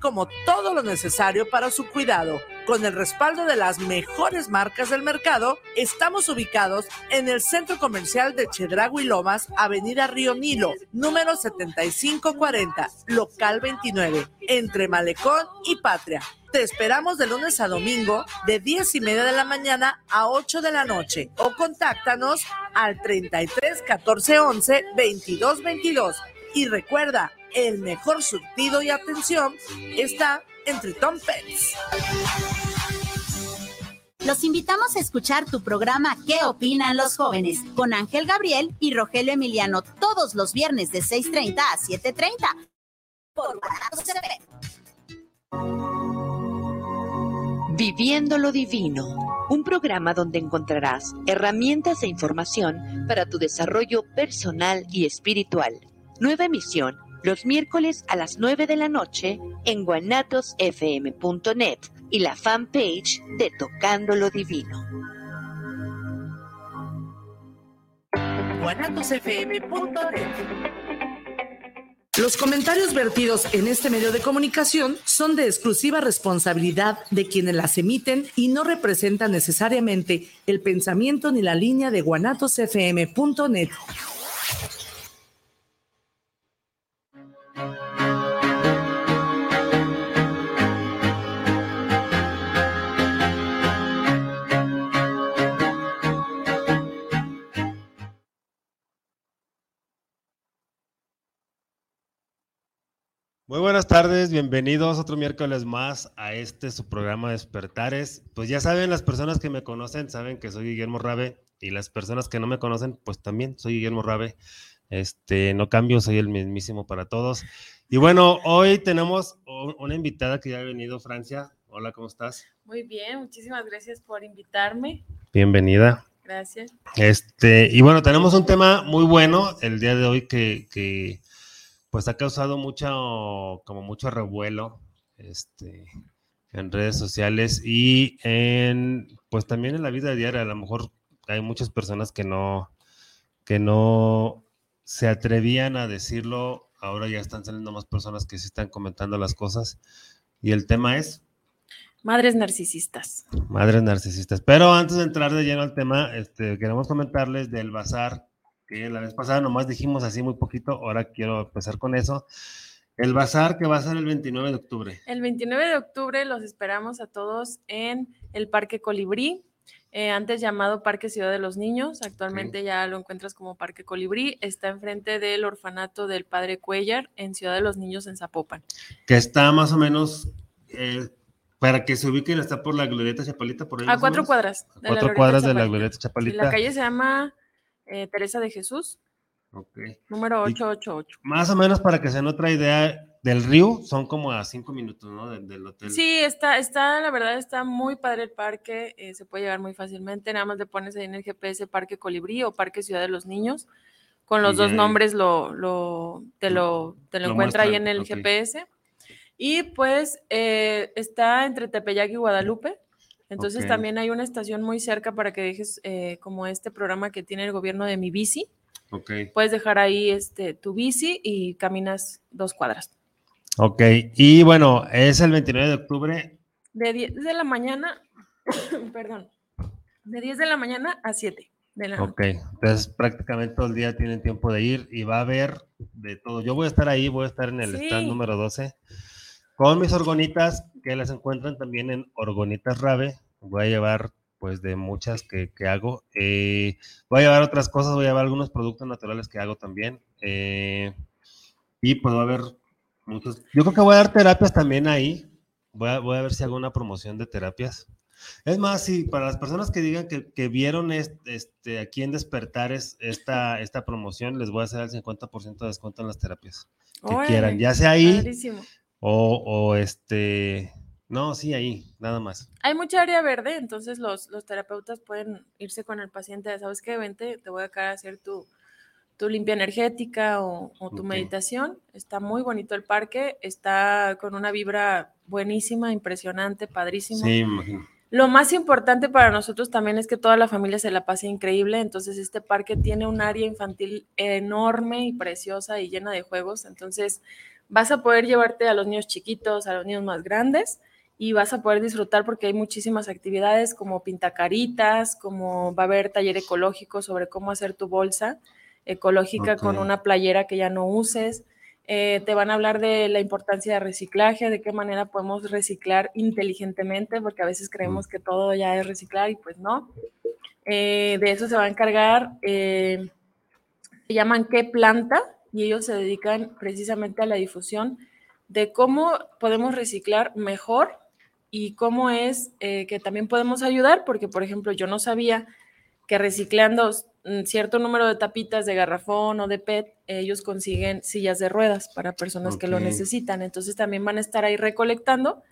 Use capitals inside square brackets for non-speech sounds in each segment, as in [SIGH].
como todo lo necesario para su cuidado. Con el respaldo de las mejores marcas del mercado, estamos ubicados en el Centro Comercial de Chedragui Lomas, Avenida Río Nilo, número 7540, local 29, entre Malecón y Patria. Te esperamos de lunes a domingo de 10 y media de la mañana a 8 de la noche o contáctanos al 33 14 11 22 22. Y recuerda, el mejor surtido y atención está entre Tom Pets. Los invitamos a escuchar tu programa ¿Qué opinan los jóvenes? con Ángel Gabriel y Rogelio Emiliano todos los viernes de 6.30 a 7.30 por Viviendo lo Divino, un programa donde encontrarás herramientas e información para tu desarrollo personal y espiritual. Nueva emisión los miércoles a las 9 de la noche en guanatosfm.net y la fanpage de Tocando lo Divino. los comentarios vertidos en este medio de comunicación son de exclusiva responsabilidad de quienes las emiten y no representan necesariamente el pensamiento ni la línea de guanatosfm.net. Muy buenas tardes, bienvenidos otro miércoles más a este su programa Despertares. Pues ya saben, las personas que me conocen saben que soy Guillermo Rabe y las personas que no me conocen, pues también soy Guillermo Rabe. Este, no cambio, soy el mismísimo para todos. Y bueno, hoy tenemos una invitada que ya ha venido, Francia. Hola, ¿cómo estás? Muy bien, muchísimas gracias por invitarme. Bienvenida. Gracias. Este, y bueno, tenemos un tema muy bueno el día de hoy que, que pues ha causado mucho, como mucho revuelo este, en redes sociales y en, pues también en la vida diaria. A lo mejor hay muchas personas que no, que no se atrevían a decirlo. Ahora ya están saliendo más personas que sí están comentando las cosas. Y el tema es... Madres narcisistas. Madres narcisistas. Pero antes de entrar de lleno al tema, este, queremos comentarles del bazar que la vez pasada nomás dijimos así muy poquito, ahora quiero empezar con eso. El bazar que va a ser el 29 de octubre. El 29 de octubre los esperamos a todos en el Parque Colibrí, eh, antes llamado Parque Ciudad de los Niños, actualmente ya lo encuentras como Parque Colibrí, está enfrente del orfanato del Padre Cuellar en Ciudad de los Niños en Zapopan. Que está más o menos, eh, para que se ubiquen, está por la Glorieta Chapalita, por ahí. A cuatro cuadras. A cuatro cuadras de la Glorieta Chapalita. la calle se llama eh, Teresa de Jesús. Ok. Número 888. más o menos para que se den otra idea del río, son como a cinco minutos, ¿no? Del, hotel. Sí, está, está, la verdad, está muy padre el parque, eh, se puede llegar muy fácilmente, nada más le pones ahí en el GPS Parque Colibrí o Parque Ciudad de los Niños, con los dos nombres lo, lo, te lo, te lo, encuentra ahí en el GPS. Y pues eh, está entre Tepeyac y Guadalupe. Entonces también hay una estación muy cerca para que dejes eh, como este programa que tiene el gobierno de mi bici. Okay. Puedes dejar ahí este, tu bici y caminas dos cuadras. Ok, y bueno, es el 29 de octubre. De 10 de la mañana, [COUGHS] perdón, de 10 de la mañana a 7 de la Ok, entonces prácticamente todo el día tienen tiempo de ir y va a haber de todo. Yo voy a estar ahí, voy a estar en el stand número 12 con mis orgonitas que las encuentran también en Orgonitas Rave. Voy a llevar pues de muchas que, hago. Eh, voy a llevar otras cosas, voy a llevar algunos productos naturales que hago también. Eh, y puedo haber muchos. Yo creo que voy a dar terapias también ahí. Voy a, voy a ver si hago una promoción de terapias. Es más, si para las personas que digan que, vieron este, aquí en Despertar esta, [LAUGHS] esta promoción, les voy a hacer el 50% de descuento en las terapias que quieran, ya sea ahí o, o este, no, sí, ahí, nada más. Hay mucha área verde, entonces los, los terapeutas pueden irse con el paciente, ¿sabes qué? Vente, te voy a acá a hacer tu, tu limpia energética o, tu meditación. Está muy bonito el parque, está con una vibra buenísima, impresionante, padrísimo. Sí, imagino. Lo más importante para nosotros también es que toda la familia se la pase increíble, entonces este parque tiene un área infantil enorme y preciosa y llena de juegos, entonces vas a poder llevarte a los niños chiquitos, a los niños más grandes y vas a poder disfrutar porque hay muchísimas actividades como pintacaritas, como va a haber taller ecológico sobre cómo hacer tu bolsa ecológica con una playera que ya no uses. Eh, te van a hablar de la importancia de reciclaje, de qué manera podemos reciclar inteligentemente, porque a veces creemos que todo ya es reciclar y pues no. Eh, de eso se va a encargar, eh, se llaman ¿Qué planta? Y ellos se dedican precisamente a la difusión de cómo podemos reciclar mejor y cómo es que también podemos ayudar, porque por ejemplo yo no sabía que reciclando cierto número de tapitas de garrafón o de PET, ellos consiguen sillas de ruedas para personas que lo necesitan. Entonces también van a estar ahí recolectando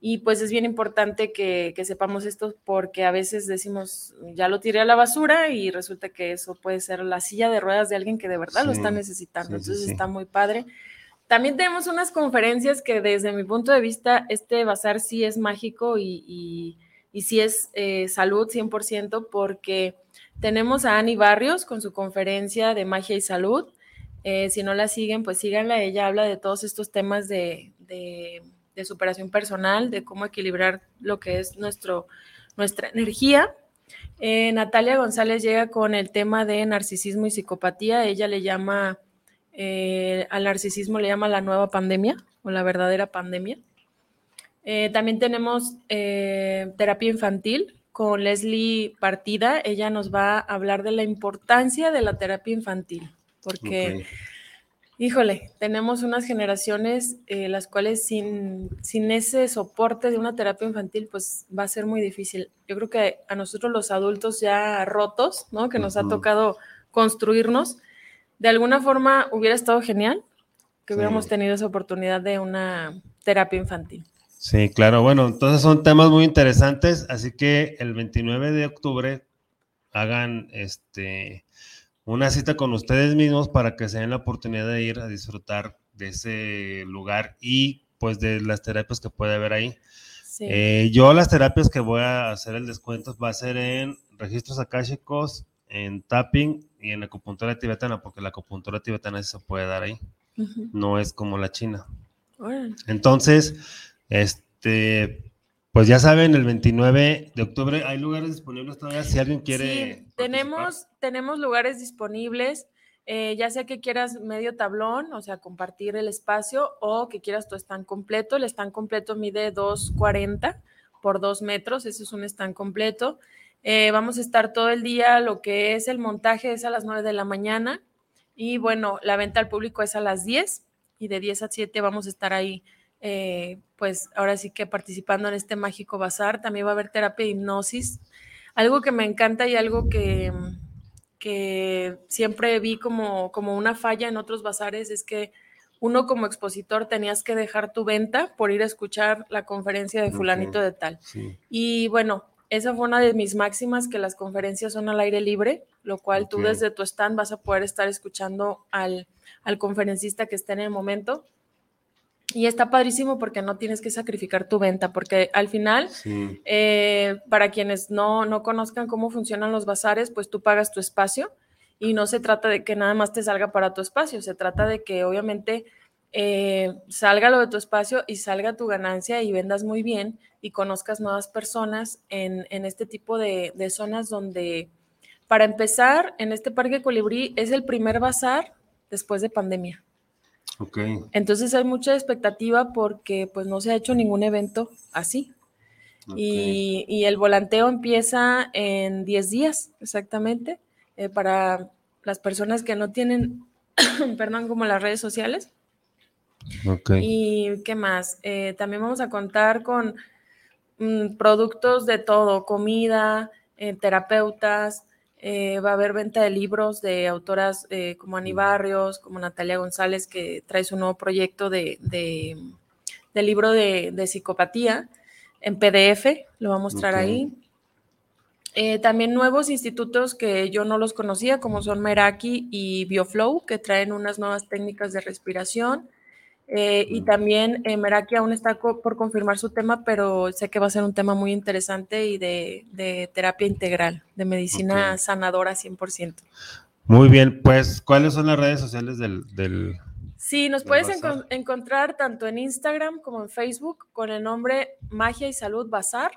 y pues es bien importante que, sepamos esto porque a veces decimos, ya lo tiré a la basura y resulta que eso puede ser la silla de ruedas de alguien que de verdad lo está necesitando. Entonces está muy padre. También tenemos unas conferencias que desde mi punto de vista, este bazar sí es mágico y, y, sí es eh, salud 100% porque tenemos a Ani Barrios con su conferencia de magia y salud. Eh, si no la siguen, pues síganla. Ella habla de todos estos temas de, superación personal, de cómo equilibrar lo que es nuestro, nuestra energía. Eh, Natalia González llega con el tema de narcisismo y psicopatía. Ella le llama, eh, al narcisismo le llama la nueva pandemia o la verdadera pandemia. también tenemos terapia infantil, con Leslie Partida. Ella nos va a hablar de la importancia de la terapia infantil, porque, híjole, tenemos unas generaciones eh, las cuales sin, sin ese soporte de una terapia infantil, pues va a ser muy difícil. Yo creo que a nosotros los adultos ya rotos, ¿no? Que nos ha tocado construirnos, de alguna forma hubiera estado genial que hubiéramos tenido esa oportunidad de una terapia infantil. Sí, claro. Bueno, entonces son temas muy interesantes, así que el 29 de octubre hagan este una cita con ustedes mismos para que se den la oportunidad de ir a disfrutar de ese lugar y pues de las terapias que puede haber ahí. Eh, yo las terapias que voy a hacer el descuento va a ser en registros akáshicos, en tapping y en acupuntura tibetana, porque la acupuntura tibetana se puede dar ahí. No es como la china. Entonces, este, pues ya saben, el 29 de octubre hay lugares disponibles todavía si alguien quiere. Sí, tenemos, tenemos lugares disponibles. Eh, ya sea que quieras medio tablón, o sea, compartir el espacio, o que quieras tu stand completo. El stand completo mide 2,40 por 2 metros, ese es un stand completo. Eh, vamos a estar todo el día, lo que es el montaje es a las 9 de la mañana y bueno, la venta al público es a las 10 y de 10 a 7 vamos a estar ahí eh, pues ahora sí que participando en este mágico bazar, también va a haber terapia de hipnosis. Algo que me encanta y algo que, que siempre vi como, como una falla en otros bazares es que uno como expositor tenías que dejar tu venta por ir a escuchar la conferencia de fulanito de tal. Y bueno, esa fue una de mis máximas, que las conferencias son al aire libre, lo cual tú desde tu stand vas a poder estar escuchando al, al conferencista que esté en el momento. Y está padrísimo porque no tienes que sacrificar tu venta, porque al final, eh, para quienes no, no conozcan cómo funcionan los bazares, pues tú pagas tu espacio y no se trata de que nada más te salga para tu espacio, se trata de que obviamente eh, salga lo de tu espacio y salga tu ganancia y vendas muy bien y conozcas nuevas personas en, en este tipo de, de, zonas donde, para empezar, en este Parque Colibrí es el primer bazar después de pandemia. Entonces hay mucha expectativa porque pues no se ha hecho ningún evento así. Y, el volanteo empieza en 10 días, exactamente, eh, para las personas que no tienen, [COUGHS] perdón, como las redes sociales. ¿Y qué más? Eh, también vamos a contar con mm, productos de todo, comida, eh, terapeutas, eh, va a haber venta de libros de autoras eh, como Ani Barrios, como Natalia González, que trae su nuevo proyecto de, libro de, psicopatía en PDF, lo va a mostrar ahí. Eh, también nuevos institutos que yo no los conocía, como son Meraki y BioFlow, que traen unas nuevas técnicas de respiración. Eh, y también eh, Meraki aún está por confirmar su tema, pero sé que va a ser un tema muy interesante y de, terapia integral, de medicina sanadora 100%. Muy bien, pues, ¿cuáles son las redes sociales del, Sí, nos puedes encontrar tanto en Instagram como en Facebook con el nombre Magia y Salud Bazar,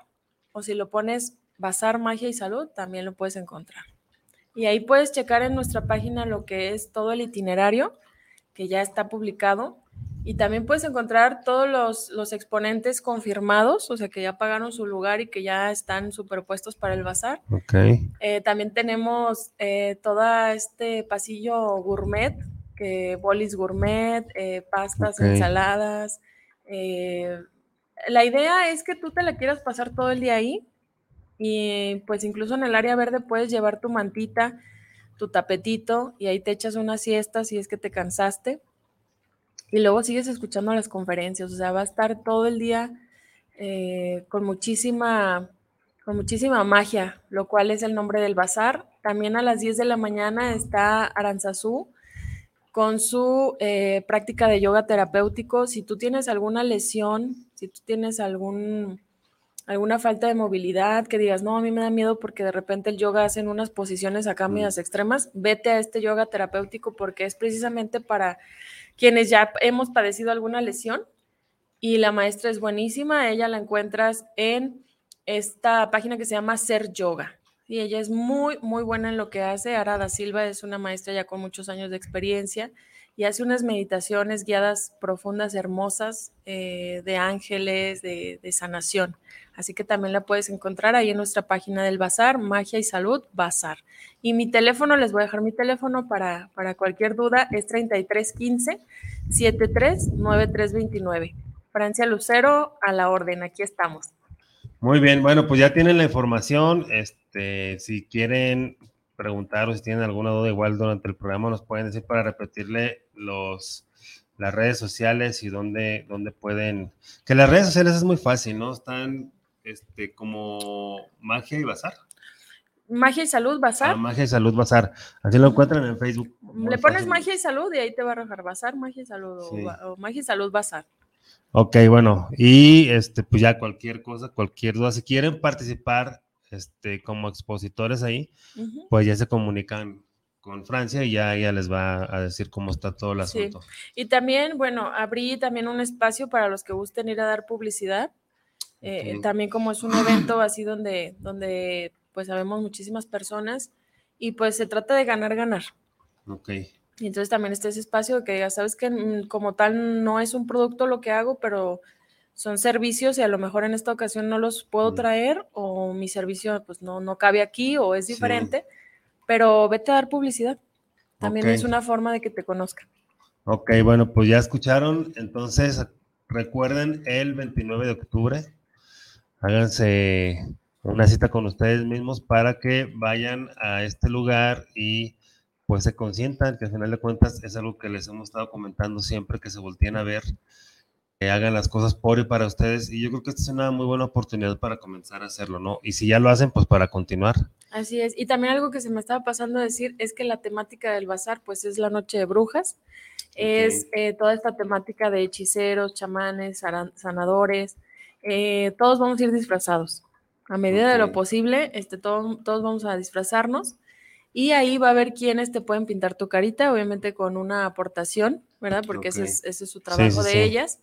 o si lo pones Bazar Magia y Salud, también lo puedes encontrar. Y ahí puedes checar en nuestra página lo que es todo el itinerario, que ya está publicado. Y también puedes encontrar todos los, exponentes confirmados, o sea, que ya pagaron su lugar y que ya están superpuestos para el bazar. Okay. Eh, también tenemos eh, todo este pasillo gourmet bolis gourmet, eh, pastas, ensaladas. Eh, la idea es que tú te la quieras pasar todo el día ahí y pues incluso en el área verde puedes llevar tu mantita, tu tapetito y ahí te echas una siesta si es que te cansaste y luego sigues escuchando las conferencias, o sea, va a estar todo el día eh, con muchísima con muchísima magia, lo cual es el nombre del bazar. También a las 10 de la mañana está Aranzazú, con su eh, práctica de yoga terapéutico. Si tú tienes alguna lesión, si tú tienes algún, alguna falta de movilidad, que digas, no, a mí me da miedo porque de repente el yoga hace en unas posiciones acá mm. medias extremas, vete a este yoga terapéutico porque es precisamente para quienes ya hemos padecido alguna lesión. Y la maestra es buenísima, ella la encuentras en esta página que se llama Ser Yoga. Y ella es muy, muy buena en lo que hace. Arada Silva es una maestra ya con muchos años de experiencia y hace unas meditaciones guiadas profundas, hermosas, eh, de ángeles, de, sanación. Así que también la puedes encontrar ahí en nuestra página del Bazar, Magia y Salud Bazar. Y mi teléfono, les voy a dejar mi teléfono para, para cualquier duda, es 3315 739329. Francia Lucero, a la orden, aquí estamos. Muy bien, bueno, pues ya tienen la información. Este, si quieren preguntar o si tienen alguna duda igual durante el programa, nos pueden decir para repetirle los las redes sociales y dónde, dónde pueden. Que las redes sociales es muy fácil, ¿no? Están este, como Magia y Bazar. Magia y Salud Bazar. Ah, Magia y Salud Bazar. Así lo encuentran en Facebook. Le pones Magia y Salud y ahí te va a arrojar Bazar, Magia y Salud o, o Magia y Salud Bazar. Ok, bueno, y este, pues ya cualquier cosa, cualquier duda, si quieren participar este, como expositores ahí, pues ya se comunican con Francia y ya ella les va a decir cómo está todo el asunto. Y también, bueno, abrí también un espacio para los que gusten ir a dar publicidad. Eh, también como es un evento así donde, donde pues sabemos muchísimas personas y pues se trata de ganar, ganar. Ok. Y entonces también está ese espacio que digas, sabes que mm, como tal no es un producto lo que hago, pero son servicios y a lo mejor en esta ocasión no los puedo traer o mi servicio pues no, no cabe aquí o es diferente, pero vete a dar publicidad. También es una forma de que te conozcan. Ok, bueno, pues ya escucharon. Entonces, recuerden el 29 de octubre, háganse una cita con ustedes mismos para que vayan a este lugar y pues se consientan, que al final de cuentas es algo que les hemos estado comentando siempre, que se volteen a ver, hagan las cosas por y para ustedes. Y yo creo que esta es una muy buena oportunidad para comenzar a hacerlo, ¿no? Y si ya lo hacen, pues para continuar. Así es. Y también algo que se me estaba pasando a decir es que la temática del bazar, pues es la noche de brujas. Es eh, toda esta temática de hechiceros, chamanes, sanadores. Eh, todos vamos a ir disfrazados. A medida de lo posible, este, todos vamos a disfrazarnos y ahí va a haber quienes te pueden pintar tu carita, obviamente con una aportación, ¿verdad? Porque ese, es, su trabajo de ellas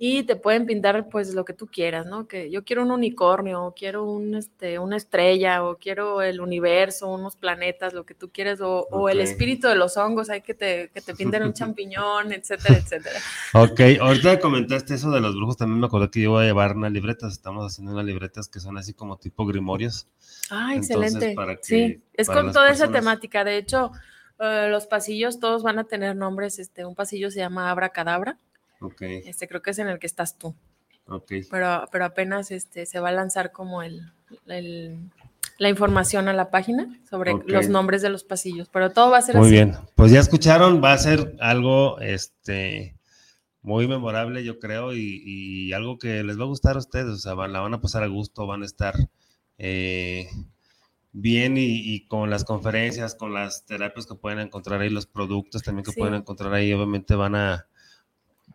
y te pueden pintar pues lo que tú quieras, ¿no? Que yo quiero un unicornio, o quiero un, este, una estrella, o quiero el universo, unos planetas, lo que tú quieras, o, el espíritu de los hongos, hay que te, que te pinten un [LAUGHS] champiñón, etcétera, etcétera. Ok, ahorita comentaste eso de los brujos, también me acordé que yo voy a llevar unas libretas, estamos haciendo unas libretas que son así como tipo grimorios. Ah, excelente. sí, es con toda esa temática, de hecho... Eh, los pasillos todos van a tener nombres, este, un pasillo se llama Este, creo que es en el que estás tú. Pero, pero apenas este, se va a lanzar como el, la información a la página sobre los nombres de los pasillos, pero todo va a ser muy bien. Pues ya escucharon, va a ser algo este, muy memorable, yo creo, y, algo que les va a gustar a ustedes, o sea, la van a pasar a gusto, van a estar eh, bien y, con las conferencias, con las terapias que pueden encontrar ahí, los productos también que pueden encontrar ahí, obviamente van a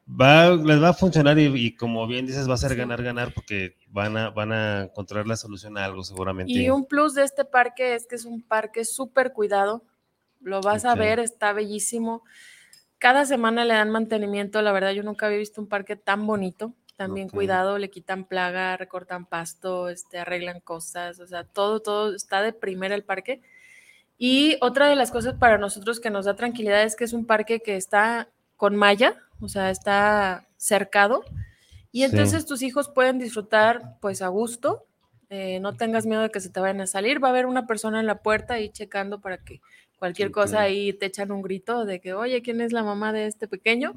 va, les va a funcionar y, como bien dices, va a ser ganar, ganar porque van a, van a encontrar la solución a algo seguramente. Y un plus de este parque es que es un parque súper cuidado. Lo vas a ver, está bellísimo. cada semana le dan mantenimiento, la verdad yo nunca había visto un parque tan bonito, también cuidado, le quitan plaga, recortan pasto, este, arreglan cosas, o sea, todo, todo está de primera el parque. Y otra de las cosas para nosotros que nos da tranquilidad es que es un parque que está con malla, o sea, está cercado. Y entonces tus hijos pueden disfrutar pues a gusto, eh, no tengas miedo de que se te vayan a salir, va a haber una persona en la puerta ahí checando para que cualquier cosa ahí te echan un grito de que, oye, ¿quién es la mamá de este pequeño?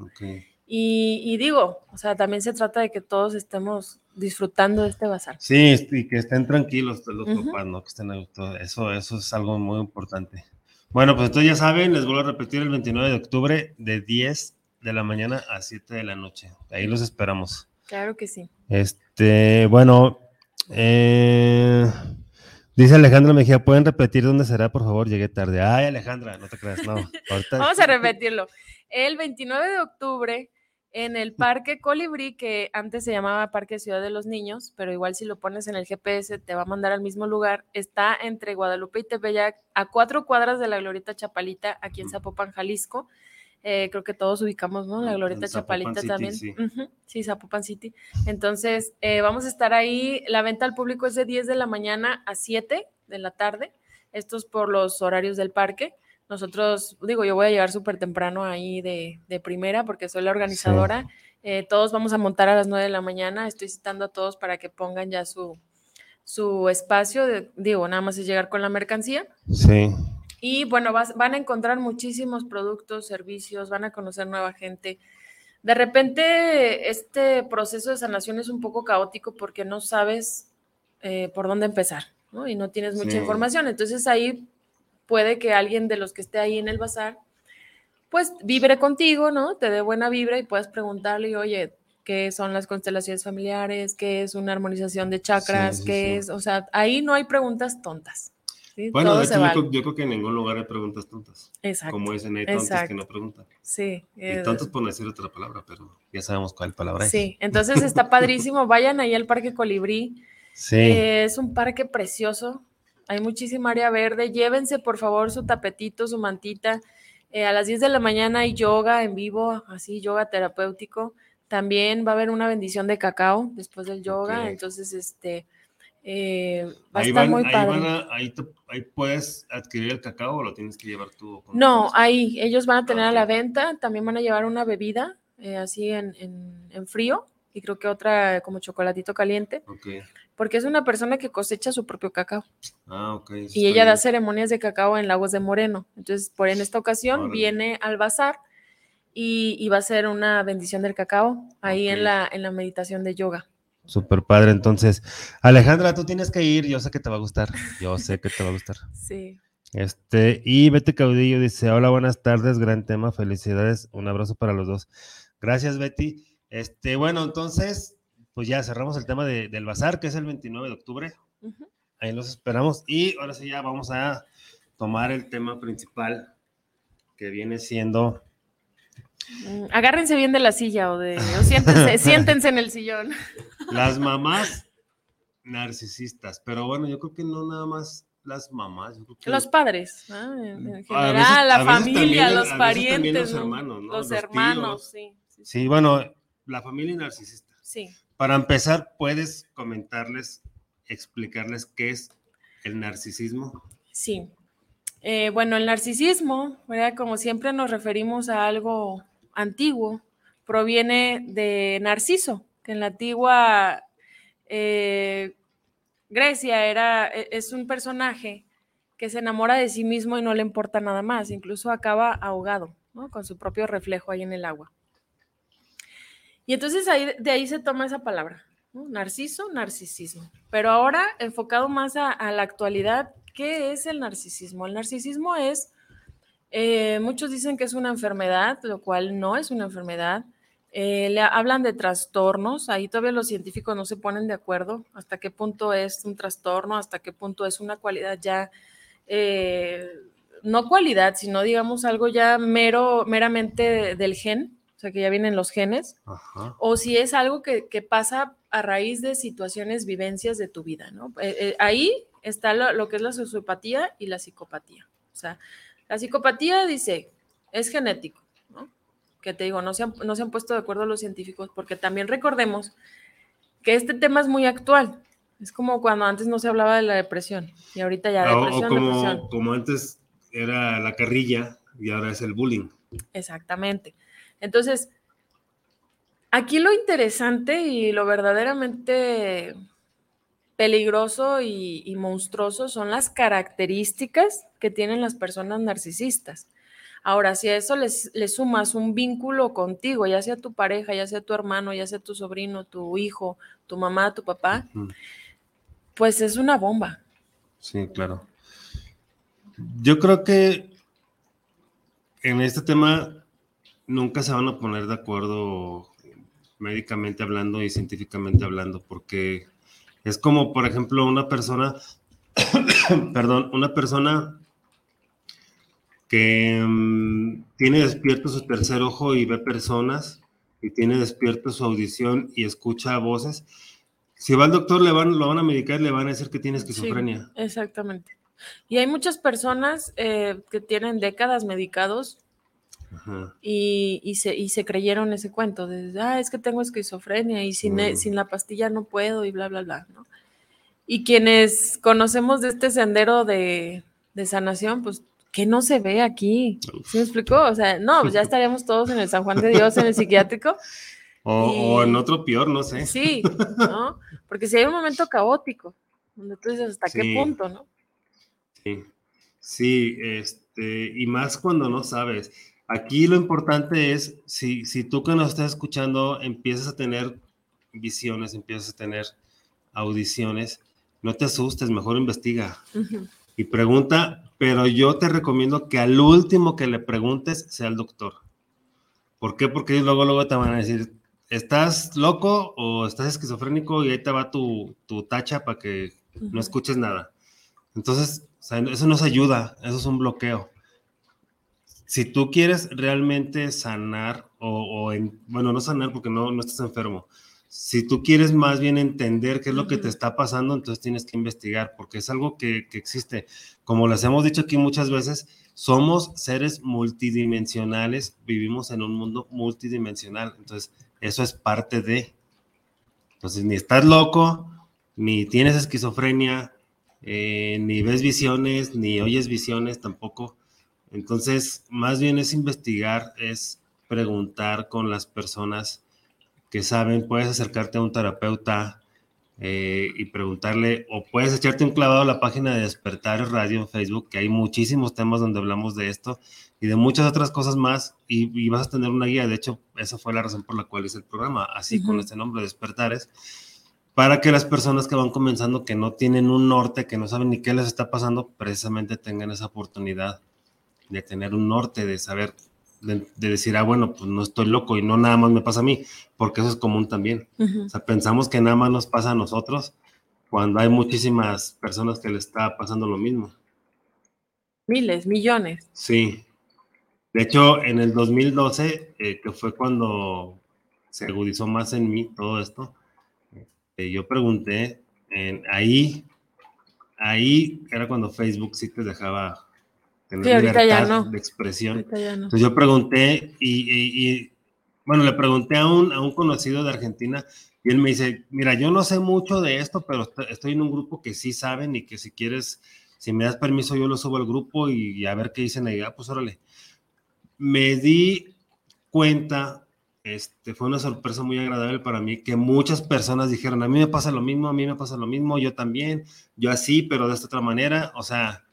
Y, digo, o sea, también se trata de que todos estemos disfrutando de este bazar. Sí, y que estén tranquilos los papás, ¿no? Que estén eso, eso es algo muy importante. Bueno, pues entonces ya saben, les vuelvo a repetir el 29 de octubre de 10 de la mañana a 7 de la noche. Ahí los esperamos. Claro que sí. Este, bueno, eh, dice Alejandra Mejía, ¿pueden repetir dónde será, por favor? Llegué tarde. Ay, Alejandra, no te creas, no. [LAUGHS] Vamos a [LAUGHS] repetirlo. El 29 de octubre en el Parque Colibrí, que antes se llamaba Parque Ciudad de los Niños, pero igual si lo pones en el GPS te va a mandar al mismo lugar, está entre Guadalupe y Tepeyac, a cuatro cuadras de la Glorieta Chapalita, aquí en Zapopan, Jalisco. Eh, creo que todos ubicamos, ¿no? La Glorieta Chapalita también. Sí. Zapopan City. Entonces, eh, vamos a estar ahí. La venta al público es de 10 de la mañana a 7 de la tarde. Esto es por los horarios del parque. Nosotros, digo, yo voy a llegar súper temprano ahí de, primera porque soy la organizadora. Eh, todos vamos a montar a las 9 de la mañana. Estoy citando a todos para que pongan ya su, su espacio. digo, nada más es llegar con la mercancía. Sí. Y bueno, van a encontrar muchísimos productos, servicios, van a conocer nueva gente. De repente, este proceso de sanación es un poco caótico porque no sabes eh, por dónde empezar, ¿no? Y no tienes mucha información. Entonces ahí puede que alguien de los que esté ahí en el bazar, pues vibre contigo, ¿no? Te dé buena vibra y puedas preguntarle, oye, ¿qué son las constelaciones familiares? ¿Qué es una armonización de chakras? ¿Qué es? O sea, ahí no hay preguntas tontas. Bueno, de hecho, yo, creo que en ningún lugar hay preguntas tontas. Exacto. Como dicen, hay tontas que no preguntan. Sí. Y tontos por decir otra palabra, pero ya sabemos cuál palabra es. Sí, entonces está [LAUGHS] padrísimo. Vayan ahí al Parque Colibrí. Sí. Eh, es un parque precioso hay muchísima área verde. Llévense, por favor, su tapetito, su mantita. Eh, a las 10 de la mañana hay yoga en vivo, así, yoga terapéutico. También va a haber una bendición de cacao después del yoga. Entonces, este, eh, va a estar muy padre. ahí, puedes adquirir el cacao o lo tienes que llevar tú. No, ahí ellos van a tener a la venta. También van a llevar una bebida eh, así en, en, frío y creo que otra como chocolatito caliente. Okay porque es una persona que cosecha su propio cacao. Ah, ok. Y ella da ceremonias de cacao en Lagos de Moreno. Entonces, por en esta ocasión viene al bazar y, va a ser una bendición del cacao ahí en, la, en la meditación de yoga. Super padre, entonces. Alejandra, tú tienes que ir, yo sé que te va a gustar. Yo sé que te va a gustar. [LAUGHS] Sí. Este, y Betty Caudillo dice: Hola, buenas tardes, gran tema, felicidades, un abrazo para los dos. Gracias, Betty. Este, bueno, entonces, pues ya cerramos el tema del bazar, que es el 29 de octubre. Ahí los esperamos. Y ahora sí, ya vamos a tomar el tema principal, que viene siendo. Mm, agárrense bien de la silla o de. O siéntense, [LAUGHS] siéntense en el sillón. Las [LAUGHS] mamás narcisistas, pero bueno, yo creo que no nada más las mamás. los padres, en general, la familia, los parientes, los hermanos, los, hermanos, sí, sí, sí. bueno, la familia narcisista. Sí. Para empezar, ¿puedes comentarles, explicarles qué es el narcisismo? Sí. Eh, bueno, el narcisismo, ¿verdad? como siempre nos referimos a algo antiguo, proviene de Narciso, que en la antigua eh, Grecia era, e, es un personaje que se enamora de sí mismo y no le importa nada más, incluso acaba ahogado, ¿no? con su propio reflejo ahí en el agua. Y entonces ahí, de ahí se toma esa palabra, narciso, narcisismo. Pero ahora enfocado más a, la actualidad, ¿qué es el narcisismo? El narcisismo es, eh, muchos dicen que es una enfermedad, lo cual no es una enfermedad. Eh, le hablan de trastornos, ahí todavía los científicos no se ponen de acuerdo hasta qué punto es un trastorno, hasta qué punto es una cualidad ya, eh, no cualidad, sino digamos algo ya mero, meramente del gen, o sea, que ya vienen los genes, o si es algo que, pasa a raíz de situaciones, vivencias de tu vida, ¿no? Eh, ahí está lo, que es la sociopatía y la psicopatía. O sea, la psicopatía dice, es genético, ¿no? que te digo, no se, han, no se han puesto de acuerdo los científicos, porque también recordemos que este tema es muy actual. Es como cuando antes no se hablaba de la depresión y ahorita ya depresión, o como, como antes era la carrilla y ahora es el bullying. Exactamente. Entonces, aquí lo interesante y lo verdaderamente peligroso y, monstruoso son las características que tienen las personas narcisistas. Ahora, si a eso le sumas un vínculo contigo, ya sea tu pareja, ya sea tu hermano, ya sea tu sobrino, tu hijo, tu mamá, tu papá, pues es una bomba. Sí, claro. Yo creo que en este tema nunca se van a poner de acuerdo médicamente hablando y científicamente hablando, porque es como, por ejemplo, una persona, [COUGHS] perdón, una persona que mm, tiene despierto su tercer ojo y ve personas y tiene despierto su audición y escucha voces. Si va al doctor, le van, lo van a medicar y le van a decir que tiene esquizofrenia. exactamente. Y hay muchas personas eh, que tienen décadas medicados y, se, creyeron ese cuento de, ah, es que tengo esquizofrenia y sin, e, sin la pastilla no puedo y bla, bla, bla, ¿no? Y quienes conocemos de este sendero de, sanación, pues que no se ve aquí. ¿Se me explicó? O sea, no, pues ya estaríamos todos en el San Juan de Dios, en el psiquiátrico. [LAUGHS] O, en otro peor, no sé. Sí, ¿no? Porque si hay un momento caótico, donde tú dices, ¿hasta qué punto, no? Sí, sí, este, y más cuando no sabes. Aquí lo importante es, si, si tú que nos estás escuchando empiezas a tener visiones, empiezas a tener audiciones, no te asustes, mejor investiga y pregunta, pero yo te recomiendo que al último que le preguntes sea el doctor. ¿Por qué? Porque luego, luego te van a decir, ¿estás loco o estás esquizofrénico? Y ahí te va tu, tu tacha para que no escuches nada. Entonces, eso nos ayuda, eso es un bloqueo si tú quieres realmente sanar o, bueno, no sanar porque no, no estás enfermo, si tú quieres más bien entender qué es lo que te está pasando, entonces tienes que investigar porque es algo que, que existe. Como les hemos dicho aquí muchas veces, somos seres multidimensionales, vivimos en un mundo multidimensional, entonces eso es parte de. Entonces, ni estás loco, ni tienes esquizofrenia, eh, ni ves visiones, ni oyes visiones tampoco entonces, más bien es investigar, es preguntar con las personas que saben, puedes acercarte a un terapeuta eh, y preguntarle, o puedes echarte un clavado a la página de Despertar Radio en Facebook, que hay muchísimos temas donde hablamos de esto y de muchas otras cosas más, y, vas a tener una guía. De hecho, esa fue la razón por la cual hice el programa, así con este nombre, Despertares, para que las personas que van comenzando, que no tienen un norte, que no saben ni qué les está pasando, precisamente tengan esa oportunidad de tener un norte, de saber, de, decir, ah, bueno, pues no estoy loco y no nada más me pasa a mí, porque eso es común también. O sea, pensamos que nada más nos pasa a nosotros cuando hay muchísimas personas que le está pasando lo mismo. Miles, millones. Sí. De hecho, en el 2012, eh, que fue cuando se agudizó más en mí todo esto, eh, yo pregunté, en, ahí, ahí era cuando Facebook sí te dejaba tener libertad de expresión. Entonces yo pregunté y, bueno, le pregunté a un, a un conocido de Argentina y él me dice, mira, yo no sé mucho de esto, pero estoy en un grupo que sí saben y que si quieres, si me das permiso, yo lo subo al grupo y, a ver qué dicen ahí. Ah, pues órale. Me di cuenta, este, fue una sorpresa muy agradable para mí, que muchas personas dijeron, a mí me pasa lo mismo, a mí me pasa lo mismo, yo también, yo así, pero de esta otra manera, o sea,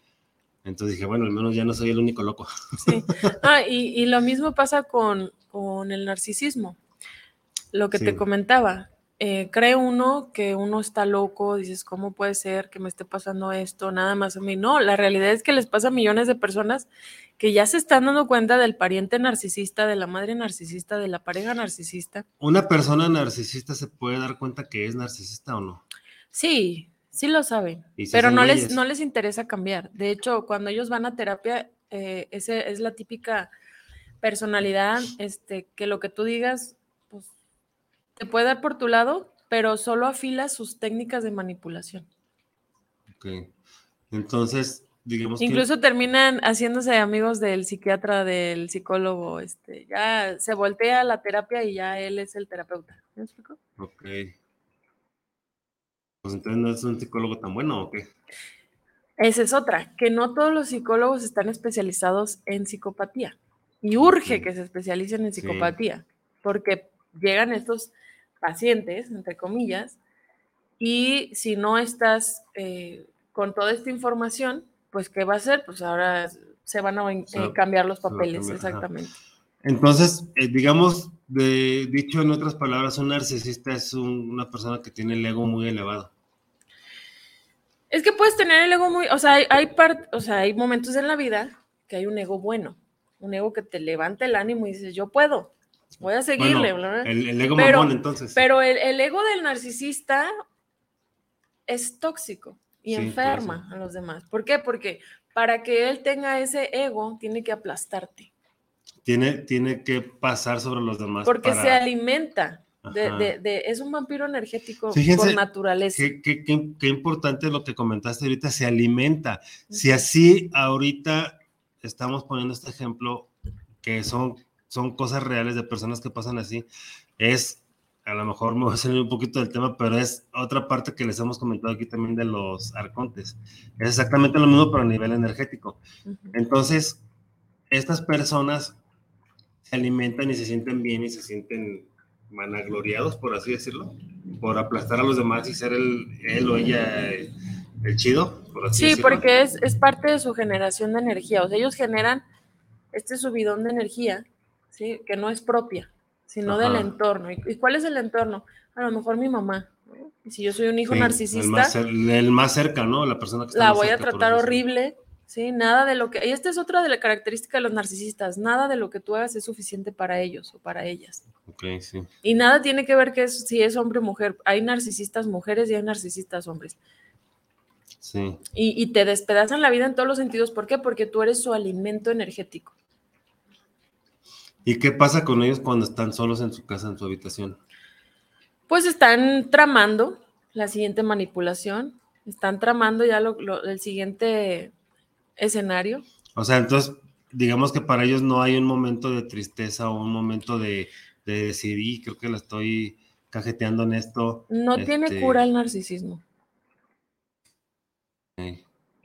entonces dije, bueno, al menos ya no soy el único loco. [LAUGHS] Sí. Ah, y, lo mismo pasa con, el narcisismo. Lo que te comentaba, eh, cree uno que uno está loco, dices, ¿cómo puede ser que me esté pasando esto? Nada más a mí. No, la realidad es que les pasa a millones de personas que ya se están dando cuenta del pariente narcisista, de la madre narcisista, de la pareja narcisista. ¿Una persona narcisista se puede dar cuenta que es narcisista o no? Sí, Sí lo saben, pero no les, no les interesa cambiar. De hecho, cuando ellos van a terapia, eh, ese es la típica personalidad, este, que lo que tú digas, pues, te puede dar por tu lado, pero solo afila sus técnicas de manipulación. Ok. Entonces, digamos Incluso terminan haciéndose amigos del psiquiatra, del psicólogo, este, ya se voltea la terapia y ya él es el terapeuta. ¿Me explico? Ok. Pues entonces no es un psicólogo tan bueno o qué? Esa es otra, que no todos los psicólogos están especializados en psicopatía. Y urge que se especialicen en psicopatía, porque llegan estos pacientes, entre comillas, y si no estás eh, con toda esta información, pues ¿qué va a hacer? Pues ahora se van a eh, cambiar los papeles, exactamente. Entonces, eh, digamos, de, dicho en otras palabras, un narcisista es una persona que tiene el ego muy elevado. Es que puedes tener el ego muy, o sea, hay, hay, o sea, hay momentos en la vida que hay un ego bueno, un ego que te levanta el ánimo y dices, yo puedo, voy a seguirle. el, ego pero, entonces. Pero el, ego del narcisista es tóxico y enferma a los demás. ¿Por qué? Porque para que él tenga ese ego, tiene que aplastarte. Tiene, tiene que pasar sobre los demás. Porque se alimenta de, es un vampiro energético por naturaleza. Qué, qué, importante lo que comentaste ahorita, se alimenta. Si así ahorita estamos poniendo este ejemplo, que son, son cosas reales de personas que pasan así, es, a lo mejor me voy a salir un poquito del tema, pero es otra parte que les hemos comentado aquí también de los arcontes. Es exactamente lo mismo, pero a nivel energético. Entonces, estas personas se alimentan y se sienten bien y se sienten managloriados, por así decirlo, por aplastar a los demás y ser el, él o ella el, chido, por así sí, porque es, es, parte de su generación de energía, o sea, ellos generan este subidón de energía, ¿sí? Que no es propia, sino del entorno. ¿Y, cuál es el entorno? A lo mejor mi mamá. Y si yo soy un hijo narcisista. El más, cerca, ¿no? La persona que La voy a tratar horrible, Sí, nada de lo que, y esta es otra de la característica de los narcisistas, nada de lo que tú hagas es suficiente para ellos o para ellas. Ok, sí. Y nada tiene que ver que si es hombre o mujer, hay narcisistas mujeres y hay narcisistas hombres. Sí. Y, y, te despedazan la vida en todos los sentidos, ¿por qué? Porque tú eres su alimento energético. ¿Y qué pasa con ellos cuando están solos en su casa, en su habitación? Pues están tramando la siguiente manipulación, están tramando ya lo, el siguiente escenario. O sea, entonces, digamos que para ellos no hay un momento de tristeza o un momento de, de decir, creo que la estoy cajeteando en esto. No tiene este cura el narcisismo.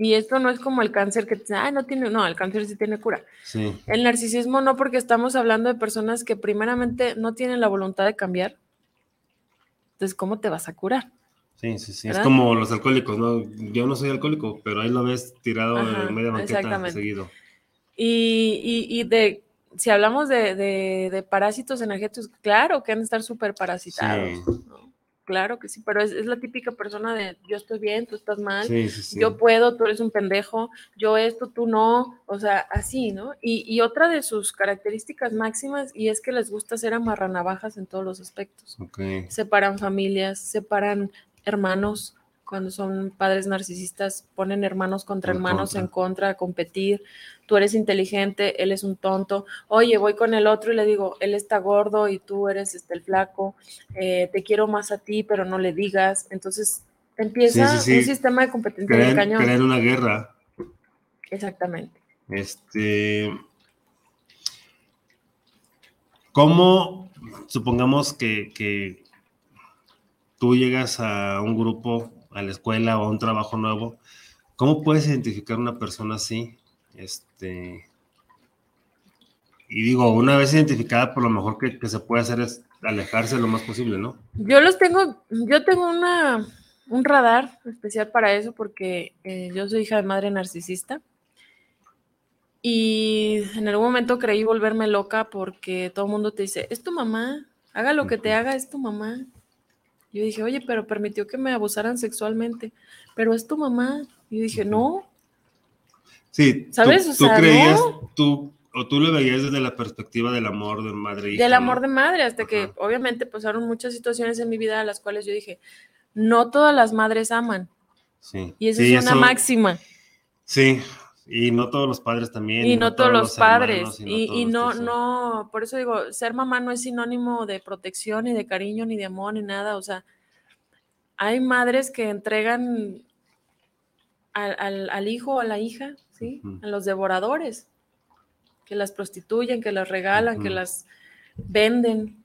Y esto no es como el cáncer que ah, no tiene, no, el cáncer sí tiene cura. Sí. El narcisismo no, porque estamos hablando de personas que primeramente no tienen la voluntad de cambiar. Entonces, ¿cómo te vas a curar? Sí, sí, sí. Es como los alcohólicos, ¿no? Yo no soy alcohólico, pero ahí lo ves tirado en media banqueta seguido. Y, y, de, si hablamos de, de, parásitos energéticos, claro que han de estar súper parasitados. Claro que sí, pero es, la típica persona de yo estoy bien, tú estás mal, yo puedo, tú eres un pendejo, yo esto, tú no, o sea, así, ¿no? Y, y, otra de sus características máximas, y es que les gusta hacer amarranavajas en todos los aspectos. Separan familias, separan hermanos, cuando son padres narcisistas, ponen hermanos contra hermanos en contra, a competir. Tú eres inteligente, él es un tonto. Oye, voy con el otro y le digo, él está gordo y tú eres este, el flaco. Eh, te quiero más a ti, pero no le digas. Entonces empieza un sistema de competencia de cañón. Crear una guerra. Exactamente. Este. ¿Cómo, supongamos que tú llegas a un grupo, a la escuela o a un trabajo nuevo, ¿cómo puedes identificar una persona así? Este, y digo, una vez identificada, por lo mejor que, se puede hacer es alejarse lo más posible, ¿no? Yo los tengo, yo tengo una, un radar especial para eso porque eh, yo soy hija de madre narcisista. Y en algún momento creí volverme loca porque todo el mundo te dice, es tu mamá, haga lo que te haga, es tu mamá. Yo dije, oye, pero permitió que me abusaran sexualmente, pero es tu mamá. Y yo dije, no. Sí, ¿sabes? Tú, creías, tú, o tú lo veías desde la perspectiva del amor de madre. Hija, del amor de madre, hasta que obviamente pasaron muchas situaciones en mi vida a las cuales yo dije, no todas las madres aman. Sí. Y eso es una máxima. Sí, y no todos los padres también. Y, no, todos, los padres. y, no, no, por eso digo, ser mamá no es sinónimo de protección, ni de cariño, ni de amor, ni nada. O sea, hay madres que entregan al, hijo o a la hija, ¿sí? A los devoradores, que las prostituyen, que las regalan, que las venden,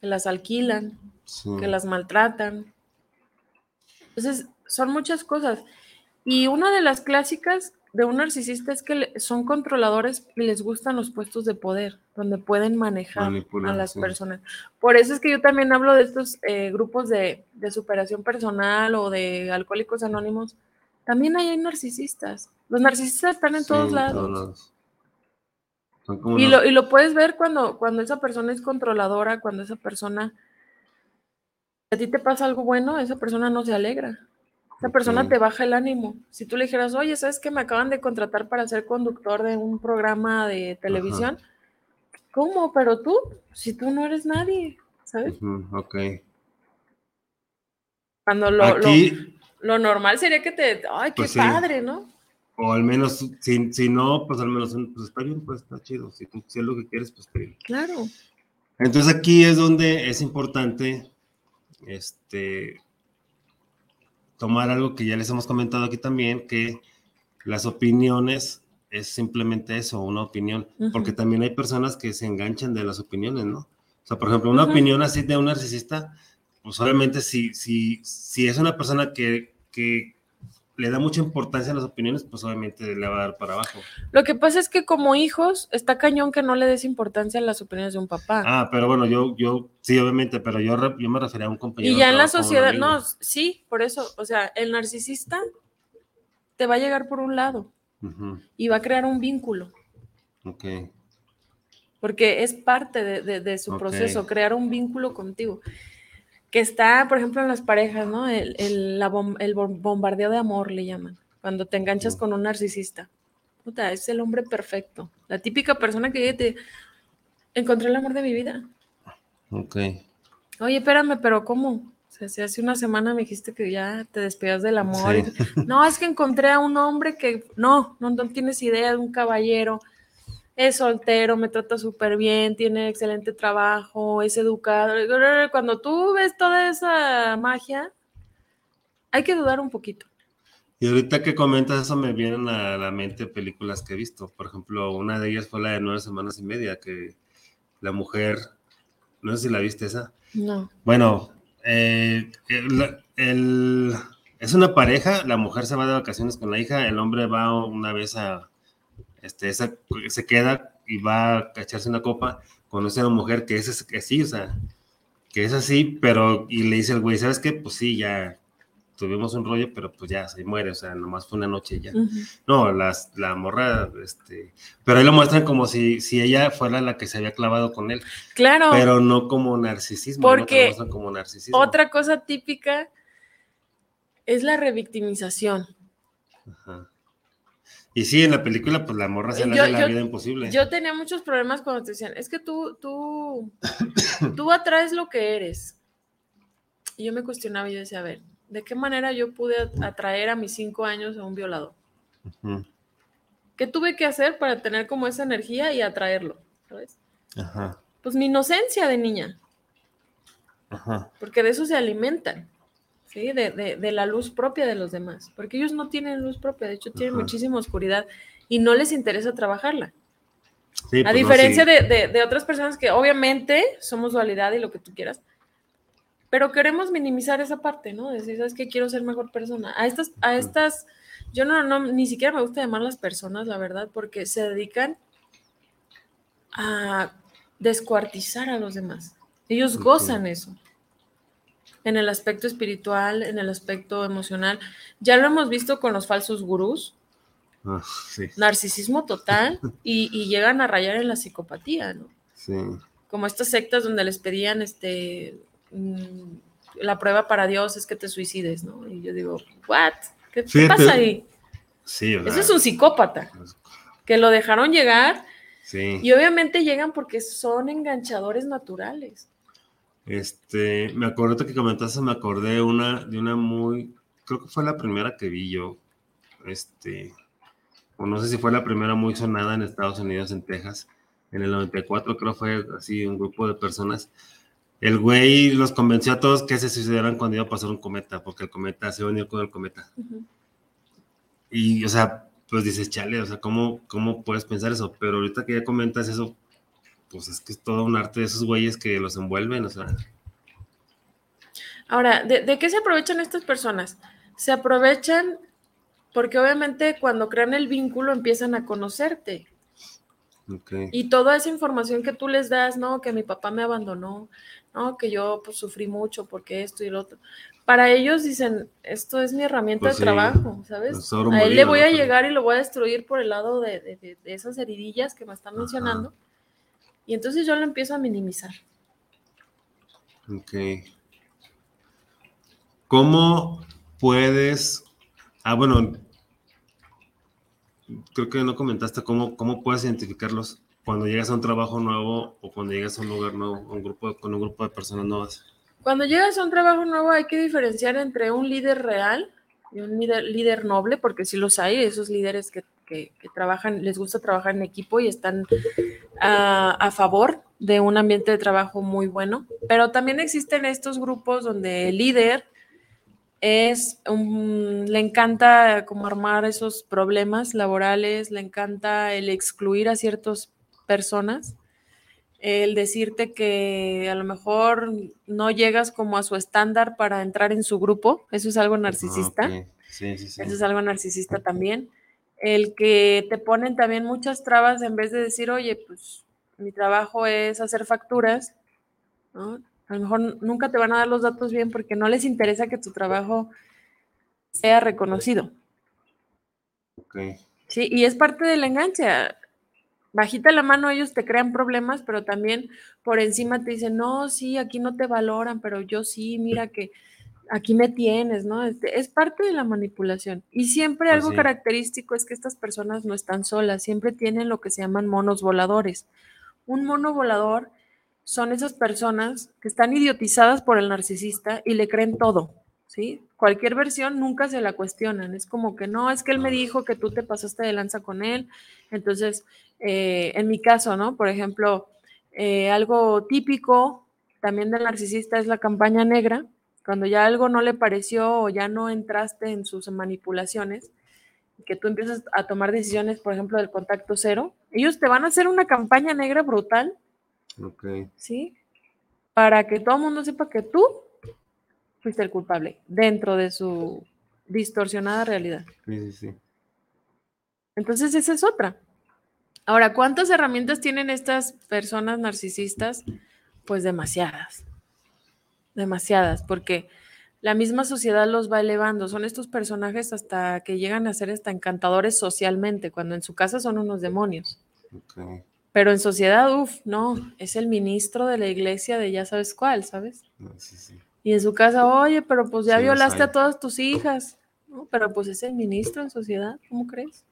que las alquilan, que las maltratan. Entonces, son muchas cosas. Y una de las clásicas de un narcisista es que son controladores y les gustan los puestos de poder, donde pueden manejar a las personas. Por eso es que yo también hablo de estos eh, grupos de, superación personal o de alcohólicos anónimos. También hay narcisistas. Los narcisistas están en todos lados. Y, lo, y lo puedes ver cuando, cuando esa persona es controladora, cuando esa persona, a ti te pasa algo bueno, esa persona no se alegra. Esa persona te baja el ánimo. Si tú le dijeras, oye, ¿sabes que me acaban de contratar para ser conductor de un programa de televisión? ¿Cómo? Pero tú, si tú no eres nadie, ¿sabes? ok. Cuando lo, lo, normal sería que te, ay, qué pues padre, ¿no? O al menos, si, si no, pues al menos, pues está bien, pues está chido. Si tú si es lo que quieres, pues está bien. Claro. Entonces aquí es donde es importante, este, tomar algo que ya les hemos comentado aquí también, que las opiniones es simplemente eso, una opinión, porque también hay personas que se enganchan de las opiniones, ¿no? O sea, por ejemplo, una opinión así de un narcisista, pues obviamente si, si, si es una persona que, que le da mucha importancia a las opiniones, pues obviamente le va a dar para abajo. Lo que pasa es que como hijos está cañón que no le des importancia a las opiniones de un papá. Ah, pero bueno, yo, yo, sí, obviamente, pero yo, yo me refería a un compañero. Y ya en la sociedad, no, sí, por eso, o sea, el narcisista te va a llegar por un lado y va a crear un vínculo. Ok. Porque es parte de, su proceso, crear un vínculo contigo que está, por ejemplo, en las parejas, ¿no? El, el, bombardeo de amor le llaman, cuando te enganchas con un narcisista. Puta, es el hombre perfecto, la típica persona que te encontré el amor de mi vida. Ok. Oye, espérame, pero ¿cómo? O sea, si hace una semana me dijiste que ya te despidas del amor. no, es que encontré a un hombre que no, no, no tienes idea de un caballero es soltero, me trata súper bien, tiene excelente trabajo, es educado. Cuando tú ves toda esa magia, hay que dudar un poquito. Y ahorita que comentas eso, me vienen a la mente películas que he visto. Por ejemplo, una de ellas fue la de nueve semanas y media, que la mujer, no sé si la viste esa. No. Bueno, eh, es una pareja, la mujer se va de vacaciones con la hija, el hombre va una vez a, este, esa, se queda y va a echarse una copa, conoce a una mujer que es así, o sea, que es así, pero, y le dice al güey, ¿sabes qué? Pues sí, ya tuvimos un rollo, pero pues ya se muere, o sea, nomás fue una noche ya. No, las, la morra, este, pero ahí lo muestran como si, si ella fuera la que se había clavado con él. Claro. Pero no como narcisismo. Porque como narcisismo. otra cosa típica es la revictimización. Ajá. Y sí, en la película, pues la morra se le hace la vida imposible. Yo tenía muchos problemas cuando te decían, es que tú, tú, tú atraes lo que eres. Y yo me cuestionaba y yo decía, a ver, ¿de qué manera yo pude atraer a mis cinco años a un violador? ¿Qué tuve que hacer para tener como esa energía y atraerlo? ¿Sabes? Ajá. Pues mi inocencia de niña. Ajá. Porque de eso se alimentan. De, la luz propia de los demás, porque ellos no tienen luz propia, de hecho tienen muchísima oscuridad y no les interesa trabajarla. a pues diferencia de, otras personas que obviamente somos dualidad y lo que tú quieras, pero queremos minimizar esa parte, ¿no? Decir, ¿sabes qué? Quiero ser mejor persona. A estas, a estas, yo no, no, ni siquiera me gusta llamar las personas, la verdad, porque se dedican a descuartizar a los demás. Ellos gozan eso en el aspecto espiritual, en el aspecto emocional. Ya lo hemos visto con los falsos gurús. Ah, Narcisismo total y, llegan a rayar en la psicopatía, ¿no? Sí. Como estas sectas donde les pedían este mm, la prueba para Dios es que te suicides, ¿no? Y yo digo, ¿what? ¿Qué, pasa ahí? Sí, Eso es un psicópata. Que lo dejaron llegar. Sí. Y obviamente llegan porque son enganchadores naturales. Este, me acuerdo que comentaste, me acordé una, de una muy, creo que fue la primera que vi yo, este, o no sé si fue la primera muy sonada en Estados Unidos, en Texas, en el 94, creo fue así un grupo de personas. El güey los convenció a todos que se suicidaran cuando iba a pasar un cometa, porque el cometa se iba a con el cometa. y, o sea, pues dices, chale, o sea, ¿cómo, ¿cómo puedes pensar eso? Pero ahorita que ya comentas eso, pues es que es todo un arte de esos güeyes que los envuelven, o sea. Ahora, ¿de, qué se aprovechan estas personas? Se aprovechan porque obviamente cuando crean el vínculo empiezan a conocerte. Y toda esa información que tú les das, no, que mi papá me abandonó, no, que yo pues sufrí mucho porque esto y lo otro. Para ellos dicen, esto es mi herramienta pues de trabajo, ¿sabes? A él le voy a llegar y lo voy a destruir por el lado de, esas heridillas que me están mencionando. Y entonces yo lo empiezo a minimizar. Ok. ¿Cómo puedes... Ah, bueno, creo que no comentaste cómo, cómo puedes identificarlos cuando llegas a un trabajo nuevo o cuando llegas a un lugar nuevo, un grupo, con un grupo de personas nuevas. Cuando llegas a un trabajo nuevo hay que diferenciar entre un líder real y un líder, noble, porque sí los hay, esos líderes que, trabajan, les gusta trabajar en equipo y están a, a favor de un ambiente de trabajo muy bueno, pero también existen estos grupos donde el líder es le encanta como armar esos problemas laborales, le encanta el excluir a ciertas personas, el decirte que a lo mejor no llegas como a su estándar para entrar en su grupo, eso es algo narcisista. Eso es algo narcisista también. El que te ponen también muchas trabas en vez de decir, oye, pues mi trabajo es hacer facturas, ¿no? A lo mejor nunca te van a dar los datos bien porque no les interesa que tu trabajo sea reconocido. Sí, y es parte de la engancha. Bajita la mano, ellos te crean problemas, pero también por encima te dicen, no, sí, aquí no te valoran, pero yo sí, mira que aquí me tienes, ¿no? Este, es parte de la manipulación. Y siempre pues algo característico es que estas personas no están solas, siempre tienen lo que se llaman monos voladores. Un mono volador son esas personas que están idiotizadas por el narcisista y le creen todo, ¿sí? Cualquier versión nunca se la cuestionan, es como que no, es que él me dijo que tú te pasaste de lanza con él, entonces, eh, en mi caso, ¿no? Por ejemplo, eh, algo típico también del narcisista es la campaña negra, cuando ya algo no le pareció o ya no entraste en sus manipulaciones, que tú empiezas a tomar decisiones, por ejemplo, del contacto cero, ellos te van a hacer una campaña negra brutal Ok. ¿Sí? Para que todo el mundo sepa que tú fuiste el culpable dentro de su distorsionada realidad. Sí, sí, sí. Entonces, esa es otra. Ahora, ¿cuántas herramientas tienen estas personas narcisistas? Pues demasiadas. Demasiadas, porque la misma sociedad los va elevando. Son estos personajes hasta que llegan a ser hasta encantadores socialmente, cuando en su casa son unos demonios. Okay. Pero en sociedad, uff, no, es el ministro de la iglesia de ya sabes cuál, ¿sabes? Y en su casa, oye, pero pues ya violaste a todas tus hijas. No, pero pues es el ministro en sociedad, ¿cómo crees?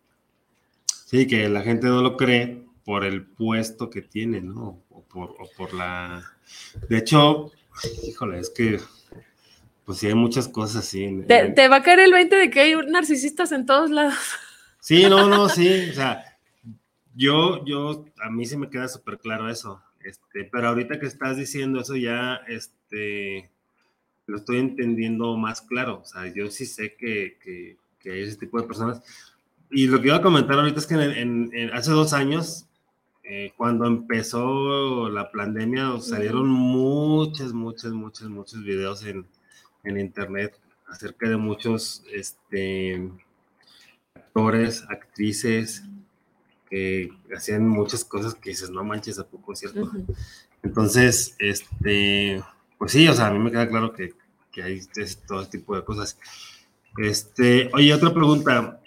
Sí, que la gente no lo cree por el puesto que tiene, ¿no? O por, por la... De hecho, híjole, es que pues sí hay muchas cosas así. Te, te, va a caer el 20 de que hay narcisistas en todos lados. Sí, no, no, sí. O sea, yo, yo, a mí sí me queda súper claro eso. Este, pero ahorita que estás diciendo eso ya, este, lo estoy entendiendo más claro. O sea, yo sí sé que, que, hay ese tipo de personas. Y lo que iba a comentar ahorita es que en, hace dos años, eh, cuando empezó la pandemia, salieron muchas, muchas, muchas, muchos videos en, en internet acerca de muchos este, actores, actrices, hacían muchas cosas que dices, no manches, ¿a poco cierto? Entonces, este, pues sí, o sea, a mí me queda claro que, que hay todo este tipo de cosas. Este, oye, otra pregunta.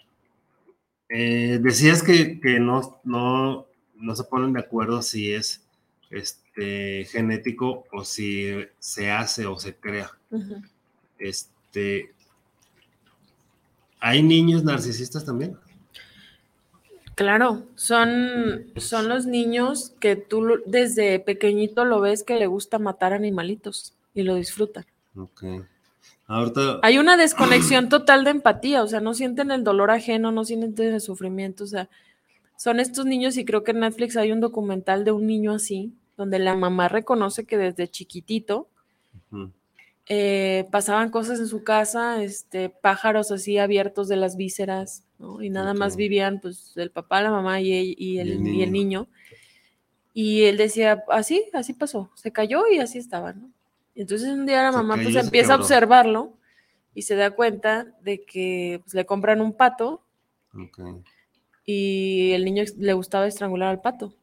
Eh, decías que, que no, no, no se ponen de acuerdo si es este, genético o si se hace o se crea. Este, ¿Hay niños narcisistas también? Claro, son, son los niños que tú desde pequeñito lo ves que le gusta matar animalitos y lo disfrutan. Ok. Hay una desconexión total de empatía, o sea, no sienten el dolor ajeno, no sienten el sufrimiento, o sea, son estos niños y creo que en Netflix hay un documental de un niño así, donde la mamá reconoce que desde chiquitito eh, pasaban cosas en su casa, este, pájaros así abiertos de las vísceras, ¿no? Y nada más vivían, pues, el papá, la mamá y, y, el, y, el, niño. y él decía, así, así pasó, se cayó y así estaba, ¿no? Entonces un día la mamá, pues, empieza a observarlo y se da cuenta de que pues, le compran un pato y el niño le gustaba estrangular al pato.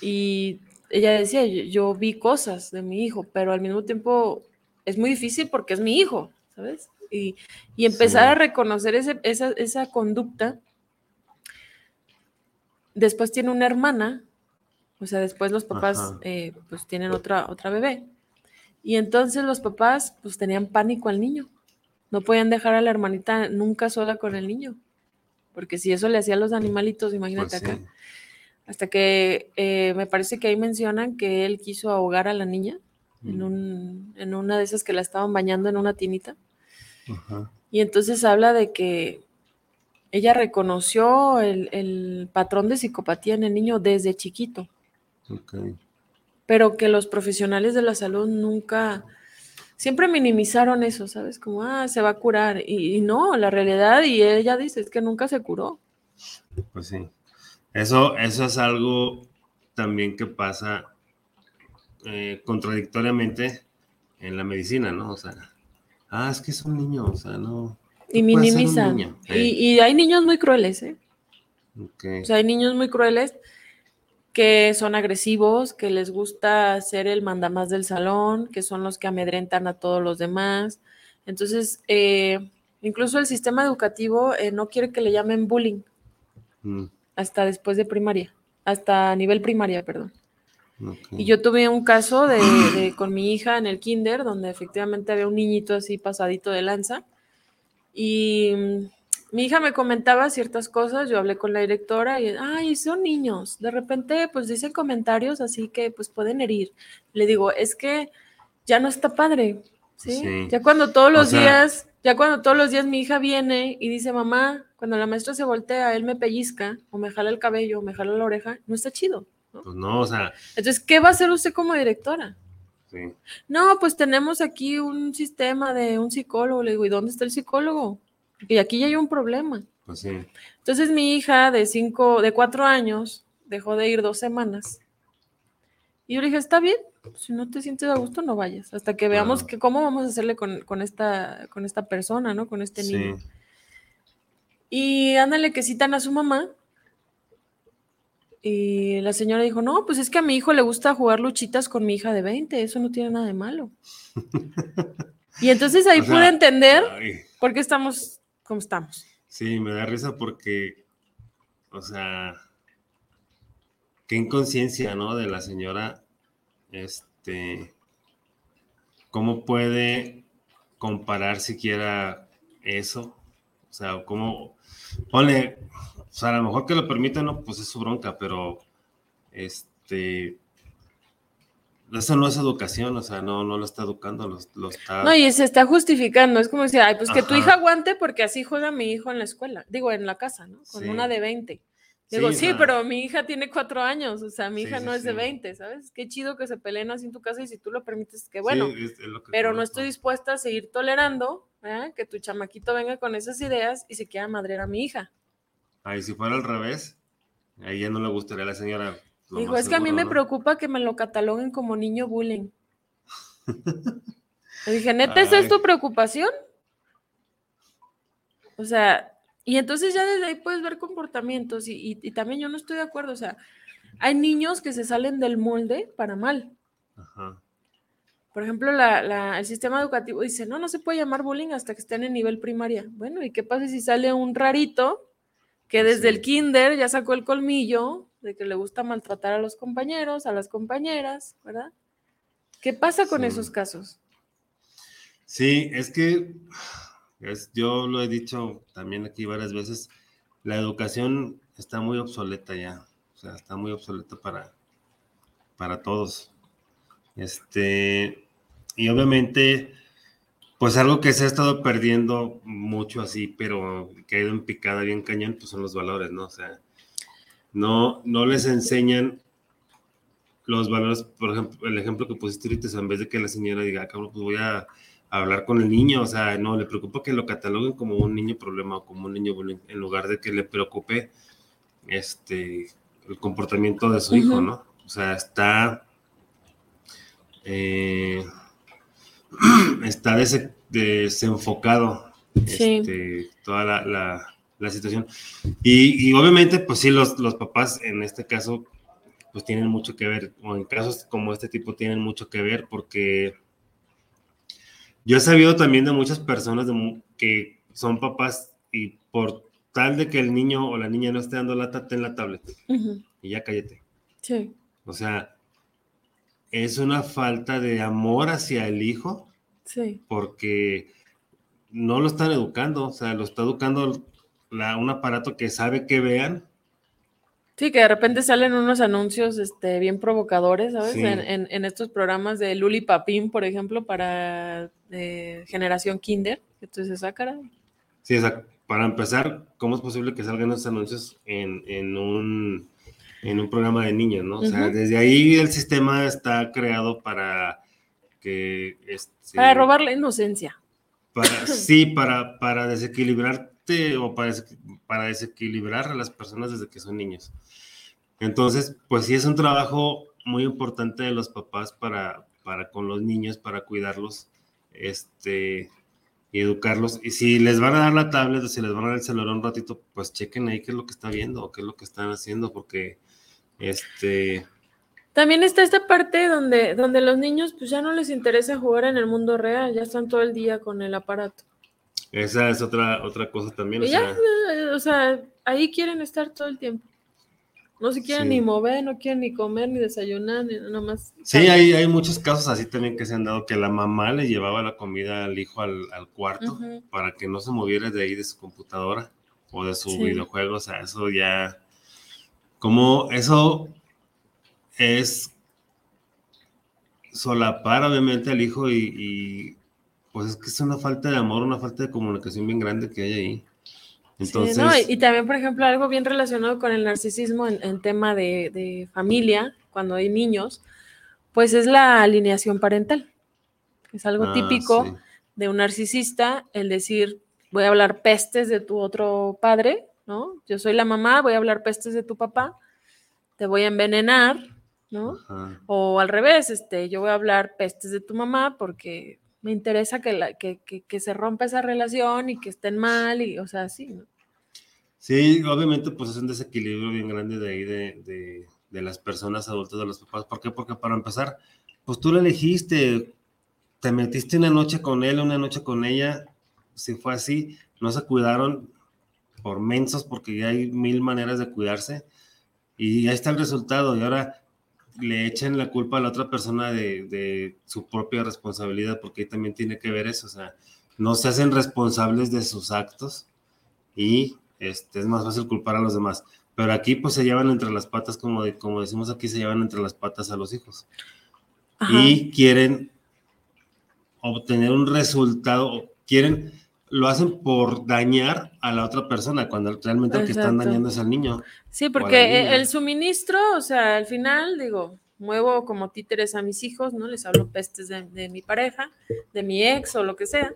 Y ella decía, yo, vi cosas de mi hijo, pero al mismo tiempo es muy difícil porque es mi hijo, ¿sabes? Y, empezar a reconocer esa, conducta. Después tiene una hermana, o sea, después los papás eh, pues tienen otra, otra bebé. Y entonces los papás pues tenían pánico al niño. No podían dejar a la hermanita nunca sola con el niño. Porque si eso le hacía a los animalitos, imagínate pues acá. Hasta que eh, me parece que ahí mencionan que él quiso ahogar a la niña en, mm. un, en, una de esas que la estaban bañando en una tinita. Y entonces habla de que ella reconoció el, patrón de psicopatía en el niño desde chiquito. Pero que los profesionales de la salud nunca, siempre minimizaron eso, ¿sabes? Como, ah, se va a curar. Y, y no, la realidad, y ella dice, es que nunca se curó. Pues sí. Eso, eso es algo también que pasa eh, contradictoriamente en la medicina, ¿no? O sea, ah, es que es un niño, o sea, no. Y minimizan. Y, y, hay niños muy crueles, ¿eh? O sea, hay niños muy crueles que son agresivos, que les gusta ser el mandamás del salón, que son los que amedrentan a todos los demás. Entonces, eh, incluso el sistema educativo eh, no quiere que le llamen bullying. Mm hasta después de primaria, hasta nivel primaria, perdón. Y yo tuve un caso de, con mi hija en el kinder, donde efectivamente había un niñito así pasadito de lanza. Y mi hija me comentaba ciertas cosas, yo hablé con la directora y, ay, son niños. De repente, pues dicen comentarios así que pues pueden herir. Le digo, es que ya no está padre, ¿sí? Ya cuando todos los días, ya cuando todos los días mi hija viene y dice, mamá, cuando la maestra se voltea, él me pellizca o me jala el cabello o me jala la oreja, no está chido. ¿no? Pues no, o sea. Entonces, ¿qué va a hacer usted como directora? Sí. No, pues tenemos aquí un sistema de un psicólogo. Le digo, ¿y dónde está el psicólogo? Porque aquí ya hay un problema. Pues sí. Entonces mi hija de cinco, de cuatro años, dejó de ir dos semanas. Y yo le dije, está bien, si no te sientes a gusto, no vayas, hasta que veamos que cómo vamos a hacerle con, esta, con esta persona, ¿no? Con este niño. Y ándale que citan a su mamá. Y la señora dijo, no, pues es que a mi hijo le gusta jugar luchitas con mi hija de 20, eso no tiene nada de malo. [LAUGHS] y entonces ahí pude entender por qué estamos como estamos. Sí, me da risa porque, o sea, qué inconsciencia, ¿no? De la señora, este, ¿cómo puede comparar siquiera eso? O sea, ¿cómo, Ponle, o sea, a lo mejor que lo permitan, no, pues es su bronca, pero este, eso no es educación, o sea, no, no lo está educando, lo, está... No, y se está justificando, es como decir, ay, pues que tu hija aguante porque así juega mi hijo en la escuela, digo, en la casa, ¿no? Con una de 20. Digo, sí, pero mi hija tiene cuatro años, o sea, mi hija no es de 20, ¿sabes? Qué chido que se peleen así en tu casa y si tú lo permites, que bueno, pero no estoy dispuesta a seguir tolerando que tu chamaquito venga con esas ideas y se quiera madrear a mi hija. Ay, si fuera al revés, a ella no le gustaría a la señora. Dijo, es que a mí me preocupa que me lo cataloguen como niño bullying. Le [LAUGHS] dije, ¿neta esa es tu preocupación? O sea, y entonces ya desde ahí puedes ver comportamientos y, también yo no estoy de acuerdo, o sea, hay niños que se salen del molde para mal. Por ejemplo, el sistema educativo dice, no, no se puede llamar bullying hasta que estén en nivel primaria. Bueno, ¿y qué pasa si sale un rarito que desde el kinder ya sacó el colmillo de que le gusta maltratar a los compañeros, a las compañeras, ¿verdad? ¿Qué pasa con esos casos? Sí, es que yo lo he dicho también aquí varias veces, la educación está muy obsoleta ya, o sea, está muy obsoleta para, para todos. Este, y obviamente, pues algo que se ha estado perdiendo mucho así, pero que ha ido en picada bien cañón, pues son los valores, ¿no? O sea, no, no les enseñan los valores, por ejemplo, el ejemplo que pusiste ahorita, en vez de que la señora diga, ah, cabrón, pues voy a hablar con el niño, o sea, no, le preocupa que lo cataloguen como un niño problema o como un niño en lugar de que le preocupe este, el comportamiento de su hijo, ¿no? O sea, está, eh, [CLEARS THROAT] está desenfocado este, toda la, situación. Y, obviamente, pues sí, los, los papás en este caso, pues tienen mucho que ver, o en casos como este tipo tienen mucho que ver porque yo he sabido también de muchas personas que son papás y por tal de que el niño o la niña no esté dando lata, en la tablet y ya cállate. Sí. O sea, es una falta de amor hacia el hijo. Sí. Porque no lo están educando, o sea, lo está educando un aparato que sabe que vean Sí, que de repente salen unos anuncios este, bien provocadores, ¿sabes? En, estos programas de Luli Papín, por ejemplo, para eh, generación Kinder. Entonces, esa cara. Sí, para empezar, ¿cómo es posible que salgan esos anuncios en, un, en un programa de niños, no? O sea, desde ahí el sistema está creado para que... Este, para robar la inocencia. Para, sí, para, para o para, para desequilibrar a las personas desde que son niños. Entonces, pues sí es un trabajo muy importante de los papás para, para con los niños, para cuidarlos, este, y educarlos. Y si les van a dar la tablet o si les van a dar el celular un ratito, pues chequen ahí qué es lo que está viendo o qué es lo que están haciendo, porque este... También está esta parte donde, donde los niños pues ya no les interesa jugar en el mundo real, ya están todo el día con el aparato. Esa es otra, otra cosa también. o sea, ahí quieren estar todo el tiempo. No se quieren ni mover, no quieren ni comer, ni desayunar, ni nada más. Sí, hay, hay muchos casos así también que se han dado que la mamá le llevaba la comida al hijo al, cuarto para que no se moviera de ahí de su computadora o de su videojuego. O sea, eso ya. Como eso es solapar obviamente al hijo y, y pues es que es una falta de amor, una falta de comunicación bien grande que hay ahí. Entonces... y, también, por ejemplo, algo bien relacionado con el narcisismo en, tema de, familia, cuando hay niños, pues es la alineación parental. Es algo ah, típico de un narcisista el decir, voy a hablar pestes de tu otro padre, ¿no? Yo soy la mamá, voy a hablar pestes de tu papá, te voy a envenenar, ¿no? O al revés, este, yo voy a hablar pestes de tu mamá porque me interesa que, la, que, que, se rompa esa relación y que estén mal, y, o sea, sí, ¿no? Sí, obviamente, pues es un desequilibrio bien grande de ahí de, de, las personas adultas, de los papás. ¿Por qué? Porque para empezar, pues tú le elegiste, te metiste una noche con él, una noche con ella, si fue así, no se cuidaron por mensos, porque ya hay mil maneras de cuidarse, y ahí está el resultado, y ahora le echen la culpa a la otra persona de, su propia responsabilidad, porque también tiene que ver eso, o sea, no se hacen responsables de sus actos y este, es más fácil culpar a los demás. Pero aquí pues se llevan entre las patas, como, como decimos aquí, se llevan entre las patas a los hijos. Y quieren obtener un resultado, quieren, lo hacen por dañar a la otra persona, cuando realmente el que están dañando es al niño. Sí, porque el suministro, o sea, al final, digo, muevo como títeres a mis hijos, ¿no? Les hablo pestes de, mi pareja, de mi ex o lo que sea.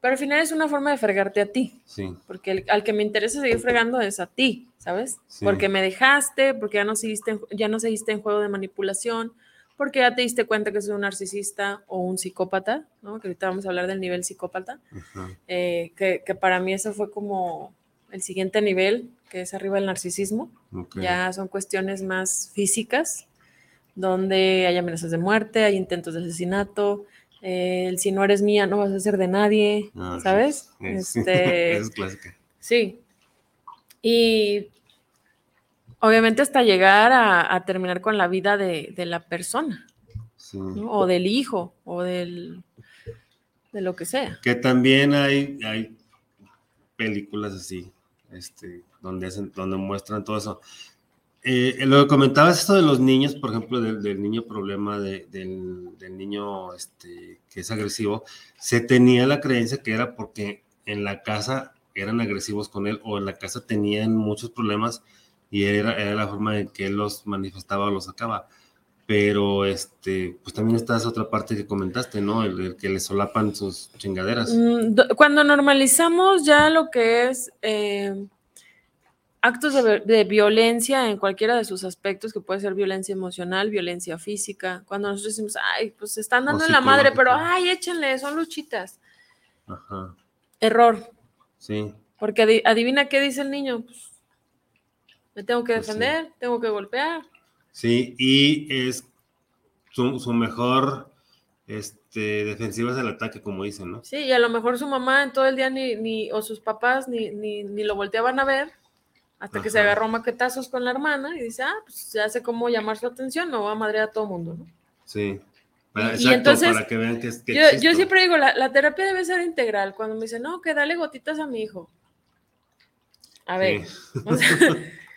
Pero al final es una forma de fregarte a ti. Sí. Porque al que me interesa seguir fregando es a ti, ¿sabes? Porque me dejaste, porque ya no, seguiste, ya no seguiste en juego de manipulación, porque ya te diste cuenta que soy un narcisista o un psicópata, ¿no? Que ahorita vamos a hablar del nivel psicópata, eh, que, que, para mí eso fue como el siguiente nivel, que es arriba del narcisismo. Ya son cuestiones más físicas, donde hay amenazas de muerte, hay intentos de asesinato, el si no eres mía no vas a ser de nadie, ah, ¿sabes? [LAUGHS] este, es clásica. Sí. Y Obviamente hasta llegar a, terminar con la vida de, la persona, o del hijo, o del, de lo que sea. Que también hay, hay películas así, este, donde, hacen, donde muestran todo eso. Eh, lo que comentabas esto de los niños, por ejemplo, del, niño problema, del, del, niño este, que es agresivo, se tenía la creencia que era porque en la casa eran agresivos con él o en la casa tenían muchos problemas y era, era la forma en que él los manifestaba o los sacaba. pero este, pues también está esa otra parte que comentaste, ¿no? El, que le solapan sus chingaderas. Mm, cuando normalizamos ya lo que es eh, actos de, violencia en cualquiera de sus aspectos, que puede ser violencia emocional, violencia física, cuando nosotros decimos, ay, pues se están dando en la madre, pero ay, échenle, son luchitas. Ajá. Error. Sí. Porque adivina qué dice el niño, pues, me tengo que pues defender, tengo que golpear. Sí, y es su, mejor este, defensiva es el ataque, como dicen, ¿no? Sí, y a lo mejor su mamá en todo el día ni, ni o sus papás ni, ni, ni lo volteaban a ver hasta que se agarró maquetazos con la hermana y dice, ah, pues ya sé cómo llamar su atención, no va a madrear a todo el mundo, ¿no? Sí. y, entonces, para que vean que, yo, yo, siempre digo, la, la, terapia debe ser integral. Cuando me dicen, no, que dale gotitas a mi hijo. A ver, [LAUGHS]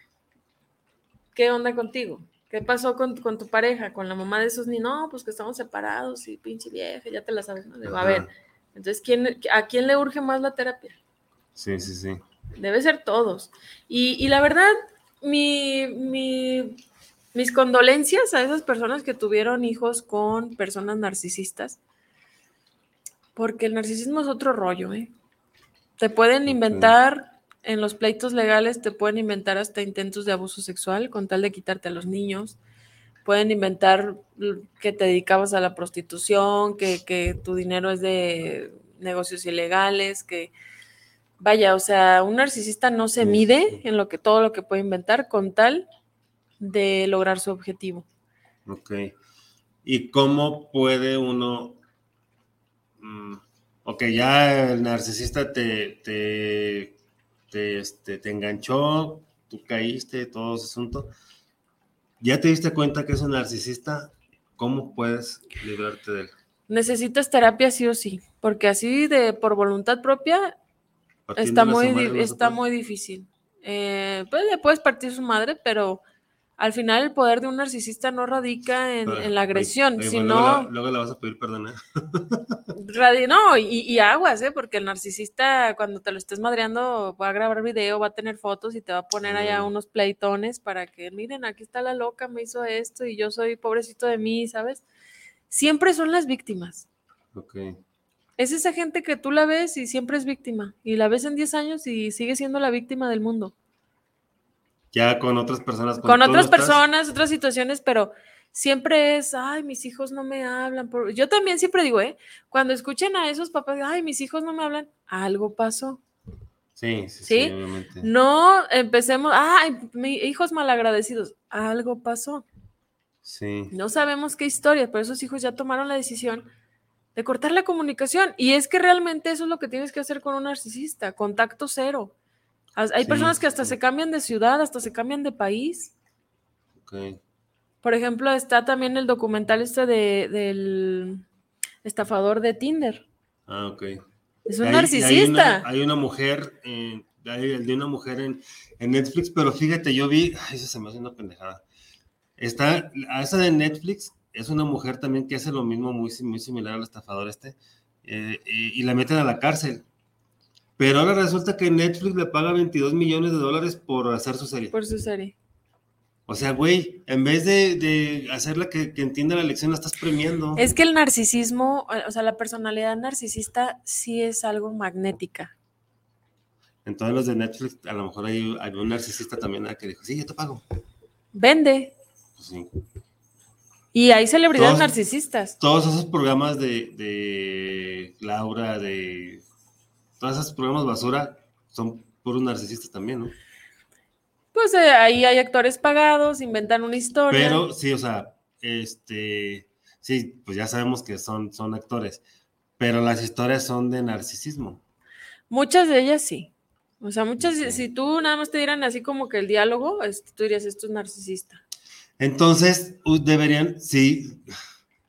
¿qué onda contigo? ¿Qué pasó con, tu pareja, con la mamá de esos niños? No, pues que estamos separados y pinche vieja, ya te la sabes. a ver, entonces, ¿quién, ¿a quién le urge más la terapia? Sí, sí, sí. Debe ser todos. Y, la verdad, mi, mis condolencias a esas personas que tuvieron hijos con personas narcisistas, porque el narcisismo es otro rollo, ¿eh? Te pueden inventar en los pleitos legales te pueden inventar hasta intentos de abuso sexual con tal de quitarte a los niños. Pueden inventar que te dedicabas a la prostitución, que, tu dinero es de negocios ilegales, que vaya, o sea, un narcisista no se mide en lo que todo lo que puede inventar con tal de lograr su objetivo. Ok. ¿Y cómo puede uno mm, ok, ya el narcisista te, te, te, este, te enganchó, tú caíste, todo ese asunto. ¿Ya te diste cuenta que es un narcisista? ¿Cómo puedes librarte de él? Necesitas terapia sí o sí, porque así de por voluntad propia está muy, está muy difícil. Eh, pues le puedes partir su madre, pero al final el poder de un narcisista no radica en, la agresión, sino... Luego, le vas a pedir perdón, ¿eh? [LAUGHS] no, y, aguas, ¿eh? Porque el narcisista cuando te lo estés madreando va a grabar video, va a tener fotos y te va a poner allá unos pleitones para que, miren, aquí está la loca, me hizo esto y yo soy pobrecito de mí, ¿sabes? Siempre son las víctimas. Ok. Es esa gente que tú la ves y siempre es víctima, y la ves en 10 años y sigue siendo la víctima del mundo ya con otras personas. Con otras personas, otras situaciones, pero siempre es, ay, mis hijos no me hablan. Yo también siempre digo, ¿eh? Cuando escuchen a esos papás, ay, mis hijos no me hablan, algo pasó. Sí, sí, sí, No empecemos, ay, mis hijos malagradecidos, algo pasó. Sí. No sabemos qué historia, pero esos hijos ya tomaron la decisión de cortar la comunicación. Y es que realmente eso es lo que tienes que hacer con un narcisista, contacto cero. Hay personas que hasta se cambian de ciudad, hasta se cambian de país. Por ejemplo, está también el documental este de, del estafador de Tinder. Ah, ok. Es un narcisista. Hay una, mujer, eh, hay el de una mujer en, Netflix, pero fíjate, yo vi, ay, eso se me hace una pendejada. Está, a esa de Netflix, es una mujer también que hace lo mismo, muy, muy similar al estafador este, eh, y la meten a la cárcel. Pero ahora resulta que Netflix le paga 22 millones de dólares por hacer su serie. Por su serie. O sea, güey, en vez de, hacerla que, entienda la lección, la estás premiando. Es que el narcisismo, o sea, la personalidad narcisista sí es algo magnética. En todos los de Netflix, a lo mejor hay, un narcisista también que dijo, sí, yo te pago. Vende. Pues sí. Y hay celebridades narcisistas. Todos esos programas de, de Laura, de todos esos programas basura son puros narcisistas también, ¿no? Pues eh, ahí hay actores pagados, inventan una historia. Pero sí, o sea, este, sí, pues ya sabemos que son, son actores, pero las historias son de narcisismo. Muchas de ellas sí. O sea, muchas, si tú nada más te dieran así como que el diálogo, este, tú dirías, esto es narcisista. Entonces, deberían, sí,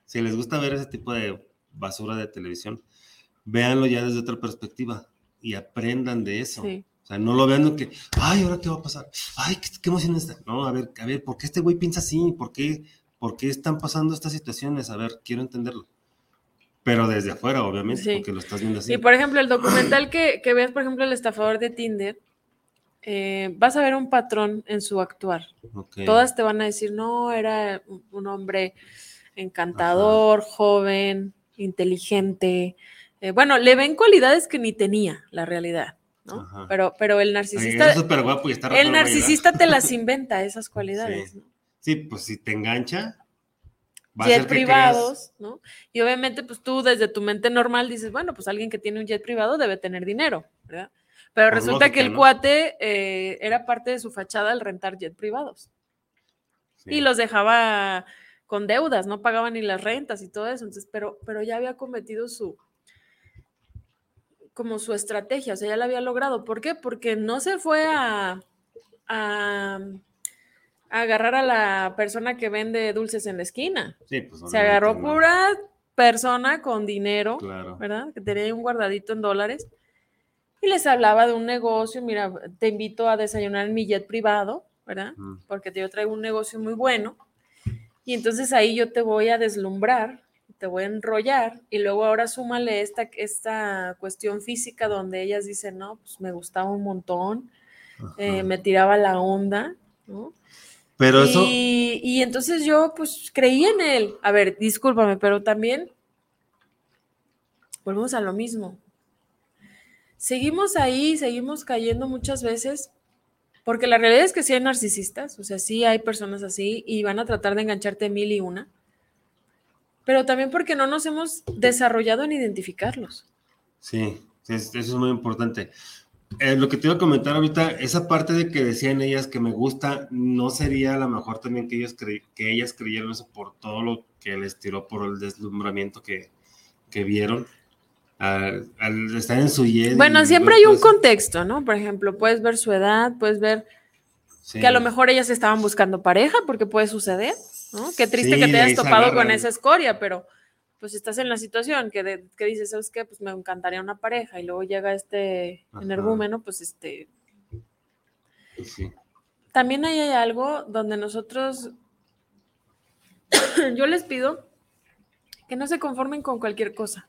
si les gusta ver ese tipo de basura de televisión, véanlo ya desde otra perspectiva y aprendan de eso. O sea, no lo vean que, ay, ¿ahora qué va a pasar? Ay, qué, emoción está. No, a ver, a ver, ¿por qué este güey piensa así? ¿Por qué, ¿Por qué están pasando estas situaciones? A ver, quiero entenderlo. Pero desde afuera, obviamente, porque lo estás viendo así. Y por ejemplo, el documental que, que ves, por ejemplo, el estafador de Tinder, eh, vas a ver un patrón en su actuar. Todas te van a decir, no, era un hombre encantador, joven, inteligente. Eh, bueno, le ven cualidades que ni tenía, la realidad. ¿no? Pero, pero el narcisista. el narcisista te las [LAUGHS] inventa, esas cualidades. Sí, pues si te engancha. Va jet privados, ¿no? Y obviamente, pues tú desde tu mente normal dices, bueno, pues alguien que tiene un jet privado debe tener dinero, ¿verdad? Pero resulta que el cuate eh, era parte de su fachada el rentar jet privados. Y los dejaba con deudas, no pagaba ni las rentas y todo eso. Entonces, pero, pero ya había cometido su, como su estrategia, o sea, ya la había logrado. ¿Por qué? Porque no se fue a, a, agarrar a la persona que vende dulces en la esquina. Sí, pues, se agarró pura persona con dinero, ¿verdad? Que tenía un guardadito en dólares. Y les hablaba de un negocio, mira, te invito a desayunar en mi jet privado, ¿verdad? Porque yo traigo un negocio muy bueno y entonces ahí yo te voy a deslumbrar, te voy a enrollar y luego ahora súmale esta, esta cuestión física donde ellas dicen, no, pues me gustaba un montón, eh, me tiraba la onda, ¿no? Pero eso... Y, y entonces yo pues creí en él. A ver, discúlpame, pero también volvemos a lo mismo. Seguimos ahí, seguimos cayendo muchas veces porque la realidad es que sí hay narcisistas, o sea, sí hay personas así y van a tratar de engancharte mil y una, pero también porque no nos hemos desarrollado en identificarlos. Sí, eso es muy importante. Eh, lo que te iba a comentar ahorita, esa parte de que decían ellas que me gusta, no sería a lo mejor también que, ellos que ellas creyeron eso por todo lo que les tiró por el deslumbramiento que, que vieron al, estar en su Bueno, siempre hay un contexto, ¿no? Por ejemplo, puedes ver su edad, puedes ver que a lo mejor ellas estaban buscando pareja, porque puede suceder, ¿no? Qué triste que te hayas topado con esa escoria, pero pues estás en la situación que, que dices, ¿sabes qué? Pues me encantaría una pareja y luego llega este energúmeno, pues este... Pues También hay algo donde nosotros, [COUGHS] yo les pido que no se conformen con cualquier cosa.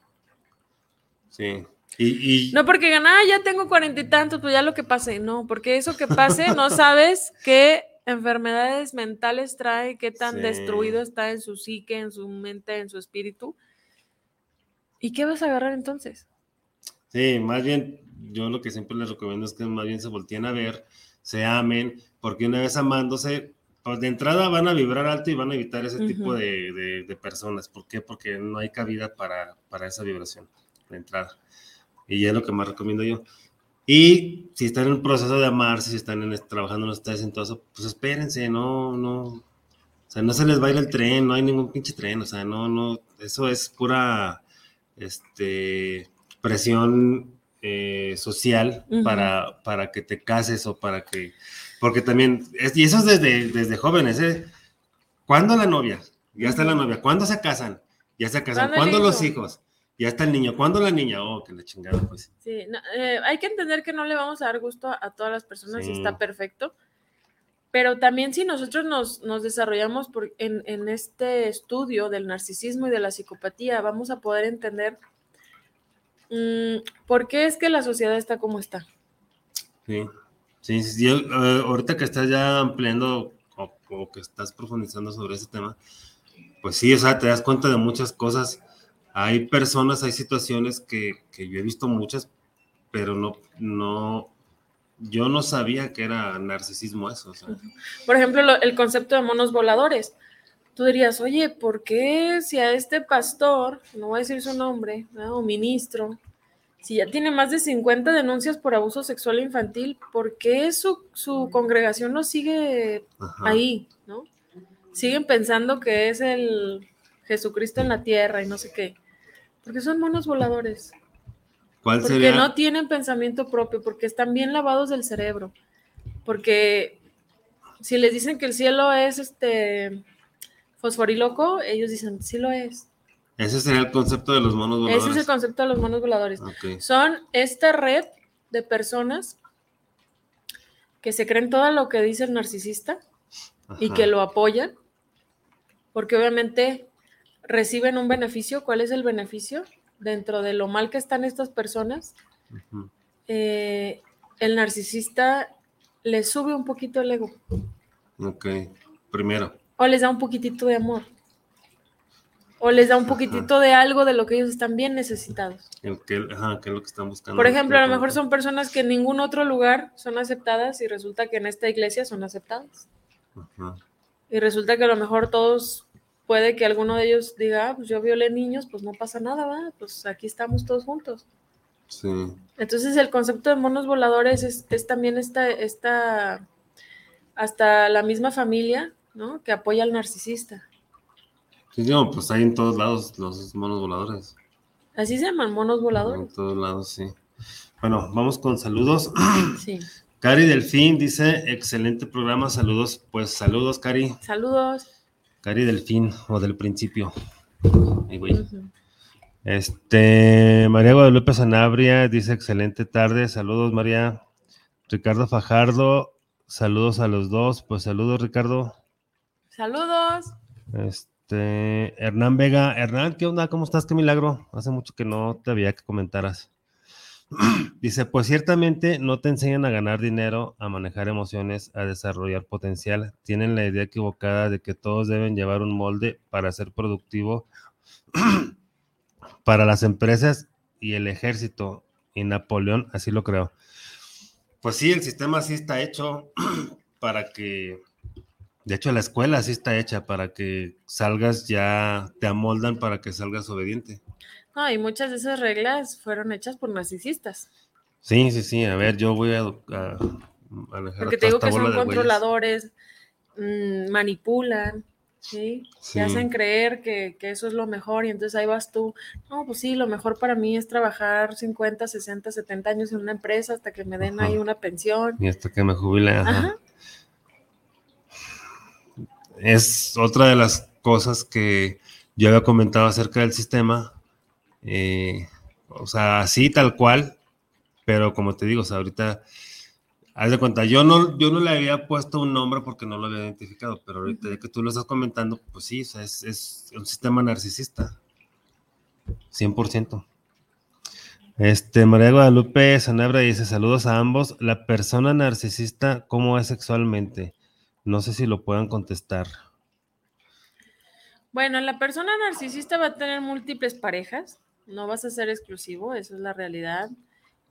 Sí. Y, No porque gana, ah, ya tengo cuarenta y tantos, pues ya lo que pase. No, porque eso que pase, no sabes qué enfermedades mentales trae, qué tan destruido está en su psique, en su mente, en su espíritu. ¿Y qué vas a agarrar entonces? Sí, más bien, yo lo que siempre les recomiendo es que más bien se volteen a ver, se amen, porque una vez amándose, pues de entrada van a vibrar alto y van a evitar ese tipo de, de, personas. ¿Por qué? Porque no hay cabida para, para esa vibración de entrada. Y es lo que más recomiendo yo. Y si están en el proceso de amarse, si están en, trabajando en ustedes en todo eso, pues espérense, no, no, o sea, no se les va a ir el tren, no hay ningún pinche tren, o sea, no, no, eso es pura, este, presión eh, social para, para que te cases o para que, porque también, y eso es desde, desde jóvenes, ¿eh? ¿Cuándo la novia? Ya está la novia. ¿Cuándo se casan? Ya se casan. ¿Cuándo los hijos? Ya está el niño. ¿Cuándo la niña? Oh, que la chingada, pues. Sí, eh, hay que entender que no le vamos a dar gusto a, todas las personas y está perfecto. Pero también si nosotros nos, desarrollamos por, en, este estudio del narcisismo y de la psicopatía, vamos a poder entender mm, por qué es que la sociedad está como está. Sí, sí, sí. Eh, ahorita que estás ya ampliando o, o, que estás profundizando sobre ese tema, pues sí, o sea, te das cuenta de muchas cosas hay personas, hay situaciones que, yo he visto muchas, pero no, no, yo no sabía que era narcisismo eso. Por ejemplo, el concepto de monos voladores. Tú dirías, oye, ¿por qué si a este pastor, no voy a decir su nombre, o ministro, si ya tiene más de 50 denuncias por abuso sexual infantil, ¿por qué su, congregación no sigue ahí? ¿no? Siguen pensando que es el Jesucristo en la tierra y no sé qué. Porque son monos voladores. ¿Cuál porque no tienen pensamiento propio, porque están bien lavados del cerebro. Porque si les dicen que el cielo es este fosforiloco, ellos dicen, sí lo es. Ese sería el concepto de los monos voladores. Ese es el concepto de los monos voladores. Son esta red de personas que se creen todo lo que dice el narcisista y que lo apoyan, porque obviamente reciben un beneficio. ¿Cuál es el beneficio? Dentro de lo mal que están estas personas, eh, el narcisista les sube un poquito el ego. Ok, primero. O les da un poquitito de amor. O les da un poquitito de algo de lo que ellos están bien necesitados. El que, ajá, que es lo que están buscando. Por ejemplo, a lo mejor son personas que en ningún otro lugar son aceptadas y resulta que en esta iglesia son aceptadas. Ajá. Y resulta que a lo mejor todos, puede que alguno de ellos diga, ah, pues yo violé niños, pues no pasa nada, ¿va? Pues aquí estamos todos juntos. Sí. Entonces el concepto de monos voladores es, es también esta, esta, hasta la misma familia, ¿no? Que apoya al narcisista. Sí, no, pues hay en todos lados los monos voladores. Así se llaman monos En voladores. todos lados, sí. Bueno, vamos con saludos. [CLEARS THROAT] Sí. Cari Delfín dice, excelente programa, saludos. Pues saludos, Cari. Saludos. Cari Delfín, o del principio. Ay, güey. Ujú. Este, María Guadalupe Sanabria dice, excelente tarde, saludos, María. Ricardo Fajardo, saludos a los dos. Pues saludos, Ricardo. Saludos. Este, Hernán Vega. Hernán, ¿qué onda? ¿Cómo estás? Qué milagro. Hace mucho que no te había que comentaras. [CLEARS THROAT] Dice, pues ciertamente no te enseñan a ganar dinero, a manejar emociones, a desarrollar potencial. Tienen la idea equivocada de que todos deben llevar un molde para ser productivo [CLEARS THROAT] para las empresas y el ejército. Y Napoleón así lo creo. Pues sí, el sistema así está hecho [CLEARS THROAT] para que de hecho, la escuela así está hecha para que salgas ya, te amoldan para que salgas obediente. No, y muchas de esas reglas fueron hechas por narcisistas. Sí, sí, sí. A ver, yo voy a, a manejar Porque te digo que son controladores, mm, manipulan, ¿sí? Sí. Te hacen creer que, que eso es lo mejor y entonces ahí vas tú. No, pues sí, lo mejor para mí es trabajar 50, 60, 70 años en una empresa hasta que me den Ajá. ahí una pensión. Y hasta que me jubile. ajá. Ajá. Es otra de las cosas que yo había comentado acerca del sistema. Eh, o sea, así tal cual, pero como te digo, ahorita, haz de cuenta, yo no, yo no le había puesto un nombre porque no lo había identificado, pero ahorita ya que tú lo estás comentando, pues sí, o sea, es, es un sistema narcisista. 100%. Este, María Guadalupe Sanabra dice, saludos a ambos. La persona narcisista, ¿cómo es sexualmente? No sé si lo puedan contestar. Bueno, la persona narcisista va a tener múltiples parejas, no vas a ser exclusivo, eso es la realidad.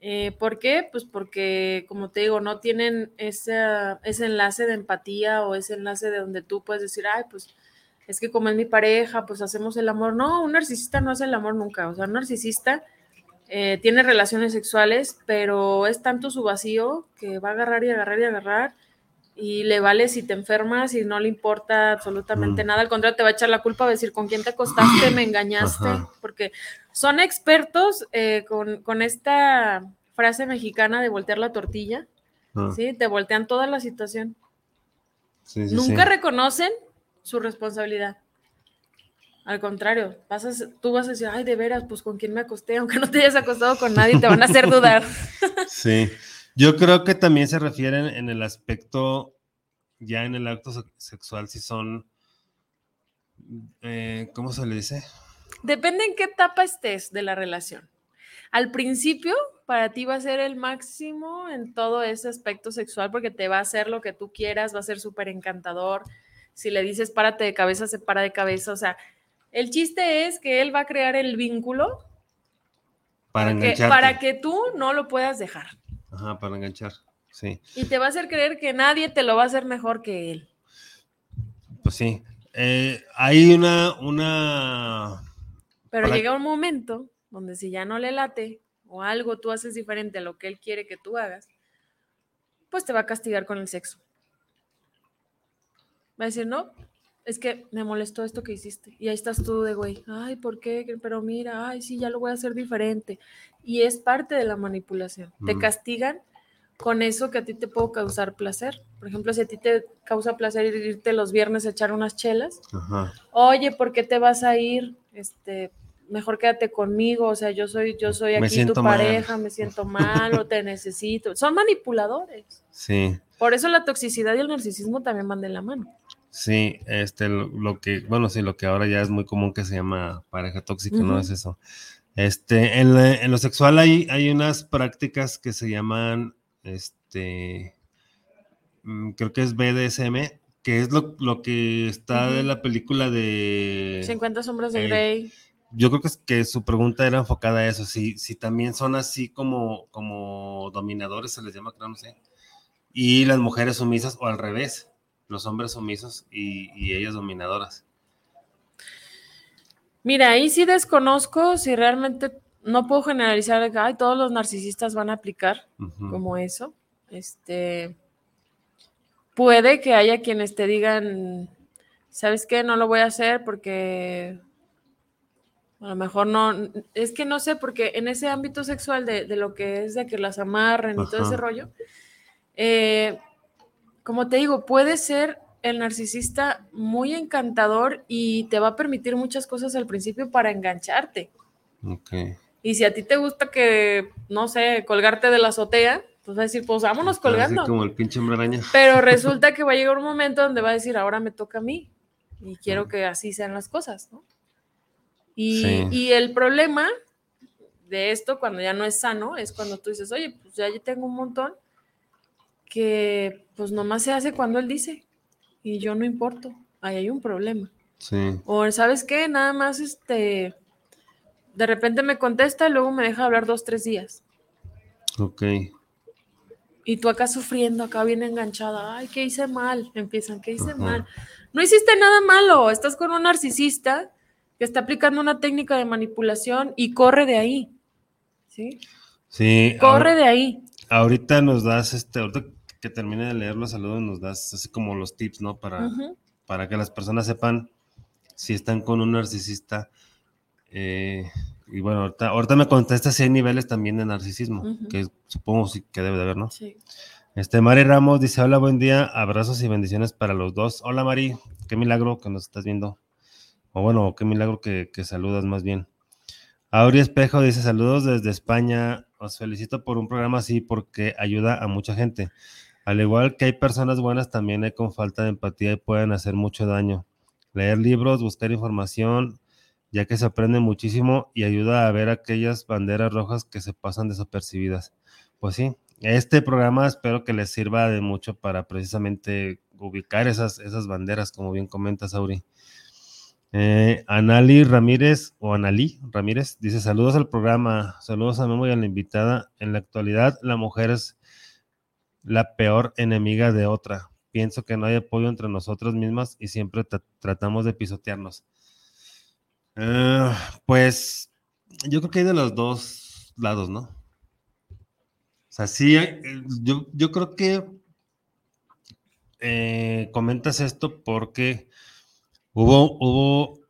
Eh, ¿Por qué? Pues porque, como te digo, no tienen ese, ese enlace de empatía o ese enlace de donde tú puedes decir, ay, pues es que como es mi pareja, pues hacemos el amor. No, un narcisista no hace el amor nunca. O sea, un narcisista eh, tiene relaciones sexuales, pero es tanto su vacío que va a agarrar y agarrar y agarrar y le vale si te enfermas y no le importa absolutamente Mm. nada, al contrario te va a echar la culpa, va a decir con quién te acostaste, me engañaste, Ajá. porque son expertos eh, con, con esta frase mexicana de voltear la tortilla, Ah, ¿sí? Te voltean toda la situación. sí, sí, Nunca sí. reconocen su responsabilidad. Al contrario, vas a- tú vas a decir, ay, de veras, pues con quién me acosté, aunque no te hayas acostado con nadie, te van a hacer dudar. [LAUGHS] Sí. Yo creo que también se refieren en el aspecto, ya en el acto se- sexual, si son, eh, ¿cómo se le dice? Depende en qué etapa estés de la relación. Al principio, para ti va a ser el máximo en todo ese aspecto sexual porque te va a hacer lo que tú quieras, va a ser súper encantador. Si le dices párate de cabeza, se para de cabeza. O sea, el chiste es que él va a crear el vínculo Para que- para que tú no lo puedas dejar. Ajá, para enganchar. Sí, Y te va a hacer creer que nadie te lo va a hacer mejor que él. pues sí. Eh, hay una, una, Pero Para- llega un momento donde si ya no le late o algo tú haces diferente a lo que él quiere que tú hagas, pues te va a castigar con el sexo. Va a decir, no, es que me molestó esto que hiciste. Y ahí estás tú de güey, ay, ¿por qué? Pero mira, ay, sí, ya lo voy a hacer diferente. Y es parte de la manipulación. Te castigan con eso que a ti te puede causar placer. Por ejemplo, si a ti te causa placer irte los viernes a echar unas chelas, ajá, oye, ¿por qué te vas a ir? Este, mejor quédate conmigo, o sea, yo soy, yo soy aquí tu mal. pareja, me siento mal o te necesito. Son manipuladores. sí. Por eso la toxicidad y el narcisismo también van de la mano. Sí, este, lo, lo que, bueno, sí, lo que ahora ya es muy común que se llama pareja tóxica, ¿no? Es eso. Este, en, la- en lo sexual hay, hay unas prácticas que se llaman, este, mm, creo que es BDSM, que es lo, lo que está de la película de... 50 sombras de Grey. Yo creo que, es- que su pregunta era enfocada a eso, si, si también son así como, como dominadores, se les llama, creo, no sé, y las mujeres sumisas, o al revés, los hombres sumisos y, y ellas dominadoras. Mira, ahí sí desconozco si realmente no puedo generalizar que "Ay, todos los narcisistas van a aplicar como eso. Este puede que haya quienes te digan, ¿sabes qué? No lo voy a hacer porque a lo mejor no, es que no sé, porque en ese ámbito sexual de, de lo que es de que las amarren y todo ese rollo, eh, como te digo, puede ser el narcisista muy encantador y te va a permitir muchas cosas al principio para engancharte. Ok. Y si a ti te gusta que, no sé, colgarte de la azotea, pues va a decir, pues vámonos Así colgando. como el pinche hombre araña. Pero [LAUGHS] resulta que va a llegar un momento donde va a decir, ahora me toca a mí. Y quiero Ujú. que así sean las cosas, ¿no? Y, Sí. y el problema de esto, cuando ya no es sano, es cuando tú dices, oye, pues ya yo tengo un montón que pues nomás se hace cuando él dice y yo no importo. Ahí hay un problema. Sí. O sabes qué, nada más este, de repente me contesta y luego me deja hablar dos, tres días. Ok. Y tú acá sufriendo, acá bien enganchada. Ay, ¿qué hice mal? Empiezan, ¿qué hice Ajá. mal? No hiciste nada malo. Estás con un narcisista que está aplicando una técnica de manipulación y corre de ahí. ¿Sí? Sí. Corre de ahí. Ahorita nos das, este, ahorita que termine de leer los saludos, nos das así como los tips, ¿no? Para, para que las personas sepan si están con un narcisista. Eh, y bueno, ahorita, ahorita me contesta si hay niveles también de narcisismo, Ujú. que supongo sí que debe de haber, ¿no? Sí. Este, Mari Ramos dice, hola, buen día, abrazos y bendiciones para los dos. Hola, Mari, qué milagro que nos estás viendo. O bueno, qué milagro que, que saludas más bien. Auri Espejo dice, saludos desde España, os felicito por un programa así porque ayuda a mucha gente. Al igual que hay personas buenas, también hay con falta de empatía y pueden hacer mucho daño. Leer libros, buscar información, ya que se aprende muchísimo y ayuda a ver aquellas banderas rojas que se pasan desapercibidas. Pues sí, este programa espero que les sirva de mucho para precisamente ubicar esas, esas banderas, como bien comentas, Auri. Eh, Anali Ramírez o Analí Ramírez dice saludos al programa, saludos a Memo y a la invitada. En la actualidad la mujer es la peor enemiga de otra. Pienso que no hay apoyo entre nosotras mismas y siempre tra- tratamos de pisotearnos. Eh, pues yo creo que hay de los dos lados, ¿no? O sea, sí, eh, yo, yo creo que eh, comentas esto porque hubo, hubo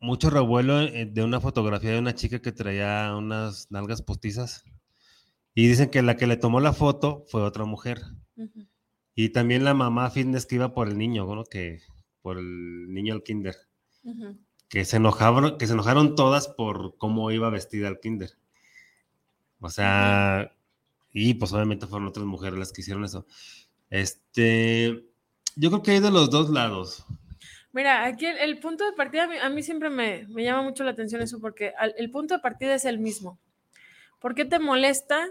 mucho revuelo eh, de una fotografía de una chica que traía unas nalgas postizas y dicen que la que le tomó la foto fue otra mujer. Y también la mamá fitness que iba por el niño, ¿no? Que por el niño al kinder. Que se enojaron, que se enojaron todas por cómo iba vestida al kinder. O sea, y pues obviamente fueron otras mujeres las que hicieron eso. Este, yo creo que hay de los dos lados. Mira, aquí el, el punto de partida, a mí, a mí siempre me, me llama mucho la atención eso, porque al- el punto de partida es el mismo. ¿Por qué te molesta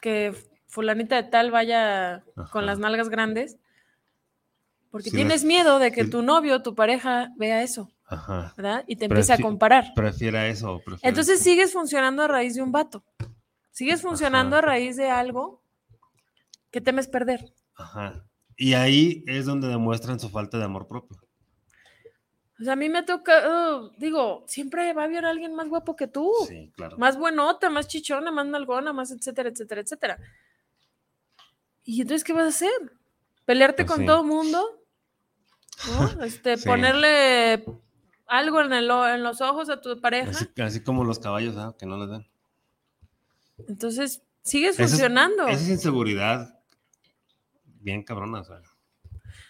que fulanita de tal vaya con las nalgas grandes? Porque Sí, tienes miedo de que sí. tu novio, tu pareja, vea eso, Ajá. ¿verdad? Y te empiece a comparar. Prefiera eso. prefiera- Entonces sigues funcionando a raíz de un vato. Sigues funcionando Ajá. a raíz de algo que temes perder. Ajá. Y ahí es donde demuestran su falta de amor propio. O sea, a mí me toca, digo, siempre va a haber alguien más guapo que tú. Sí, claro. más buenota, más chichona, más nalgona, más etcétera, etcétera, etcétera. ¿Y entonces qué vas a hacer? ¿Pelearte Pues con sí. todo mundo? ¿No? [LAUGHS] Este, Sí. Ponerle algo en, el o- en los ojos a tu pareja. Así, así como los caballos, ¿ah? que no les dan. Entonces, sigues Esa es- funcionando. Esa es inseguridad bien cabrona. O sea,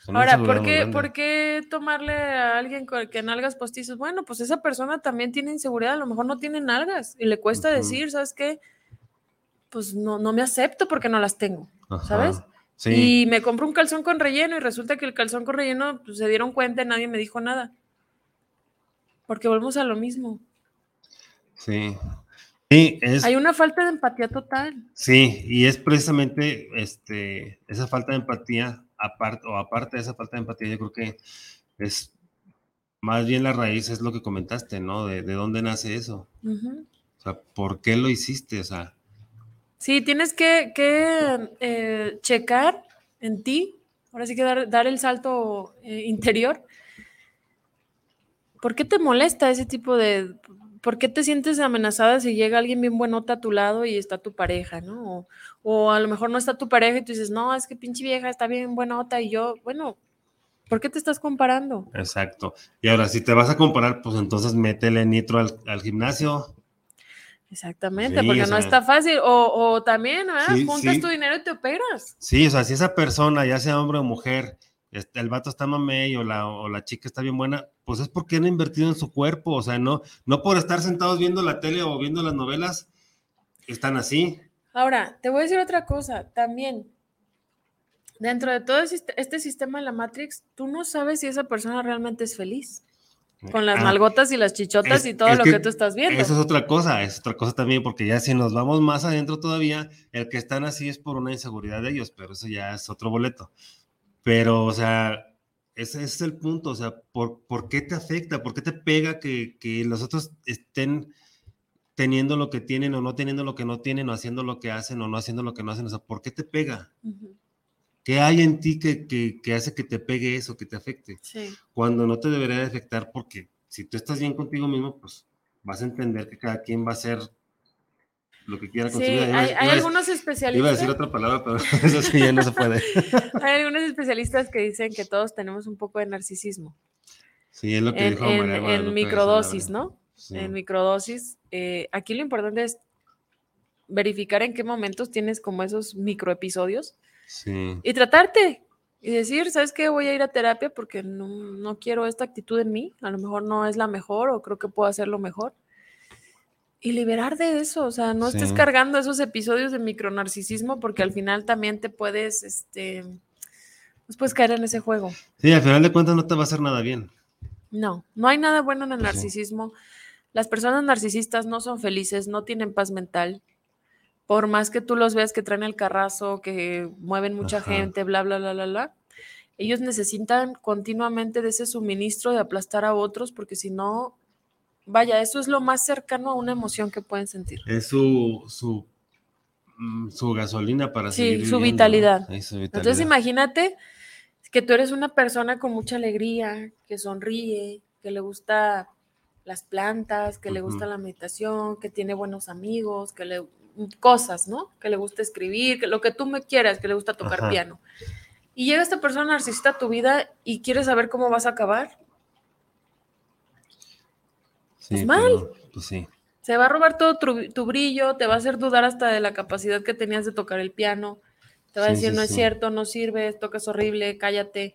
Ahora, ¿por qué. ¿por qué tomarle a alguien con- que nalgas postizas? Bueno, pues esa persona también tiene inseguridad, a lo mejor no tiene nalgas y le cuesta decir, ¿sabes qué? Pues no, no me acepto porque no las tengo, Ajá. ¿sabes? Sí. Y me compro un calzón con relleno y resulta que el calzón con relleno pues, se dieron cuenta y nadie me dijo nada. Porque volvemos a lo mismo. Sí. Sí, es, Hay una falta de empatía total. sí, y es precisamente este, esa falta de empatía, aparte, o aparte de esa falta de empatía, yo creo que es más bien la raíz, es lo que comentaste, ¿no? De, de dónde nace eso. Ujú. O sea, ¿por qué lo hiciste? O sea, Sí, tienes que, que, eh, checar en ti, ahora sí que dar, dar el salto eh, interior. ¿Por qué te molesta ese tipo de... ¿Por qué te sientes amenazada si llega alguien bien buenota a tu lado y está tu pareja, ¿no? O, o a lo mejor no está tu pareja y tú dices, no, es que pinche vieja está bien buenota y yo, bueno, ¿por qué te estás comparando? exacto. Y ahora, si te vas a comparar, pues entonces métele nitro al, al gimnasio. Exactamente, Sí, porque o no está fácil. O, o también, ¿verdad? Sí, Juntas sí. tu dinero y te operas. Sí, o sea, si esa persona, ya sea hombre o mujer, este, el vato está mamey o la, o la chica está bien buena, pues es porque han invertido en su cuerpo, o sea, no, no por estar sentados viendo la tele o viendo las novelas, están así. Ahora, te voy a decir otra cosa también. Dentro de todo este sistema de la Matrix, tú no sabes si esa persona realmente es feliz. Con las Ah, nalgotas y las chichotas es- y todo lo que que, tú estás viendo. Eso es otra cosa, es otra cosa también, porque ya si nos vamos más adentro todavía, el que están así es por una inseguridad de ellos, pero eso ya es otro boleto. Pero, o sea, ese es el punto, o sea, ¿por, por qué te afecta? ¿Por qué te pega que, que los otros estén teniendo lo que tienen o no teniendo lo que no tienen o haciendo lo que hacen o no haciendo lo que no hacen? O sea, ¿por qué te pega? ¿Qué hay en ti que, que, que hace que te pegue eso, que te afecte? Sí. cuando no te debería de afectar porque si tú estás bien contigo mismo, pues vas a entender que cada quien va a hacer lo que quiera con Sí, hay, hay algunos Iba a especialistas. decir otra palabra, pero [LAUGHS] eso sí ya no se puede. [LAUGHS] Hay algunos especialistas que dicen que todos tenemos un poco de narcisismo. Sí, es lo que En, dijo María en microdosis. ¿no? Sí, En microdosis. Eh, aquí lo importante es verificar en qué momentos tienes como esos microepisodios sí, y tratarte y decir, ¿sabes qué? Voy a ir a terapia porque no, no quiero esta actitud en mí, a lo mejor no es la mejor o creo que puedo hacerlo mejor. Y liberar de eso, o sea, no estés cargando esos episodios de micronarcisismo porque al final también te puedes, este, pues puedes caer en ese juego. Sí, al final de cuentas no te va a hacer nada bien. No, no hay nada bueno en el sí. Las personas narcisistas no son felices, no tienen paz mental. Por más que tú los veas que traen el carrazo, que mueven mucha Ajá. gente, bla, bla, bla, bla, bla. Ellos necesitan continuamente de ese suministro de aplastar a otros, porque si no, vaya, eso es lo más cercano a una emoción que pueden sentir. Es su, su, mm, su gasolina para Sí, seguir su viviendo, ¿no? vitalidad. Su Entonces imagínate que tú eres una persona con mucha alegría, que sonríe, que le gusta las plantas, que le gusta la meditación, que tiene buenos amigos, que le cosas, ¿no? Que le gusta escribir, que lo que tú me quieras, que le gusta tocar Ajá. piano. Y llega esta persona narcisista a tu vida y quieres saber cómo vas a acabar. Sí, es mal. pero, pues sí. Se va a robar todo tu, tu brillo, te va a hacer dudar hasta de la capacidad que tenías de tocar el piano. Te va a decir, no es cierto, no sirves, tocas horrible, cállate.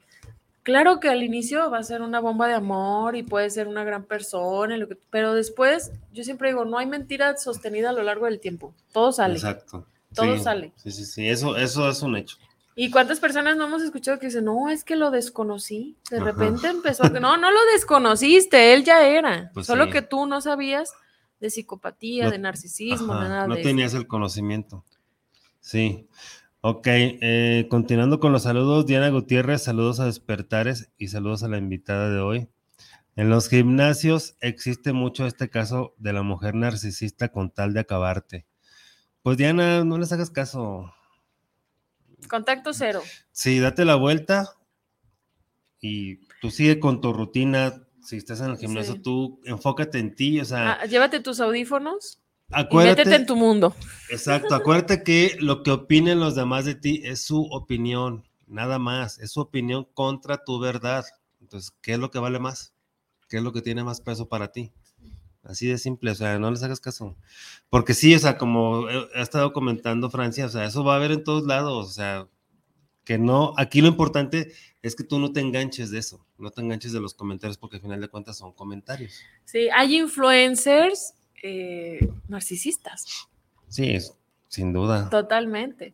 Claro que al inicio va a ser una bomba de amor y puede ser una gran persona, pero después, yo siempre digo, no hay mentira sostenida a lo largo del tiempo. Todo sale. Exacto. Todo Sí, sale. Sí, sí, sí, eso, eso es un hecho. ¿Y cuántas personas no hemos escuchado que dicen, no, es que lo desconocí? De Ajá. repente empezó a... No, no lo desconociste, él ya era. Pues Solo sí. que tú no sabías de psicopatía, No- de narcisismo, Ajá, de nada no de eso. tenías el conocimiento. Sí. Ok, eh, continuando con los saludos, Diana Gutiérrez, saludos a Despertares y saludos a la invitada de hoy. En los gimnasios existe mucho este caso de la mujer narcisista con tal de acabarte. Pues Diana, no les hagas caso. Contacto cero. Sí, date la vuelta y tú sigue con tu rutina. Si estás en el gimnasio, Sí. tú enfócate en ti, o sea, Ah, llévate tus audífonos y acuérdate. métete en tu mundo. Exacto, acuérdate que lo que opinen los demás de ti es su opinión, nada más, es su opinión contra tu verdad. Entonces, ¿qué es lo que vale más? ¿Qué es lo que tiene más peso para ti? Así de simple, o sea, no les hagas caso. Porque sí, o sea, como he estado comentando Francia, o sea, eso va a haber en todos lados, o sea, que no, aquí lo importante es que tú no te enganches de eso, no te enganches de los comentarios, porque al final de cuentas son comentarios. Sí, hay influencers eh, narcisistas, Sí, sin duda. totalmente.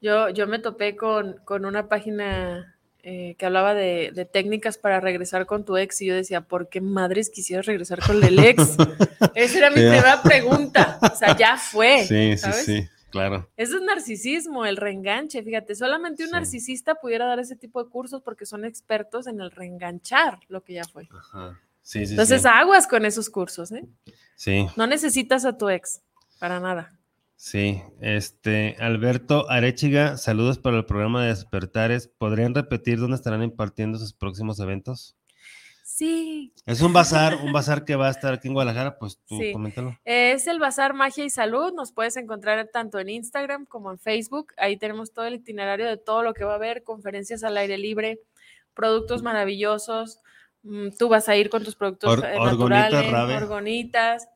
Yo, yo me topé con, con una página eh, que hablaba de, técnicas para regresar con tu ex y yo decía, ¿por qué madres quisieras regresar con el ex? [LAUGHS] Esa era mi primera pregunta. O sea, ya fue. Sí, sí, sí. Claro. Eso es narcisismo, el reenganche. Fíjate, solamente un narcisista pudiera dar ese tipo de cursos porque son expertos en el reenganchar lo que ya fue. Ajá. Sí, sí, Entonces, aguas con esos cursos, ¿eh? Sí. No necesitas a tu ex, para nada. Sí, este, Alberto Arechiga, saludos para el programa de Despertares. ¿Podrían repetir dónde estarán impartiendo sus próximos eventos? Sí. Es un bazar, un bazar que va a estar aquí en Guadalajara, pues tú coméntalo. Es el Bazar Magia y Salud, nos puedes encontrar tanto en Instagram como en Facebook. Ahí tenemos todo el itinerario de todo lo que va a haber, conferencias al aire libre, productos maravillosos. Mm, tú vas a ir con tus productos eh, naturales, orgonitas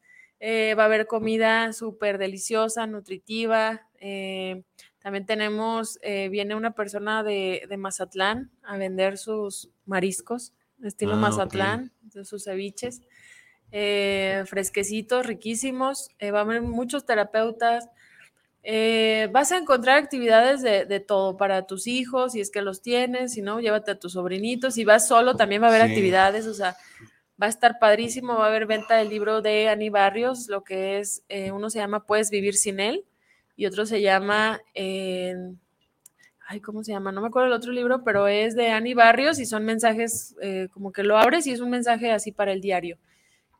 eh, va a haber comida súper deliciosa, nutritiva. Eh, también tenemos, eh, viene una persona de, Mazatlán a vender sus mariscos, estilo ah, Mazatlán, sus ceviches, fresquecitos, riquísimos. va a haber muchos terapeutas. Vas a encontrar actividades de, todo para tus hijos, si es que los tienes, si no, llévate a tus sobrinitos. Si vas solo, también va a haber actividades, o sea, Va a estar padrísimo, va a haber venta del libro de Ani Barrios, lo que es, eh, uno se llama Puedes vivir sin él y otro se llama, ay, ¿cómo se llama? No me acuerdo el otro libro, pero es de Ani Barrios y son mensajes eh, como que lo abres y es un mensaje así para el diario.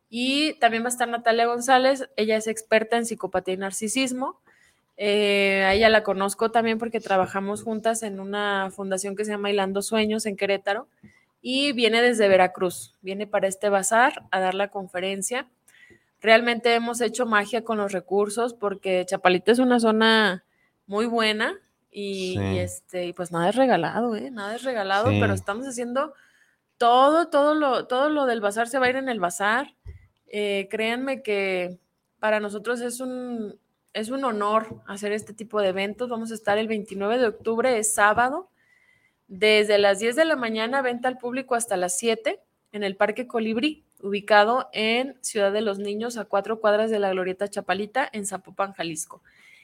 Y también va a estar Natalia González, ella es experta en psicopatía y narcisismo. Eh, a ella la conozco también porque trabajamos juntas en una fundación que se llama Hilando Sueños en Querétaro y viene desde Veracruz, viene para este bazar a dar la conferencia. Realmente hemos hecho magia con los recursos porque Chapalita es una zona muy buena y, este y pues nada es regalado, ¿eh? nada es regalado, pero estamos haciendo todo, todo lo, todo lo del bazar se va a ir en el bazar. Eh, créanme que para nosotros es un, es un honor hacer este tipo de eventos. Vamos a estar el 29 de octubre, es sábado, desde las 10 de la mañana, venta al público hasta las 7 en el Parque Colibrí, ubicado en Ciudad de los Niños, a cuatro cuadras de la Glorieta Chapalita, en Zapopan, Jalisco.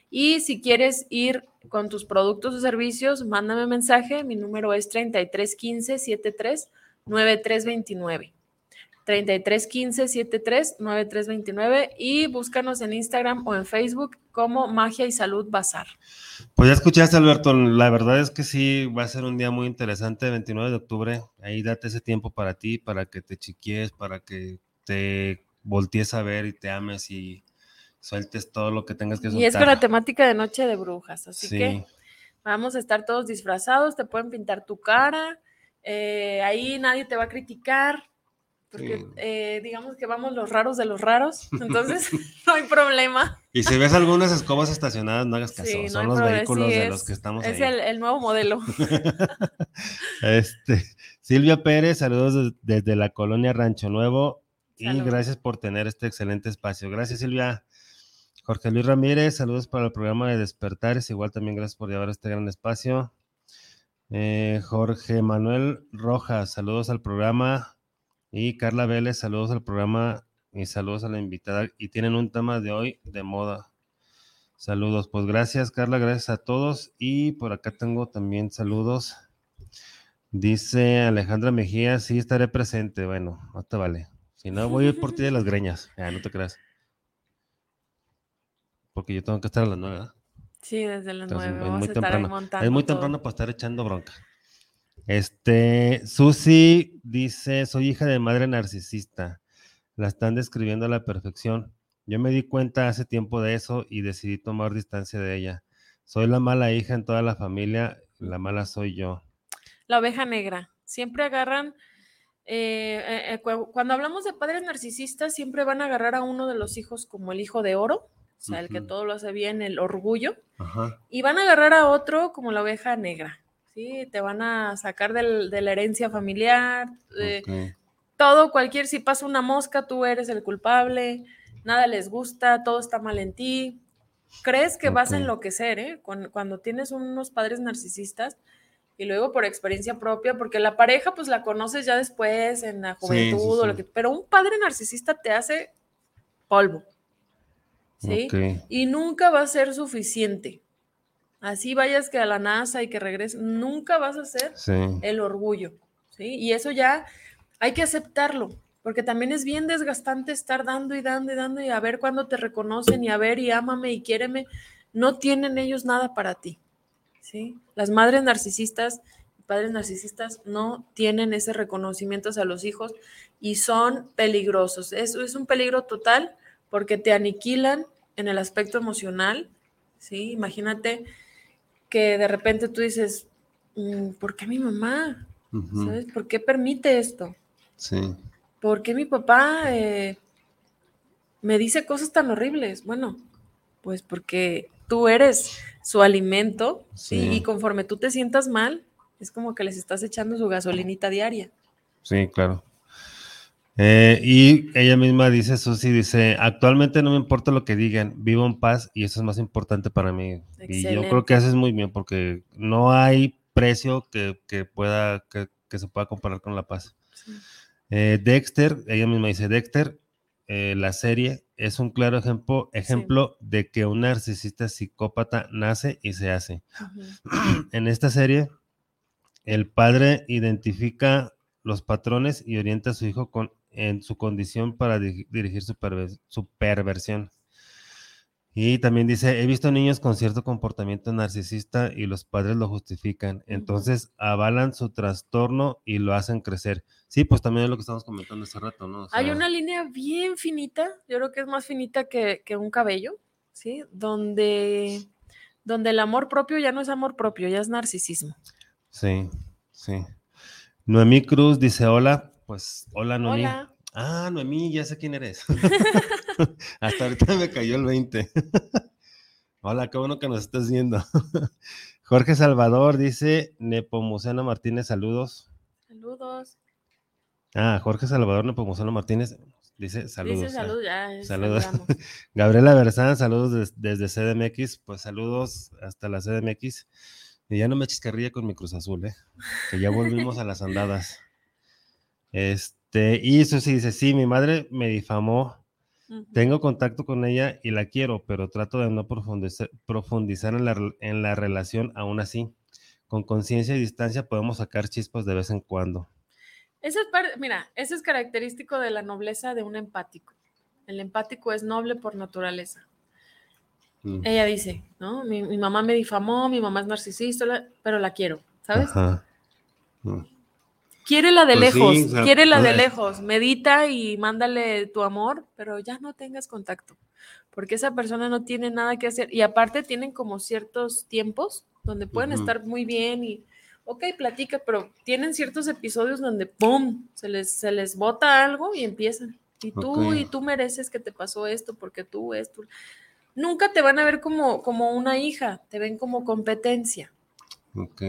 Y si quieres ir con tus productos o servicios, mándame mensaje. Mi número es 3315 73 9329. 3315 73 9329 y búscanos en Instagram o en Facebook como Magia y Salud Bazar. Pues ya escuchaste, Alberto. La verdad es que sí, va a ser un día muy interesante, 29 de octubre. Ahí date ese tiempo para ti, para que te chiquies, para que te voltees a ver y te ames y sueltes todo lo que tengas que soltar. Y es con la temática de Noche de Brujas, así que vamos a estar todos disfrazados, te pueden pintar tu cara, eh, ahí nadie te va a criticar, porque eh, digamos que vamos los raros de los raros, [LAUGHS] entonces [LAUGHS] no hay problema. Y si ves algunas escobas estacionadas, no hagas caso, son los vehículos de los que estamos es ahí. Es el, nuevo modelo. [LAUGHS] este, Silvia Pérez, saludos desde la colonia Rancho Nuevo y gracias por tener este excelente espacio. Gracias, Silvia. Jorge Luis Ramírez, saludos para el programa de Despertares, igual también gracias por llevar este gran espacio. Eh, Jorge Manuel Rojas, saludos al programa. Y Carla Vélez, saludos al programa y saludos a la invitada. Y tienen un tema de hoy de moda. Saludos, pues gracias Carla, gracias a todos. Y por acá tengo también saludos. Dice Alejandra Mejía, sí estaré presente. Bueno, no te vale. Si no, voy a ir por ti de las greñas. Ya, no te creas. Porque yo tengo que estar a las nueve, Sí, desde las nueve. Es muy temprano. Es muy temprano para estar echando bronca. Este, Susi dice, soy hija de madre narcisista. La están describiendo a la perfección. Yo me di cuenta hace tiempo de eso y decidí tomar distancia de ella. Soy la mala hija en toda la familia, la mala soy yo. La oveja negra. Siempre agarran, eh, eh, eh, cuando hablamos de padres narcisistas, siempre van a agarrar a uno de los hijos como el hijo de oro, o sea, el que todo lo hace bien, el orgullo, y van a agarrar a otro como la oveja negra te van a sacar de la herencia familiar, todo, cualquier, si pasa una mosca, tú eres el culpable, nada les gusta, todo está mal en ti. Crees que vas a enloquecer, ¿eh? Cuando, tienes unos padres narcisistas y luego por experiencia propia, porque la pareja pues la conoces ya después en la juventud, pero un padre narcisista te hace polvo, ¿sí? Y nunca va a ser suficiente. Así vayas que a la NASA y que regreses, nunca vas a ser el orgullo, ¿sí? Y eso ya hay que aceptarlo, porque también es bien desgastante estar dando y dando y dando y a ver cuándo te reconocen y a ver y ámame y quiéreme. No tienen ellos nada para ti, ¿sí? Las madres narcisistas padres narcisistas no tienen ese reconocimiento hacia los hijos y son peligrosos. Eso es un peligro total porque te aniquilan en el aspecto emocional, ¿sí? Imagínate que de repente tú dices, mm, ¿por qué mi mamá? ¿Sabes? ¿Por qué permite esto? Sí. ¿Por qué mi papá eh, me dice cosas tan horribles? Bueno, pues porque tú eres su alimento y conforme tú te sientas mal, es como que les estás echando su gasolinita diaria. Sí, claro. Eh, y ella misma dice, Susi, dice, actualmente no me importa lo que digan, vivo en paz y eso es más importante para mí. Y yo creo que haces muy bien porque no hay precio que, pueda, que, se pueda comparar con la paz. Eh, Dexter, ella misma dice, Dexter, eh, la serie es un claro ejemplo, ejemplo de que un narcisista psicópata nace y se hace. [CLEARS THROAT] en esta serie, el padre identifica los patrones y orienta a su hijo con, en su condición para dirigir su, perversión. Y también dice, he visto niños con cierto comportamiento narcisista y los padres lo justifican. Entonces avalan su trastorno y lo hacen crecer. Sí, pues también es lo que estamos comentando hace rato, ¿no? Hay una línea bien finita, yo creo que es más finita que, que, un cabello, ¿sí? Donde, donde el amor propio ya no es amor propio, ya es narcisismo. Sí, sí. Noemí Cruz dice hola. Pues hola, Noemí. Hola. Ah, Noemí, ya sé quién eres. [LAUGHS] Hasta ahorita me cayó el 20. [LAUGHS] hola, qué bueno que nos estás viendo. [LAUGHS] Jorge Salvador dice Nepomuceno Martínez, saludos. Saludos. Ah, Jorge Salvador Nepomuceno Martínez dice saludos. Dice saludos, ya. Saludos. Gabriela Berzán, saludos desde CDMX. Pues saludos hasta la CDMX. Y ya no me chiscarría con mi Cruz Azul, ¿eh? Que ya volvimos a las andadas. Este, y eso sí dice, sí, mi madre me difamó. Tengo contacto con ella y la quiero, pero trato de no profundizar, profundizar en, la, en la relación aún así. Con conciencia y distancia podemos sacar chispas de vez en cuando. Eso es, mira, eso es característico de la nobleza de un empático. El empático es noble por naturaleza. Mm. Ella dice, ¿no? Mi, mamá me difamó, mi mamá es narcisista, pero la quiero, ¿sabes? Mm. Quiere la de pues lejos, quiere la de lejos, medita y mándale tu amor, pero ya no tengas contacto, porque esa persona no tiene nada que hacer. Y aparte tienen como ciertos tiempos donde pueden estar muy bien y, ok, platica, pero tienen ciertos episodios donde, ¡pum!, se les, se les bota algo y empiezan. Y tú, y tú mereces que te pasó esto, porque tú esto nunca te van a ver como, como una hija, te ven como competencia. Ok.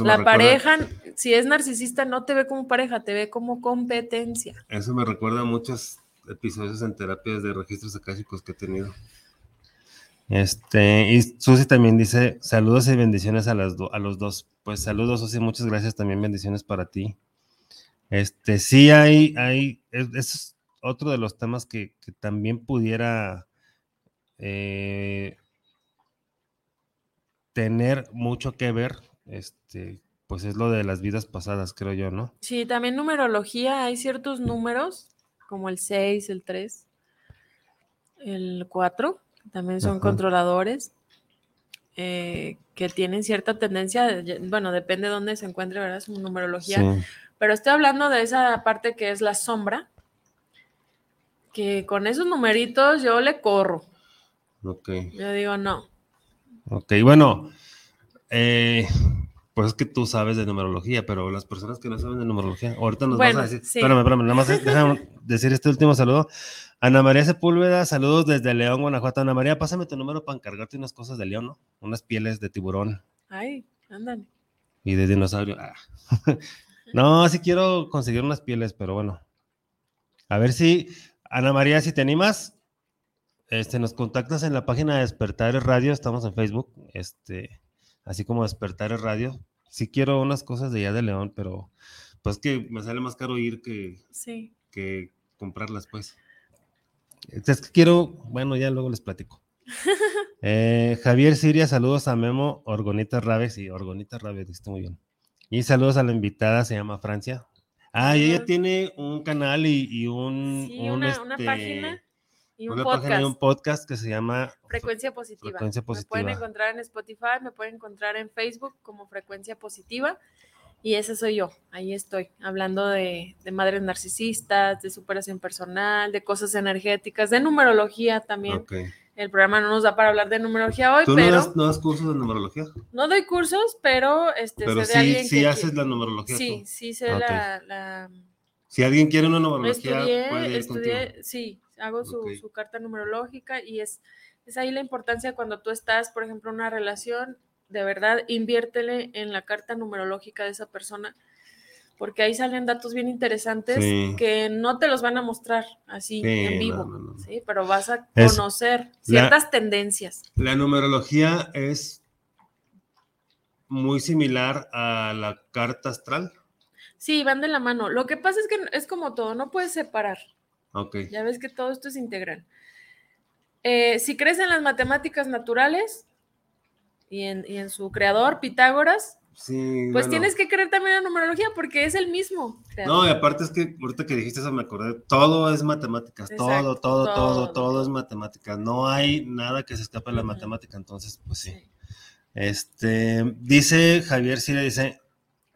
La pareja, si es narcisista, no te ve como pareja, te ve como competencia. Eso me recuerda a muchos episodios en terapias de registros akáshicos que he tenido. Este, y Susi también dice, saludos y bendiciones a, las a los dos. Pues saludos, Susi, muchas gracias, también bendiciones para ti. Este, sí hay, hay, es, otro de los temas que, que también pudiera eh, tener mucho que ver, este, pues es lo de las vidas pasadas, creo yo, ¿no? Sí, también numerología, hay ciertos números, como el 6, el 3, el 4, también son controladores, eh, que tienen cierta tendencia, bueno, depende de dónde se encuentre, ¿verdad? Su numerología. Pero estoy hablando de esa parte que es la sombra, que con esos numeritos yo le corro. Ok. Yo digo no. Ok, bueno, eh, pues es que tú sabes de numerología, pero las personas que no saben de numerología, ahorita nos vas a decir, espérame, espérame, nada más déjame [LAUGHS] decir este último saludo. Ana María Sepúlveda, saludos desde León, Guanajuato. Ana María, pásame tu número para encargarte unas cosas de León, ¿no? Unas pieles de tiburón. Ay, ándale. Y de dinosaurio. Ah. [LAUGHS] no, sí quiero conseguir unas pieles, pero bueno. A ver si, Ana María, si te animas, este, nos contactas en la página de Despertares Radio, estamos en Facebook, este, así como Despertares Radio. Sí quiero unas cosas de allá de León, pero pues que me sale más caro ir que, que comprarlas, pues. Es que quiero, bueno, ya luego les platico. [LAUGHS] Eh, Javier Siria, saludos a Memo Orgonita Raves y Orgonita Raves, está muy bien. Y saludos a la invitada, se llama Francia. Ah, y ella tiene un canal y, un, sí, una, este, página y un, podcast. un podcast que se llama Frecuencia Positiva. Frecuencia Positiva. Me pueden encontrar en Spotify, me pueden encontrar en Facebook como Frecuencia Positiva. Y ese soy yo, ahí estoy, hablando de, madres narcisistas, de superación personal, de cosas energéticas, de numerología también. El programa no nos da para hablar de numerología hoy, ¿Tú pero... No das, no das cursos de numerología? No doy cursos, pero... Este, pero sí, alguien sí haces la numerología. Sí, sí sé la, Si alguien quiere una numerología, estudié, estudié, sí, hago su, su, carta numerológica y es, es ahí la importancia cuando tú estás, por ejemplo, en una relación de verdad, inviértele en la carta numerológica de esa persona, porque ahí salen datos bien interesantes que no te los van a mostrar así en vivo, ¿sí? pero vas a conocer ciertas tendencias. La numerología es muy similar a la carta astral. Sí, van de la mano. Lo que pasa es que es como todo, no puedes separar. Ya ves que todo esto es integral. Eh, si crees en las matemáticas naturales, y en, su creador, Pitágoras, pues tienes que creer también en la numerología porque es el mismo. No, y aparte es que ahorita que dijiste eso me acordé, todo es matemáticas, todo, todo, todo, todo, es matemáticas. No hay nada que se escape de la matemática, entonces, pues sí. Este, dice Javier Sira, dice,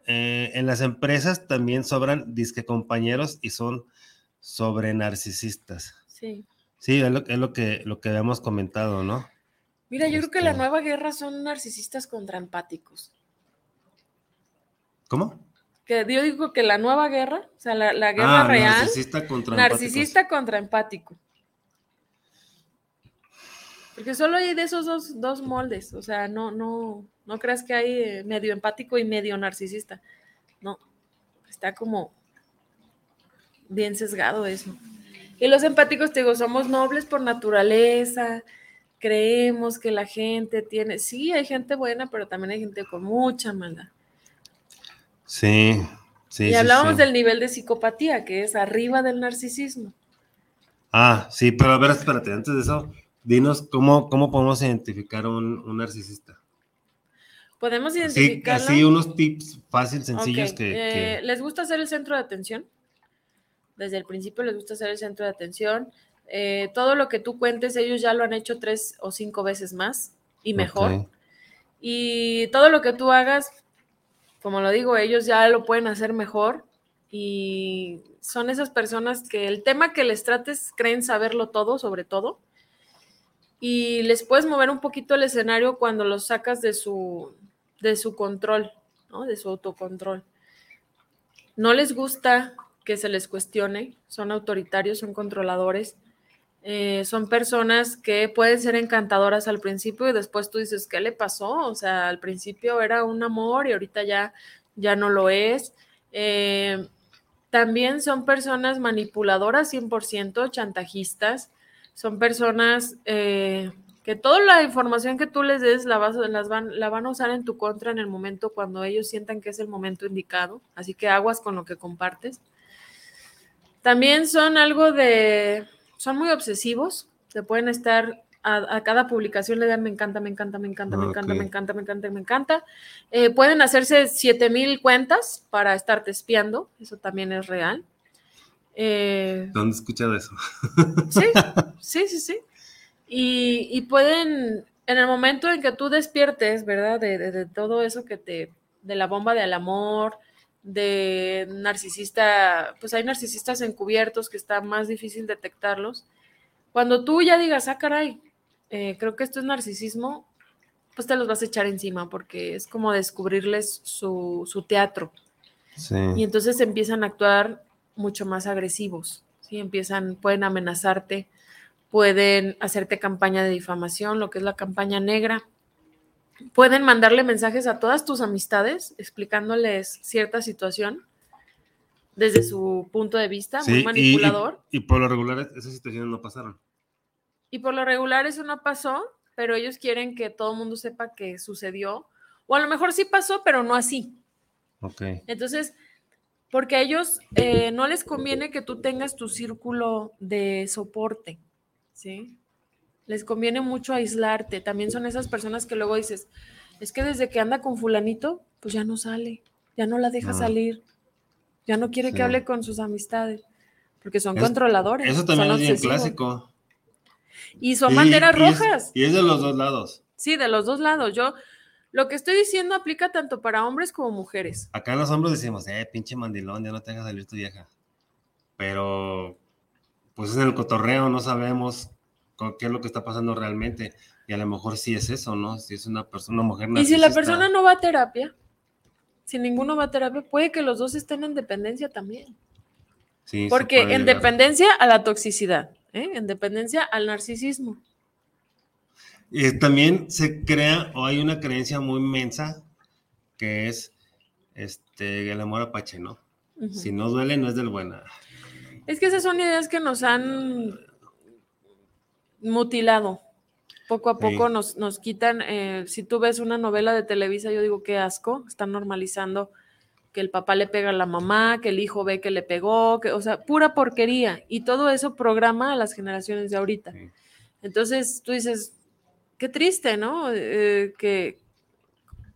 eh, en las empresas también sobran disque compañeros y son sobre narcisistas. Sí. Sí, es lo, es lo que, lo que habíamos comentado, ¿no? Mira, yo creo que la este nueva guerra son narcisistas contra empáticos. ¿Cómo? Que yo digo que la nueva guerra, o sea, la, guerra ah, real. Narcisista contra Narcisista contra empático. Porque solo hay de esos dos, moldes. O sea, no, no, no creas que hay eh, medio empático y medio narcisista. No. Está como bien sesgado eso. Y los empáticos, te digo, somos nobles por naturaleza, creemos que la gente tiene, sí, hay gente buena, pero también hay gente con mucha maldad. Sí, sí. Y hablábamos del nivel de psicopatía, que es arriba del narcisismo. Ah, sí, pero a ver, espérate, antes de eso, dinos cómo, cómo podemos identificar un, un narcisista. Podemos identificar. Así, unos tips fáciles, sencillos que, eh, ¿Les gusta ser el centro de atención? Desde el principio les gusta ser el centro de atención. Eh, todo lo que tú cuentes, ellos ya lo han hecho tres o cinco veces más y mejor. Y todo lo que tú hagas, como lo digo, ellos ya lo pueden hacer mejor. Y son esas personas que el tema que les trates creen saberlo todo, sobre todo. Y les puedes mover un poquito el escenario cuando los sacas de su, de su control, ¿no? de su autocontrol. No les gusta que se les cuestione, son autoritarios, son controladores eh, son personas que pueden ser encantadoras al principio y después tú dices, ¿qué le pasó? O sea, al principio era un amor y ahorita ya, ya no lo es. Eh, también son personas manipuladoras 100%, chantajistas. Son personas eh, que toda la información que tú les des la, van, la van a usar en tu contra en el momento cuando ellos sientan que es el momento indicado. Así que aguas con lo que compartes. También son algo de son muy obsesivos, se pueden estar a, cada publicación le dan me encanta, me encanta, me encanta, me encanta, me encanta, me encanta, me encanta. Eh, pueden hacerse 7000 cuentas para estarte espiando, eso también es real. Eh, ¿Dónde escuchado eso? sí, [LAUGHS] sí, sí, sí. Y, pueden, en el momento en que tú despiertes, ¿verdad? De, de, todo eso que te, de la bomba del amor, de narcisista, pues hay narcisistas encubiertos que está más difícil detectarlos. Cuando tú ya digas, ah, caray, eh, creo que esto es narcisismo, pues te los vas a echar encima porque es como descubrirles su, su teatro. Y entonces empiezan a actuar mucho más agresivos, ¿sí? Empiezan, pueden amenazarte, pueden hacerte campaña de difamación, lo que es la campaña negra, pueden mandarle mensajes a todas tus amistades explicándoles cierta situación desde su punto de vista, muy manipulador. Y, por lo regular esas situaciones no pasaron. Y por lo regular eso no pasó, pero ellos quieren que todo el mundo sepa que sucedió. O a lo mejor sí pasó, pero no así. Ok. Entonces, porque a ellos eh, no les conviene que tú tengas tu círculo de soporte, ¿sí? Les conviene mucho aislarte. También son esas personas que luego dices, es que desde que anda con fulanito, pues ya no sale, ya no la deja salir, ya no quiere que hable con sus amistades, porque son controladores. Eso también es bien clásico. Y son banderas rojas. y es de los dos lados. Sí, de los dos lados. Yo, lo que estoy diciendo aplica tanto para hombres como mujeres. Acá los hombres decimos, eh, pinche mandilón, ya no te salir tu vieja. Pero, pues es el cotorreo, no sabemos qué es lo que está pasando realmente. Y a lo mejor sí es eso, ¿no? Si es una persona, una mujer Y si la persona no va a terapia, si ninguno va a terapia, puede que los dos estén en dependencia también. Sí, Porque en dependencia a la toxicidad, ¿eh? en dependencia al narcisismo. Y también se crea, o hay una creencia muy inmensa, que es este, el amor apache, ¿no? Si no duele, no es del buena. Es que esas son ideas que nos han mutilado. Poco a poco nos, nos, quitan, eh, si tú ves una novela de Televisa, yo digo qué asco, están normalizando que el papá le pega a la mamá, que el hijo ve que le pegó, que, o sea, pura porquería. Y todo eso programa a las generaciones de ahorita. Entonces tú dices, qué triste, ¿no? Eh, que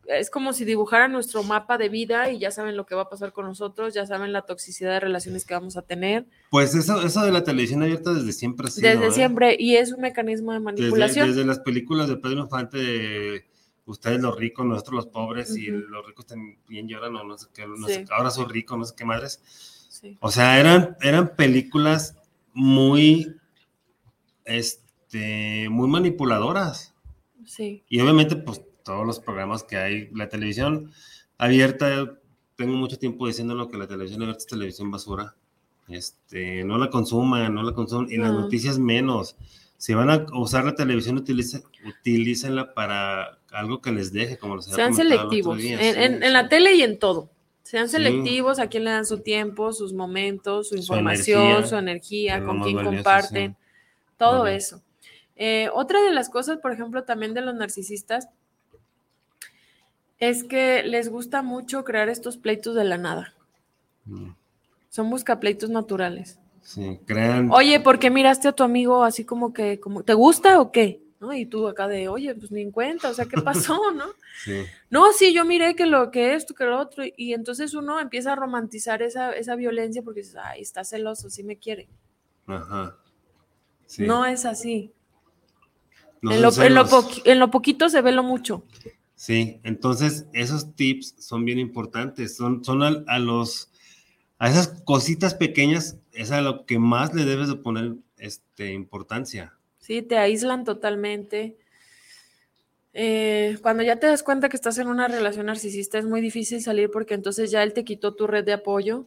es como si dibujaran nuestro mapa de vida y ya saben lo que va a pasar con nosotros, ya saben la toxicidad de relaciones que vamos a tener. Pues eso, eso de la televisión abierta desde siempre ha sido. Desde ¿eh? siempre, y es un mecanismo de manipulación. Desde, las películas de Pedro Infante, ustedes los ricos, nosotros los pobres, y los ricos también lloran, o no sé qué, no sé, ahora soy rico, no sé qué madres. O sea, eran, eran películas muy, este, muy manipuladoras. Sí. Y obviamente, pues todos los programas que hay, la televisión abierta, tengo mucho tiempo diciéndolo que la televisión abierta es televisión basura. Este, no la consuman, no la consuman, y las noticias menos. Si van a usar la televisión, utilicen, utilícenla para algo que les deje, como los Sean selectivos, en, en, la tele y en todo. Sean selectivos a quién le dan su tiempo, sus momentos, su información, su energía, con quién comparten, todo eso. Eh, otra de las cosas, por ejemplo, también de los narcisistas, es que les gusta mucho crear estos pleitos de la nada. Mm. Son buscapleitos naturales. Sí, crean. Oye, ¿por qué miraste a tu amigo así como que, como, ¿te gusta o qué? ¿No? Y tú acá de, oye, pues ni en cuenta, o sea, ¿qué pasó, [LAUGHS] no? Sí. No, sí, yo miré que lo que esto, que lo otro, y entonces uno empieza a romantizar esa, esa violencia porque dices, ay, está celoso, sí me quiere. Ajá. No es así en, lo, poquito se ve lo mucho. Sí, entonces esos tips son bien importantes, son, son a, los, a esas cositas pequeñas, es a lo que más le debes de poner este, importancia. Sí, te aíslan totalmente. Eh, cuando ya te das cuenta que estás en una relación narcisista es muy difícil salir porque entonces ya él te quitó tu red de apoyo,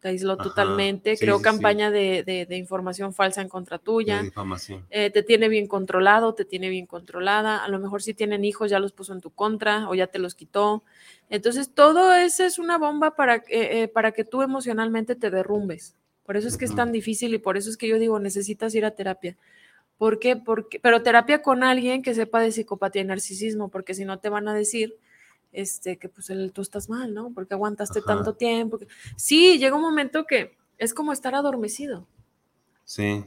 te aisló totalmente, creó campaña De, información falsa en contra tuya, eh, te tiene bien controlado, te tiene bien controlada, a lo mejor si tienen hijos ya los puso en tu contra o ya te los quitó. Entonces, todo eso es una bomba para, eh, para que tú emocionalmente te derrumbes. Por eso es que es tan difícil y por eso es que yo digo, necesitas ir a terapia. ¿Por qué? Porque, pero terapia con alguien que sepa de psicopatía y narcisismo, porque si no te van a decir este, que pues el, tú estás mal, ¿no? Porque aguantaste tanto tiempo. Sí, llega un momento que es como estar adormecido. Sí.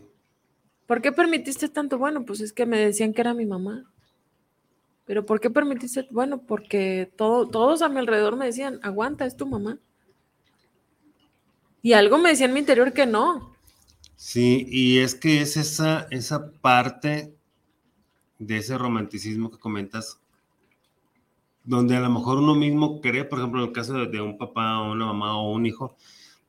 ¿Por qué permitiste tanto? Bueno, pues es que me decían que era mi mamá. Pero ¿por qué permitiste? Bueno, porque todo, todos a mi alrededor me decían, aguanta, es tu mamá. Y algo me decía en mi interior que no. Sí, y es que es esa, esa parte de ese romanticismo que comentas donde a lo mejor uno mismo cree, por ejemplo, en el caso de, un papá o una mamá o un hijo,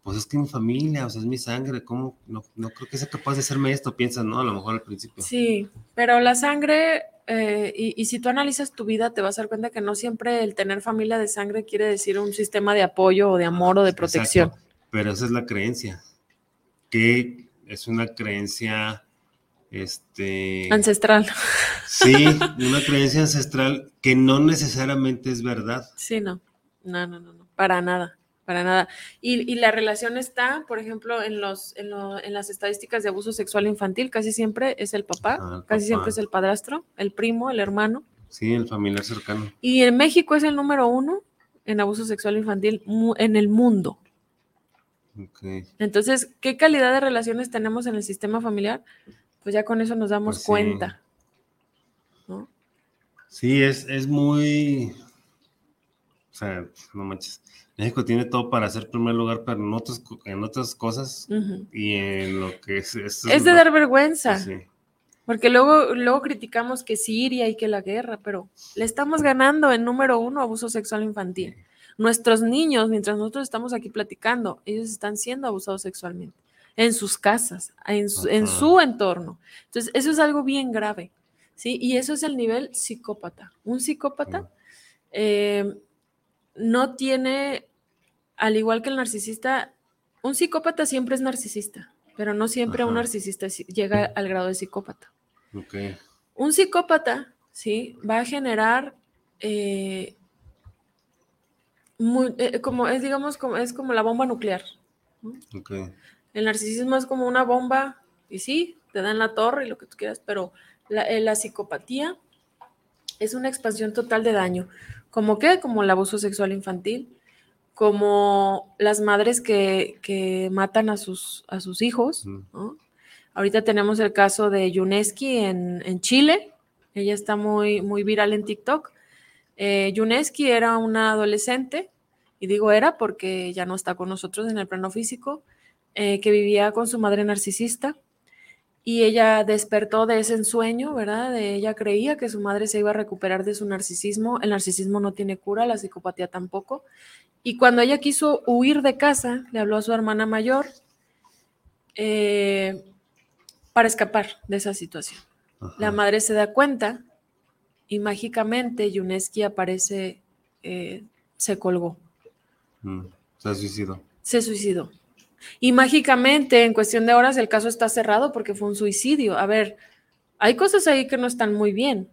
pues es que mi familia, o sea, es mi sangre, ¿cómo? No, no creo que sea capaz de hacerme esto, piensas, ¿no? A lo mejor al principio. Sí, pero la sangre, eh, y, si tú analizas tu vida, te vas a dar cuenta que no siempre el tener familia de sangre quiere decir un sistema de apoyo o de amor o de protección. Pero esa es la creencia, que es una creencia este ancestral. Sí, [LAUGHS] una creencia ancestral que no necesariamente es verdad. Sí, no, no, no, no, para nada, para nada. Y, la relación está, por ejemplo, en, los, en, las estadísticas de abuso sexual infantil, casi siempre es el papá, ah, casi siempre es el padrastro, el primo, el hermano. Sí, el familiar cercano. Y en México es el número uno en abuso sexual infantil en el mundo. Okay. Entonces, ¿qué calidad de relaciones tenemos en el sistema familiar? Pues ya con eso nos damos pues cuenta. Sí, es, es muy. O sea, no manches. México tiene todo para ser primer lugar, pero en, otros, en otras cosas y en lo que es... Es, de dar vergüenza. Sí. Porque luego, luego criticamos que Siria y que la guerra, pero le estamos ganando en número uno abuso sexual infantil. Nuestros niños, mientras nosotros estamos aquí platicando, ellos están siendo abusados sexualmente en sus casas, en su, en su entorno. Entonces, eso es algo bien grave, ¿sí? Y eso es el nivel psicópata. Un psicópata eh, no tiene, al igual que el narcisista, un psicópata siempre es narcisista, pero no siempre un narcisista llega al grado de psicópata. Un psicópata, ¿sí? Va a generar eh, eh, como es, digamos, como, es como la bomba nuclear. El narcisismo es como una bomba, y sí, te dan la torre y lo que tú quieras, pero la, eh, la psicopatía es una expansión total de daño. ¿Como qué? Como el abuso sexual infantil, como las madres que, matan a sus, a sus hijos. Ahorita tenemos el caso de Yuneski en, Chile. Ella está muy, muy viral en TikTok. Eh, Yuneski era una adolescente, y digo era porque ya no está con nosotros en el plano físico, eh, que vivía con su madre narcisista y ella despertó de ese ensueño, ¿verdad? ella creía que su madre se iba a recuperar de su narcisismo. El narcisismo no tiene cura, la psicopatía tampoco. Y cuando ella quiso huir de casa, le habló a su hermana mayor eh, para escapar de esa situación. La madre se da cuenta y mágicamente Yuneski aparece, eh, se colgó. Mm, se suicidó. Se suicidó. Y mágicamente, en cuestión de horas, el caso está cerrado porque fue un suicidio. A ver, hay cosas ahí que no están muy bien.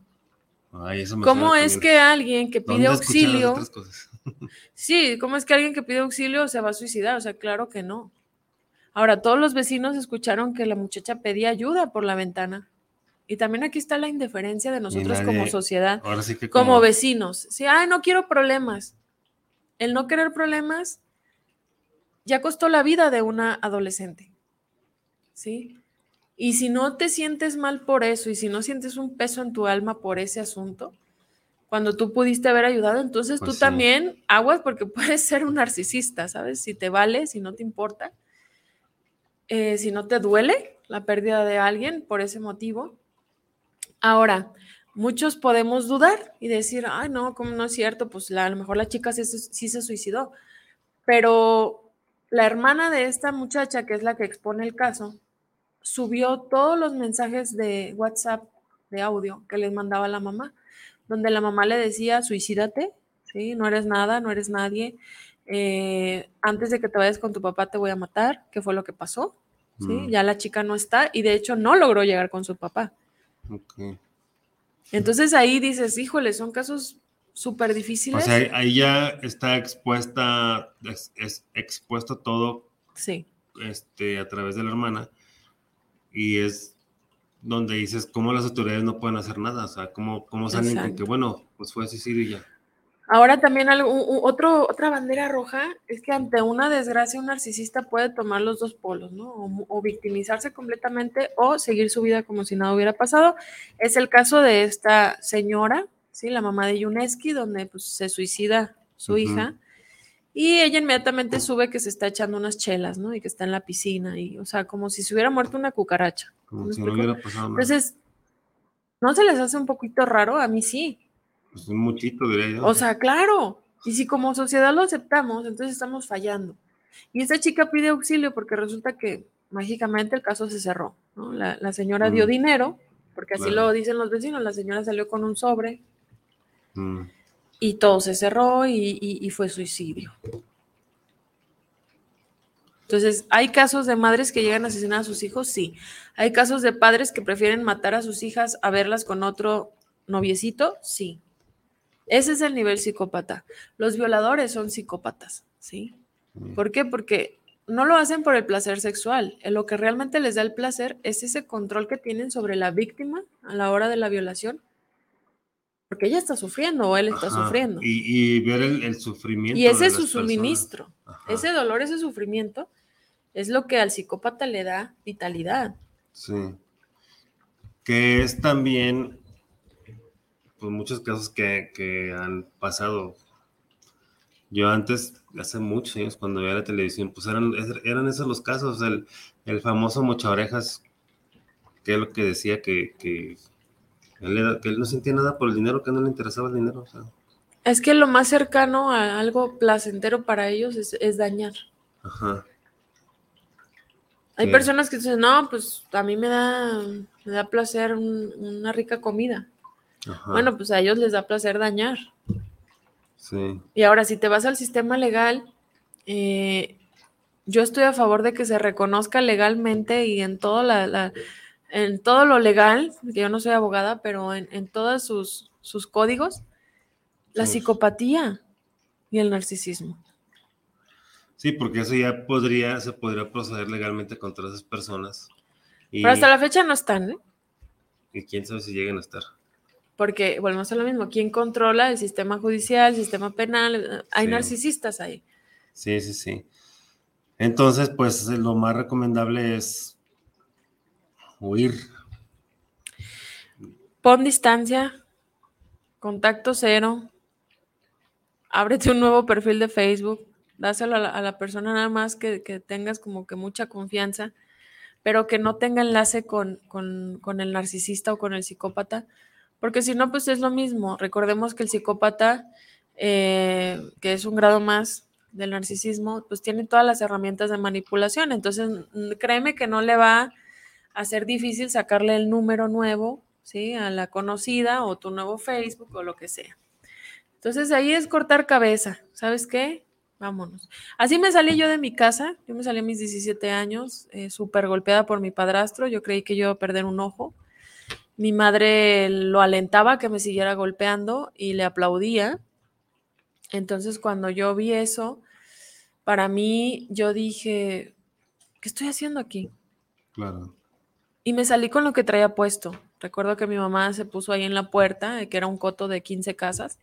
¿Cómo es que alguien que pide auxilio... [LAUGHS] sí, ¿cómo es que alguien que pide auxilio se va a suicidar? O sea, claro que no. Ahora, todos los vecinos escucharon que la muchacha pedía ayuda por la ventana. Y también aquí está la indiferencia de nosotros como sociedad, como... vecinos. Sí, ay, no quiero problemas. El no querer problemas ya costó la vida de una adolescente. ¿Sí? Y si no te sientes mal por eso y si no sientes un peso en tu alma por ese asunto, cuando tú pudiste haber ayudado, entonces tú pues también aguas porque [LAUGHS] puedes ser un narcisista, ¿sabes? Si te vale, si no te importa, eh, si no te duele la pérdida de alguien por ese motivo. Ahora, muchos podemos dudar y decir, ay, no, como no es cierto, pues a lo mejor la chica sí se suicidó, pero la hermana de esta muchacha, que es la que expone el caso, subió todos los mensajes de WhatsApp de audio que les mandaba la mamá, donde la mamá le decía, suicídate, ¿sí? no eres nada, no eres nadie, eh, antes de que te vayas con tu papá te voy a matar, que fue lo que pasó, ¿sí? Mm. Ya la chica no está y de hecho no logró llegar con su papá. Entonces ahí dices, híjole, son casos súper difíciles. O sea, ahí ya está expuesta, es, expuesto todo. Sí. Este, a través de la hermana. Y es donde dices cómo las autoridades no pueden hacer nada. O sea, cómo, cómo salen con que, bueno, pues fue así y ya. Ahora también algo, otro, otra bandera roja es que ante una desgracia un narcisista puede tomar los dos polos, ¿no? O, o, victimizarse completamente o seguir su vida como si nada hubiera pasado. Es el caso de esta señora ¿sí? La mamá de Yuneski, donde pues, se suicida su hija. Y ella inmediatamente sube que se está echando unas chelas, ¿no? Y que está en la piscina, y, o sea, como si se hubiera muerto una cucaracha. Como si no hubiera pasado nada. Entonces, ¿no se les hace un poquito raro? A mí sí. Pues un muchito, diría yo. O sea, claro. Y si como sociedad lo aceptamos, entonces estamos fallando. Y esta chica pide auxilio porque resulta que mágicamente el caso se cerró, ¿no? La, señora dio dinero, porque así lo dicen los vecinos, la señora salió con un sobre Mm. Y todo se cerró y, fue suicidio. Entonces, ¿hay casos de madres que llegan a asesinar a sus hijos? Sí. ¿Hay casos de padres que prefieren matar a sus hijas a verlas con otro noviecito? Sí. Ese es el nivel psicópata. Los violadores son psicópatas, ¿sí? Mm. ¿Por qué? Porque no lo hacen por el placer sexual. Lo que realmente les da el placer es ese control que tienen sobre la víctima a la hora de la violación porque ella está sufriendo o él está sufriendo. Y, ver el, sufrimiento. Y ese es su suministro. Ese dolor, ese sufrimiento es lo que al psicópata le da vitalidad. Sí. Que es también, pues, muchos casos que, que han pasado. Yo antes, hace muchos años, cuando veía la televisión, pues eran, eran esos los casos. El, el famoso mocha orejas, que es lo que decía que, que, él, que él no sentía nada por el dinero, que no le interesaba el dinero. O sea. Es que lo más cercano a algo placentero para ellos es, es dañar. Ajá. Hay personas que dicen, no, pues a mí me da, me da placer una rica comida. Bueno, pues a ellos les da placer dañar. Sí. Y ahora, si te vas al sistema legal, eh, yo estoy a favor de que se reconozca legalmente y en todo, la, en todo lo legal, que yo no soy abogada, pero en, en todos sus, sus códigos, la psicopatía y el narcisismo. Sí, porque eso ya podría, se podría proceder legalmente contra esas personas. Pero hasta la fecha no están, ¿eh? Y quién sabe si lleguen a estar. Porque volvemos a lo mismo, ¿quién controla el sistema judicial, el sistema penal? Hay narcisistas ahí. Sí, sí, sí. Entonces, pues lo más recomendable es huir. Pon distancia, contacto cero, ábrete un nuevo perfil de Facebook, dáselo a la, persona nada más que, tengas como que mucha confianza, pero que no tenga enlace con, el narcisista o con el psicópata, porque si no, pues es lo mismo. Recordemos que el psicópata, eh, que es un grado más del narcisismo, pues tiene todas las herramientas de manipulación. Entonces, créeme que no le va a ser difícil sacarle el número nuevo, ¿sí? A la conocida o tu nuevo Facebook o lo que sea. Entonces, ahí es cortar cabeza. ¿Sabes qué? vámonos. Así me salí yo de mi casa, yo me salí a mis 17 años, eh, súper golpeada por mi padrastro, yo creí que yo iba a perder un ojo. Mi madre lo alentaba que me siguiera golpeando y le aplaudía. Entonces cuando yo vi eso, para mí yo dije, ¿qué estoy haciendo aquí? Claro. Y me salí con lo que traía puesto. Recuerdo que mi mamá se puso ahí en la puerta, que era un coto de 15 casas,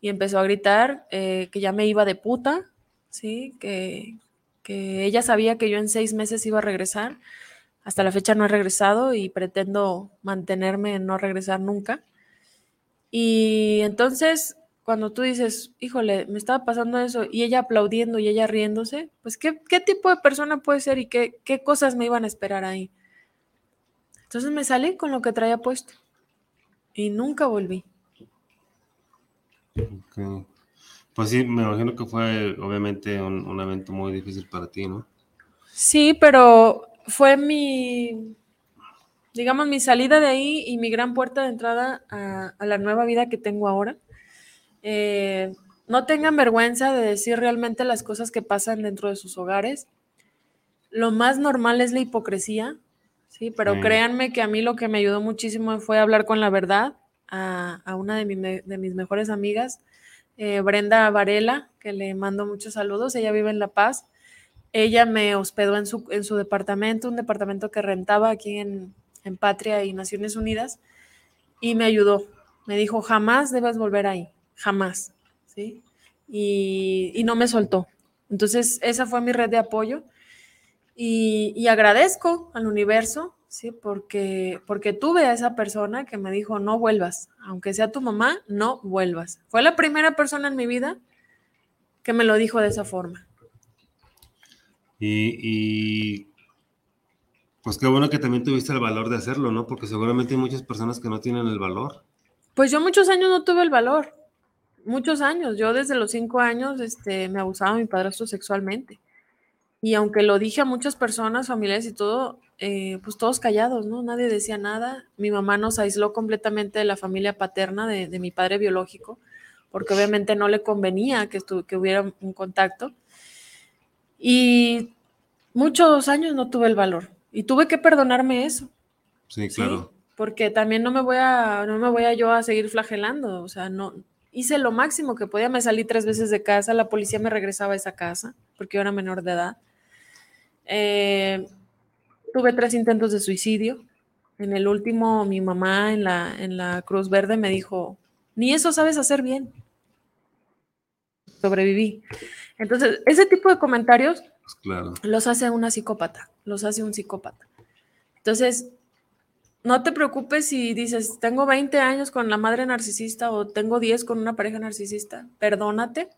y empezó a gritar eh, que ya me iba de puta, ¿sí? Que, que ella sabía que yo en seis meses iba a regresar. Hasta la fecha no he regresado y pretendo mantenerme en no regresar nunca. Y entonces, cuando tú dices, híjole, me estaba pasando eso, y ella aplaudiendo y ella riéndose, pues, ¿qué, qué tipo de persona puede ser y qué, qué cosas me iban a esperar ahí? Entonces me salí con lo que traía puesto y nunca volví. Pues sí, me imagino que fue obviamente un, evento muy difícil para ti, ¿no? Sí, pero fue mi, digamos, mi salida de ahí y mi gran puerta de entrada a, la nueva vida que tengo ahora. Eh, no tengan vergüenza de decir realmente las cosas que pasan dentro de sus hogares. Lo más normal es la hipocresía, sí, pero créanme que a mí lo que me ayudó muchísimo fue hablar con la verdad, a, una de, mis mejores amigas, eh, Brenda Varela, que le mando muchos saludos. Ella vive en La Paz. Ella me hospedó en su, en su departamento, un departamento que rentaba aquí en, Patria y Naciones Unidas, y me ayudó. Me dijo, jamás debes volver ahí, jamás. ¿sí? Y, y no me soltó. Entonces, esa fue mi red de apoyo. Y, y, agradezco al universo ¿sí? Porque, porque tuve a esa persona que me dijo, no vuelvas, aunque sea tu mamá, no vuelvas. Fue la primera persona en mi vida que me lo dijo de esa forma. Y, pues qué bueno que también tuviste el valor de hacerlo, ¿no? Porque seguramente hay muchas personas que no tienen el valor. Pues yo muchos años no tuve el valor, muchos años. Yo desde los cinco años este, me abusaba mi padrastro sexualmente. Y aunque lo dije a muchas personas, familiares y todo, eh, pues todos callados, ¿no? Nadie decía nada. Mi mamá nos aisló completamente de la familia paterna de, mi padre biológico, porque obviamente no le convenía que, que hubiera un contacto. Y muchos años no tuve el valor y tuve que perdonarme eso. Sí, claro. Porque también no me voy a, no me voy a yo a seguir flagelando, o sea, no, hice lo máximo que podía, me salí tres veces de casa, la policía me regresaba a esa casa, porque yo era menor de edad. Eh, tuve tres intentos de suicidio. En el último, mi mamá en la, en la Cruz Verde me dijo, ni eso sabes hacer bien. Sobreviví. Entonces, ese tipo de comentarios pues los hace una psicópata, los hace un psicópata. Entonces, no te preocupes si dices, tengo 20 años con la madre narcisista o tengo 10 con una pareja narcisista, perdónate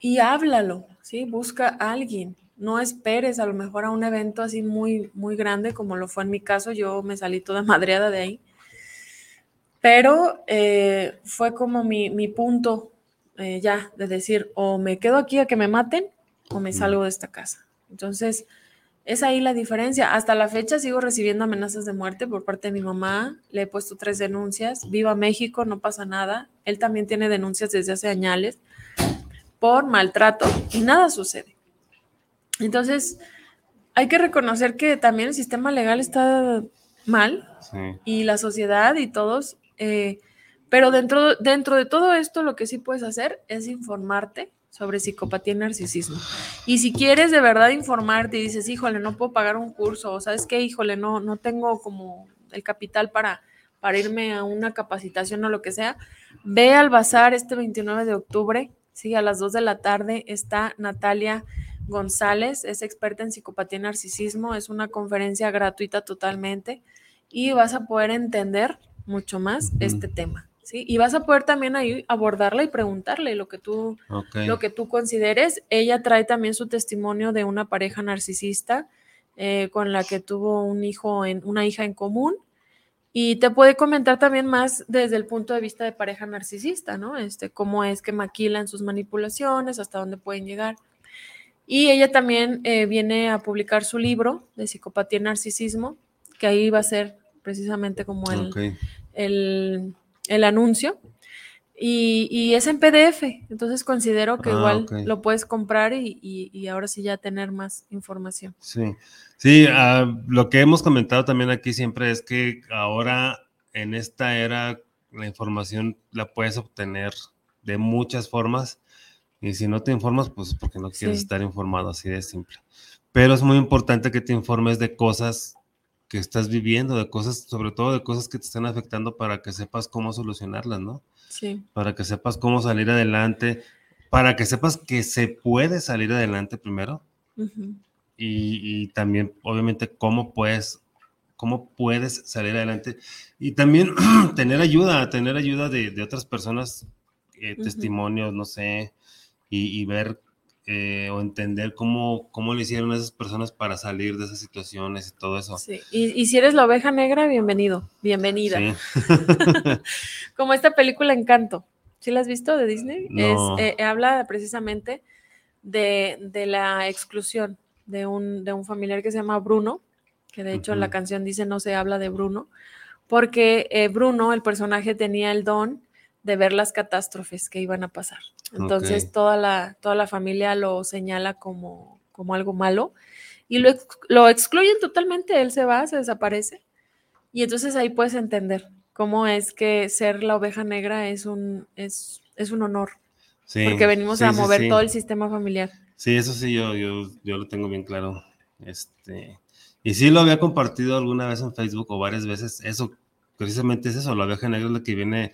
y háblalo, ¿sí? Busca a alguien. No esperes a lo mejor a un evento así muy, muy grande como lo fue en mi caso. Yo me salí toda [LAUGHS] madreada de ahí. Pero eh, fue como mi, punto eh, ya de decir, o me quedo aquí a que me maten o me salgo de esta casa. Entonces, es ahí la diferencia. Hasta la fecha sigo recibiendo amenazas de muerte por parte de mi mamá. Le he puesto tres denuncias. Viva México, no pasa nada. Él también tiene denuncias desde hace años por maltrato y nada sucede. Entonces, hay que reconocer que también el sistema legal está mal y la sociedad y todos, eh, pero dentro, dentro de todo esto lo que sí puedes hacer es informarte sobre psicopatía y narcisismo. Y si quieres de verdad informarte y dices, híjole, no puedo pagar un curso, o sabes qué, híjole, no, no tengo como el capital para, para irme a una capacitación o lo que sea, ve al bazar este 29 de octubre, sí, a las 2 de la tarde está Natalia González, es experta en psicopatía y narcisismo, es una conferencia gratuita totalmente y vas a poder entender mucho más este tema. ¿sí? Y vas a poder también ahí abordarla y preguntarle lo que tú, lo que tú consideres. Ella trae también su testimonio de una pareja narcisista eh, con la que tuvo un hijo, en, una hija en común. Y te puede comentar también más desde el punto de vista de pareja narcisista, ¿no? Este, cómo es que maquilan sus manipulaciones, hasta dónde pueden llegar. Y ella también eh, viene a publicar su libro de psicopatía y narcisismo, que ahí va a ser precisamente como el, el el anuncio. Y, es en PDF, entonces considero que ah, igual lo puedes comprar y, ahora sí ya tener más información. Sí, sí, ah, lo que hemos comentado también aquí siempre es que ahora en esta era la información la puedes obtener de muchas formas y si no te informas, pues porque no quieres estar informado, así de simple. Pero es muy importante que te informes de cosas que estás viviendo, de cosas, sobre todo de cosas que te están afectando para que sepas cómo solucionarlas, ¿no? Sí. Para que sepas cómo salir adelante, para que sepas que se puede salir adelante primero. y, también, obviamente, cómo puedes, cómo puedes salir adelante. Y también [CLEARS THROAT] tener ayuda, tener ayuda de, otras personas, eh, testimonios, no sé, y, y ver eh, o entender cómo, cómo lo hicieron esas personas para salir de esas situaciones y todo eso. Sí, y, si eres la oveja negra, bienvenido, bienvenida. [LAUGHS] Como esta película Encanto, ¿sí la has visto de Disney? Es, eh, habla precisamente de, la exclusión de un, de un, familiar que se llama Bruno, que de hecho la canción dice no se habla de Bruno, porque eh, Bruno, el personaje, tenía el don de ver las catástrofes que iban a pasar. Entonces toda, la, toda la familia lo señala como, como algo malo y lo, lo excluyen totalmente, él se va, se desaparece. Y entonces ahí puedes entender cómo es que ser la oveja negra es un, es, es un honor. porque venimos a mover todo el sistema familiar. Sí, eso sí, yo, yo, yo lo tengo bien claro. Este, y sí lo había compartido alguna vez en Facebook o varias veces. Eso, precisamente es eso, la oveja negra es la que viene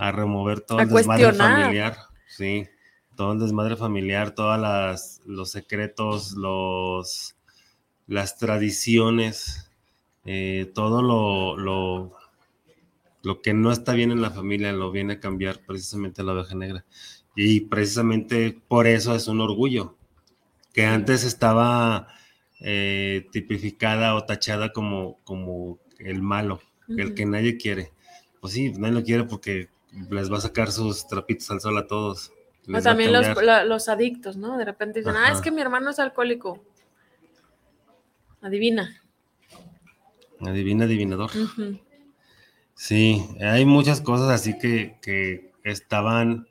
a remover todo el desmadre familiar. Sí, todo el desmadre familiar, todas los secretos, los las tradiciones, eh, todo lo, lo, lo, que no está bien en la familia lo viene a cambiar precisamente la oveja negra. Y precisamente por eso es un orgullo, que antes estaba eh, tipificada o tachada como, como el malo, el que nadie quiere. Pues sí, nadie lo quiere porque les va a sacar sus trapitos al sol a todos. o también los, los, adictos, ¿no? De repente dicen, ah, es que mi hermano es alcohólico. Adivina. Adivina, adivinador. Sí, hay muchas cosas así que, que estaban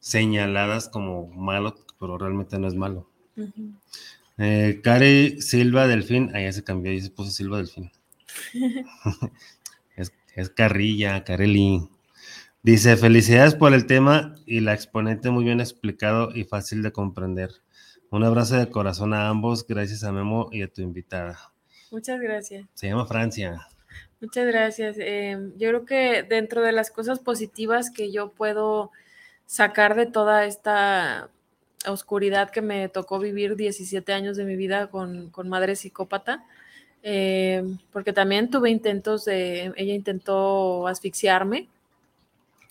señaladas como malo, pero realmente no es malo. Uh Silva Delfín, ahí ya se cambió, ahí se puso Silva Delfín. [LAUGHS] [LAUGHS] es, es Carrilla, Carelli. Dice, felicidades por el tema y la exponente muy bien explicado y fácil de comprender. Un abrazo de corazón a ambos, gracias a Memo y a tu invitada. Muchas gracias. Se llama Francia. Muchas gracias. Em, yo creo que dentro de las cosas positivas que yo puedo sacar de toda esta oscuridad que me tocó vivir 17 años de mi vida con, con madre psicópata, eh, porque también tuve intentos de, ella intentó asfixiarme.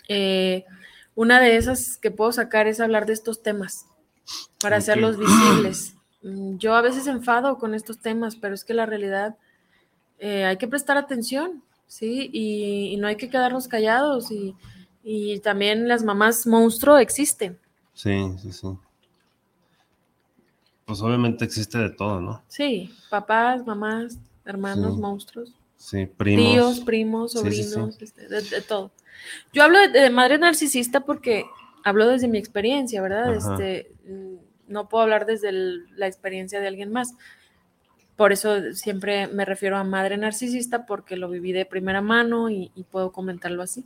Eh, una de esas que puedo sacar es hablar de estos temas para hacerlos visibles. Mm, yo a veces enfado con estos temas, pero es que la realidad eh, hay que prestar atención, ¿sí? Y, no hay que quedarnos callados. Y, y también las mamás monstruo existen. Sí, sí, sí. Pues obviamente existe de todo, ¿no? Sí, papás, mamás, hermanos, monstruos. Sí, primos. Tíos, primos, sobrinos, este, de, todo. Yo hablo de, madre narcisista porque hablo desde mi experiencia, ¿verdad? Este, no puedo hablar desde la experiencia de alguien más. Por eso siempre me refiero a madre narcisista porque lo viví de primera mano y, puedo comentarlo así.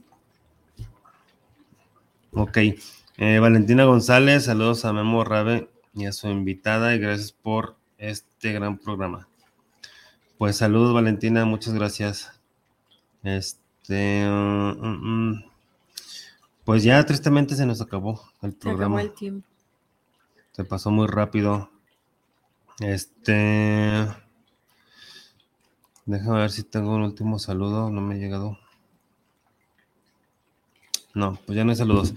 Ok. Eh, Valentina González, saludos a Memo Rabe y a su invitada y gracias por este gran programa. Pues saludos Valentina, muchas gracias. Este, mm, mm, mm. pues ya tristemente se nos acabó el programa. Se el tiempo. Se pasó muy rápido. Este, déjame ver si tengo un último saludo, no me ha llegado. No, pues ya no hay saludos.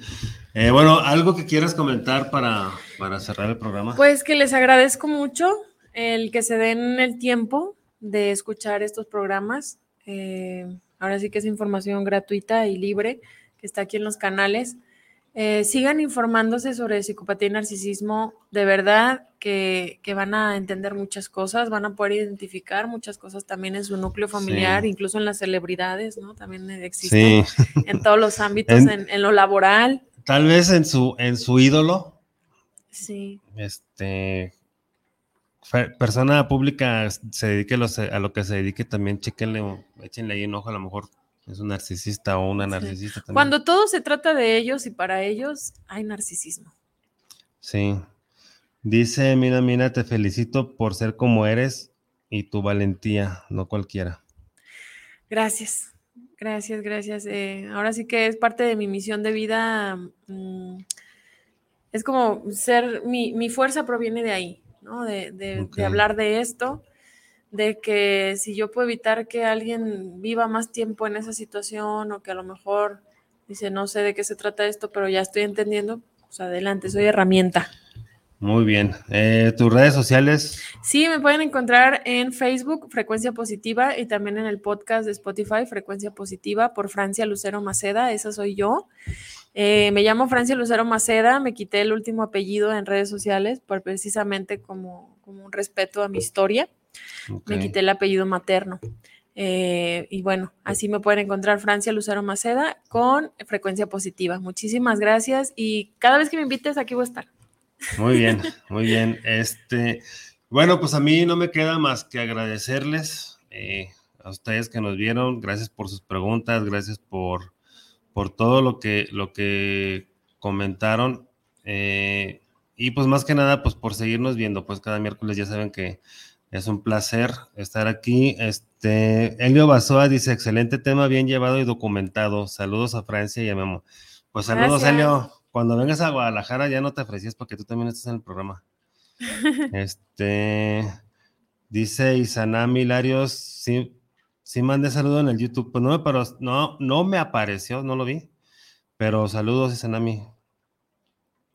Eh, bueno, ¿algo que quieras comentar para, para cerrar el programa? Pues que les agradezco mucho el que se den el tiempo de escuchar estos programas. Eh, ahora sí que es información gratuita y libre que está aquí en los canales. Eh, sigan informándose sobre psicopatía y narcisismo. De verdad que, van a entender muchas cosas, van a poder identificar muchas cosas también en su núcleo familiar, incluso en las celebridades, ¿no? También existen en todos los ámbitos, en, en, lo laboral. Tal vez en su, en su ídolo. Sí. Este, persona pública se dedique a lo que se dedique, también chequenle, échenle ahí un ojo, a lo mejor es un narcisista o una narcisista también. Cuando todo se trata de ellos y para ellos, hay narcisismo. Sí. Dice, mira, mira, te felicito por ser como eres y tu valentía, no cualquiera. Gracias, gracias, gracias. Eh, ahora sí que es parte de mi misión de vida. Mm, es como ser, mi, mi fuerza proviene de ahí, de, hablar de esto, de que si yo puedo evitar que alguien viva más tiempo en esa situación o que a lo mejor dice, no sé de qué se trata esto, pero ya estoy entendiendo, pues adelante, soy herramienta. Muy bien. Eh, ¿Tus redes sociales? Sí, me pueden encontrar en Facebook, Frecuencia Positiva, y también en el podcast de Spotify, Frecuencia Positiva, por Francia Lucero Maceda, esa soy yo. Eh, me llamo Francia Lucero Maceda, me quité el último apellido en redes sociales por precisamente como, un respeto a mi historia. Me quité el apellido materno. Eh, y bueno, así me pueden encontrar Francia Lucero Maceda con Frecuencia Positiva. Muchísimas gracias y cada vez que me invites aquí voy a estar. Muy bien, [LAUGHS] muy bien. Este, bueno, pues a mí no me queda más que agradecerles eh, a ustedes que nos vieron. Gracias por sus preguntas, gracias por, por todo lo que, lo que comentaron. Eh, y pues más que nada, pues por seguirnos viendo, pues cada miércoles ya saben que es un placer estar aquí. Este, Elio Basoa dice, excelente tema, bien llevado y documentado. Saludos a Francia y a Memo. Pues saludos, Elio cuando vengas a Guadalajara ya no te ofrecías porque tú también estás en el programa. [LAUGHS] este dice Isanami Larios, sí, sí mandé saludo en el YouTube. Pues no me, pero no, no me apareció, no lo vi. Pero saludos, Isanami.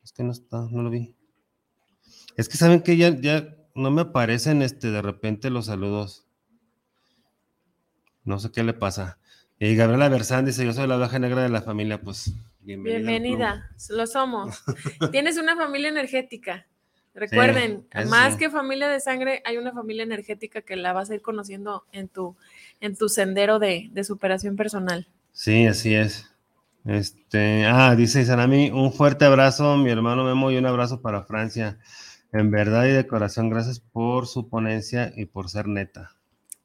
Es que no está, no lo vi. Es que saben que ya, ya no me aparecen este, de repente los saludos. No sé qué le pasa. Y Gabriela Bersán dice, yo soy la baja negra de la familia, pues Bienvenida, lo somos. [LAUGHS] Tienes una familia energética. Recuerden, más que familia de sangre, hay una familia energética que la vas a ir conociendo en tu, en tu sendero de, superación personal. Sí, así es. Este, ah, dice Sanami, un fuerte abrazo, mi hermano Memo, y un abrazo para Francia. En verdad y de corazón, gracias por su ponencia y por ser neta.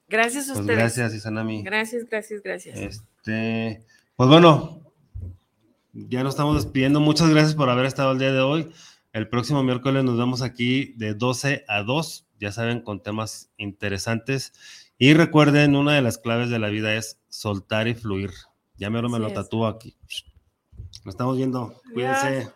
Gracias a pues ustedes. Gracias, Isanami. Gracias, gracias, gracias. Este, pues bueno, ya nos estamos despidiendo. Muchas gracias por haber estado el día de hoy. El próximo miércoles nos vemos aquí de 12 a 2, ya saben, con temas interesantes. Y recuerden, una de las claves de la vida es soltar y fluir. Ya me lo tatúo aquí. Nos estamos viendo. Cuídense.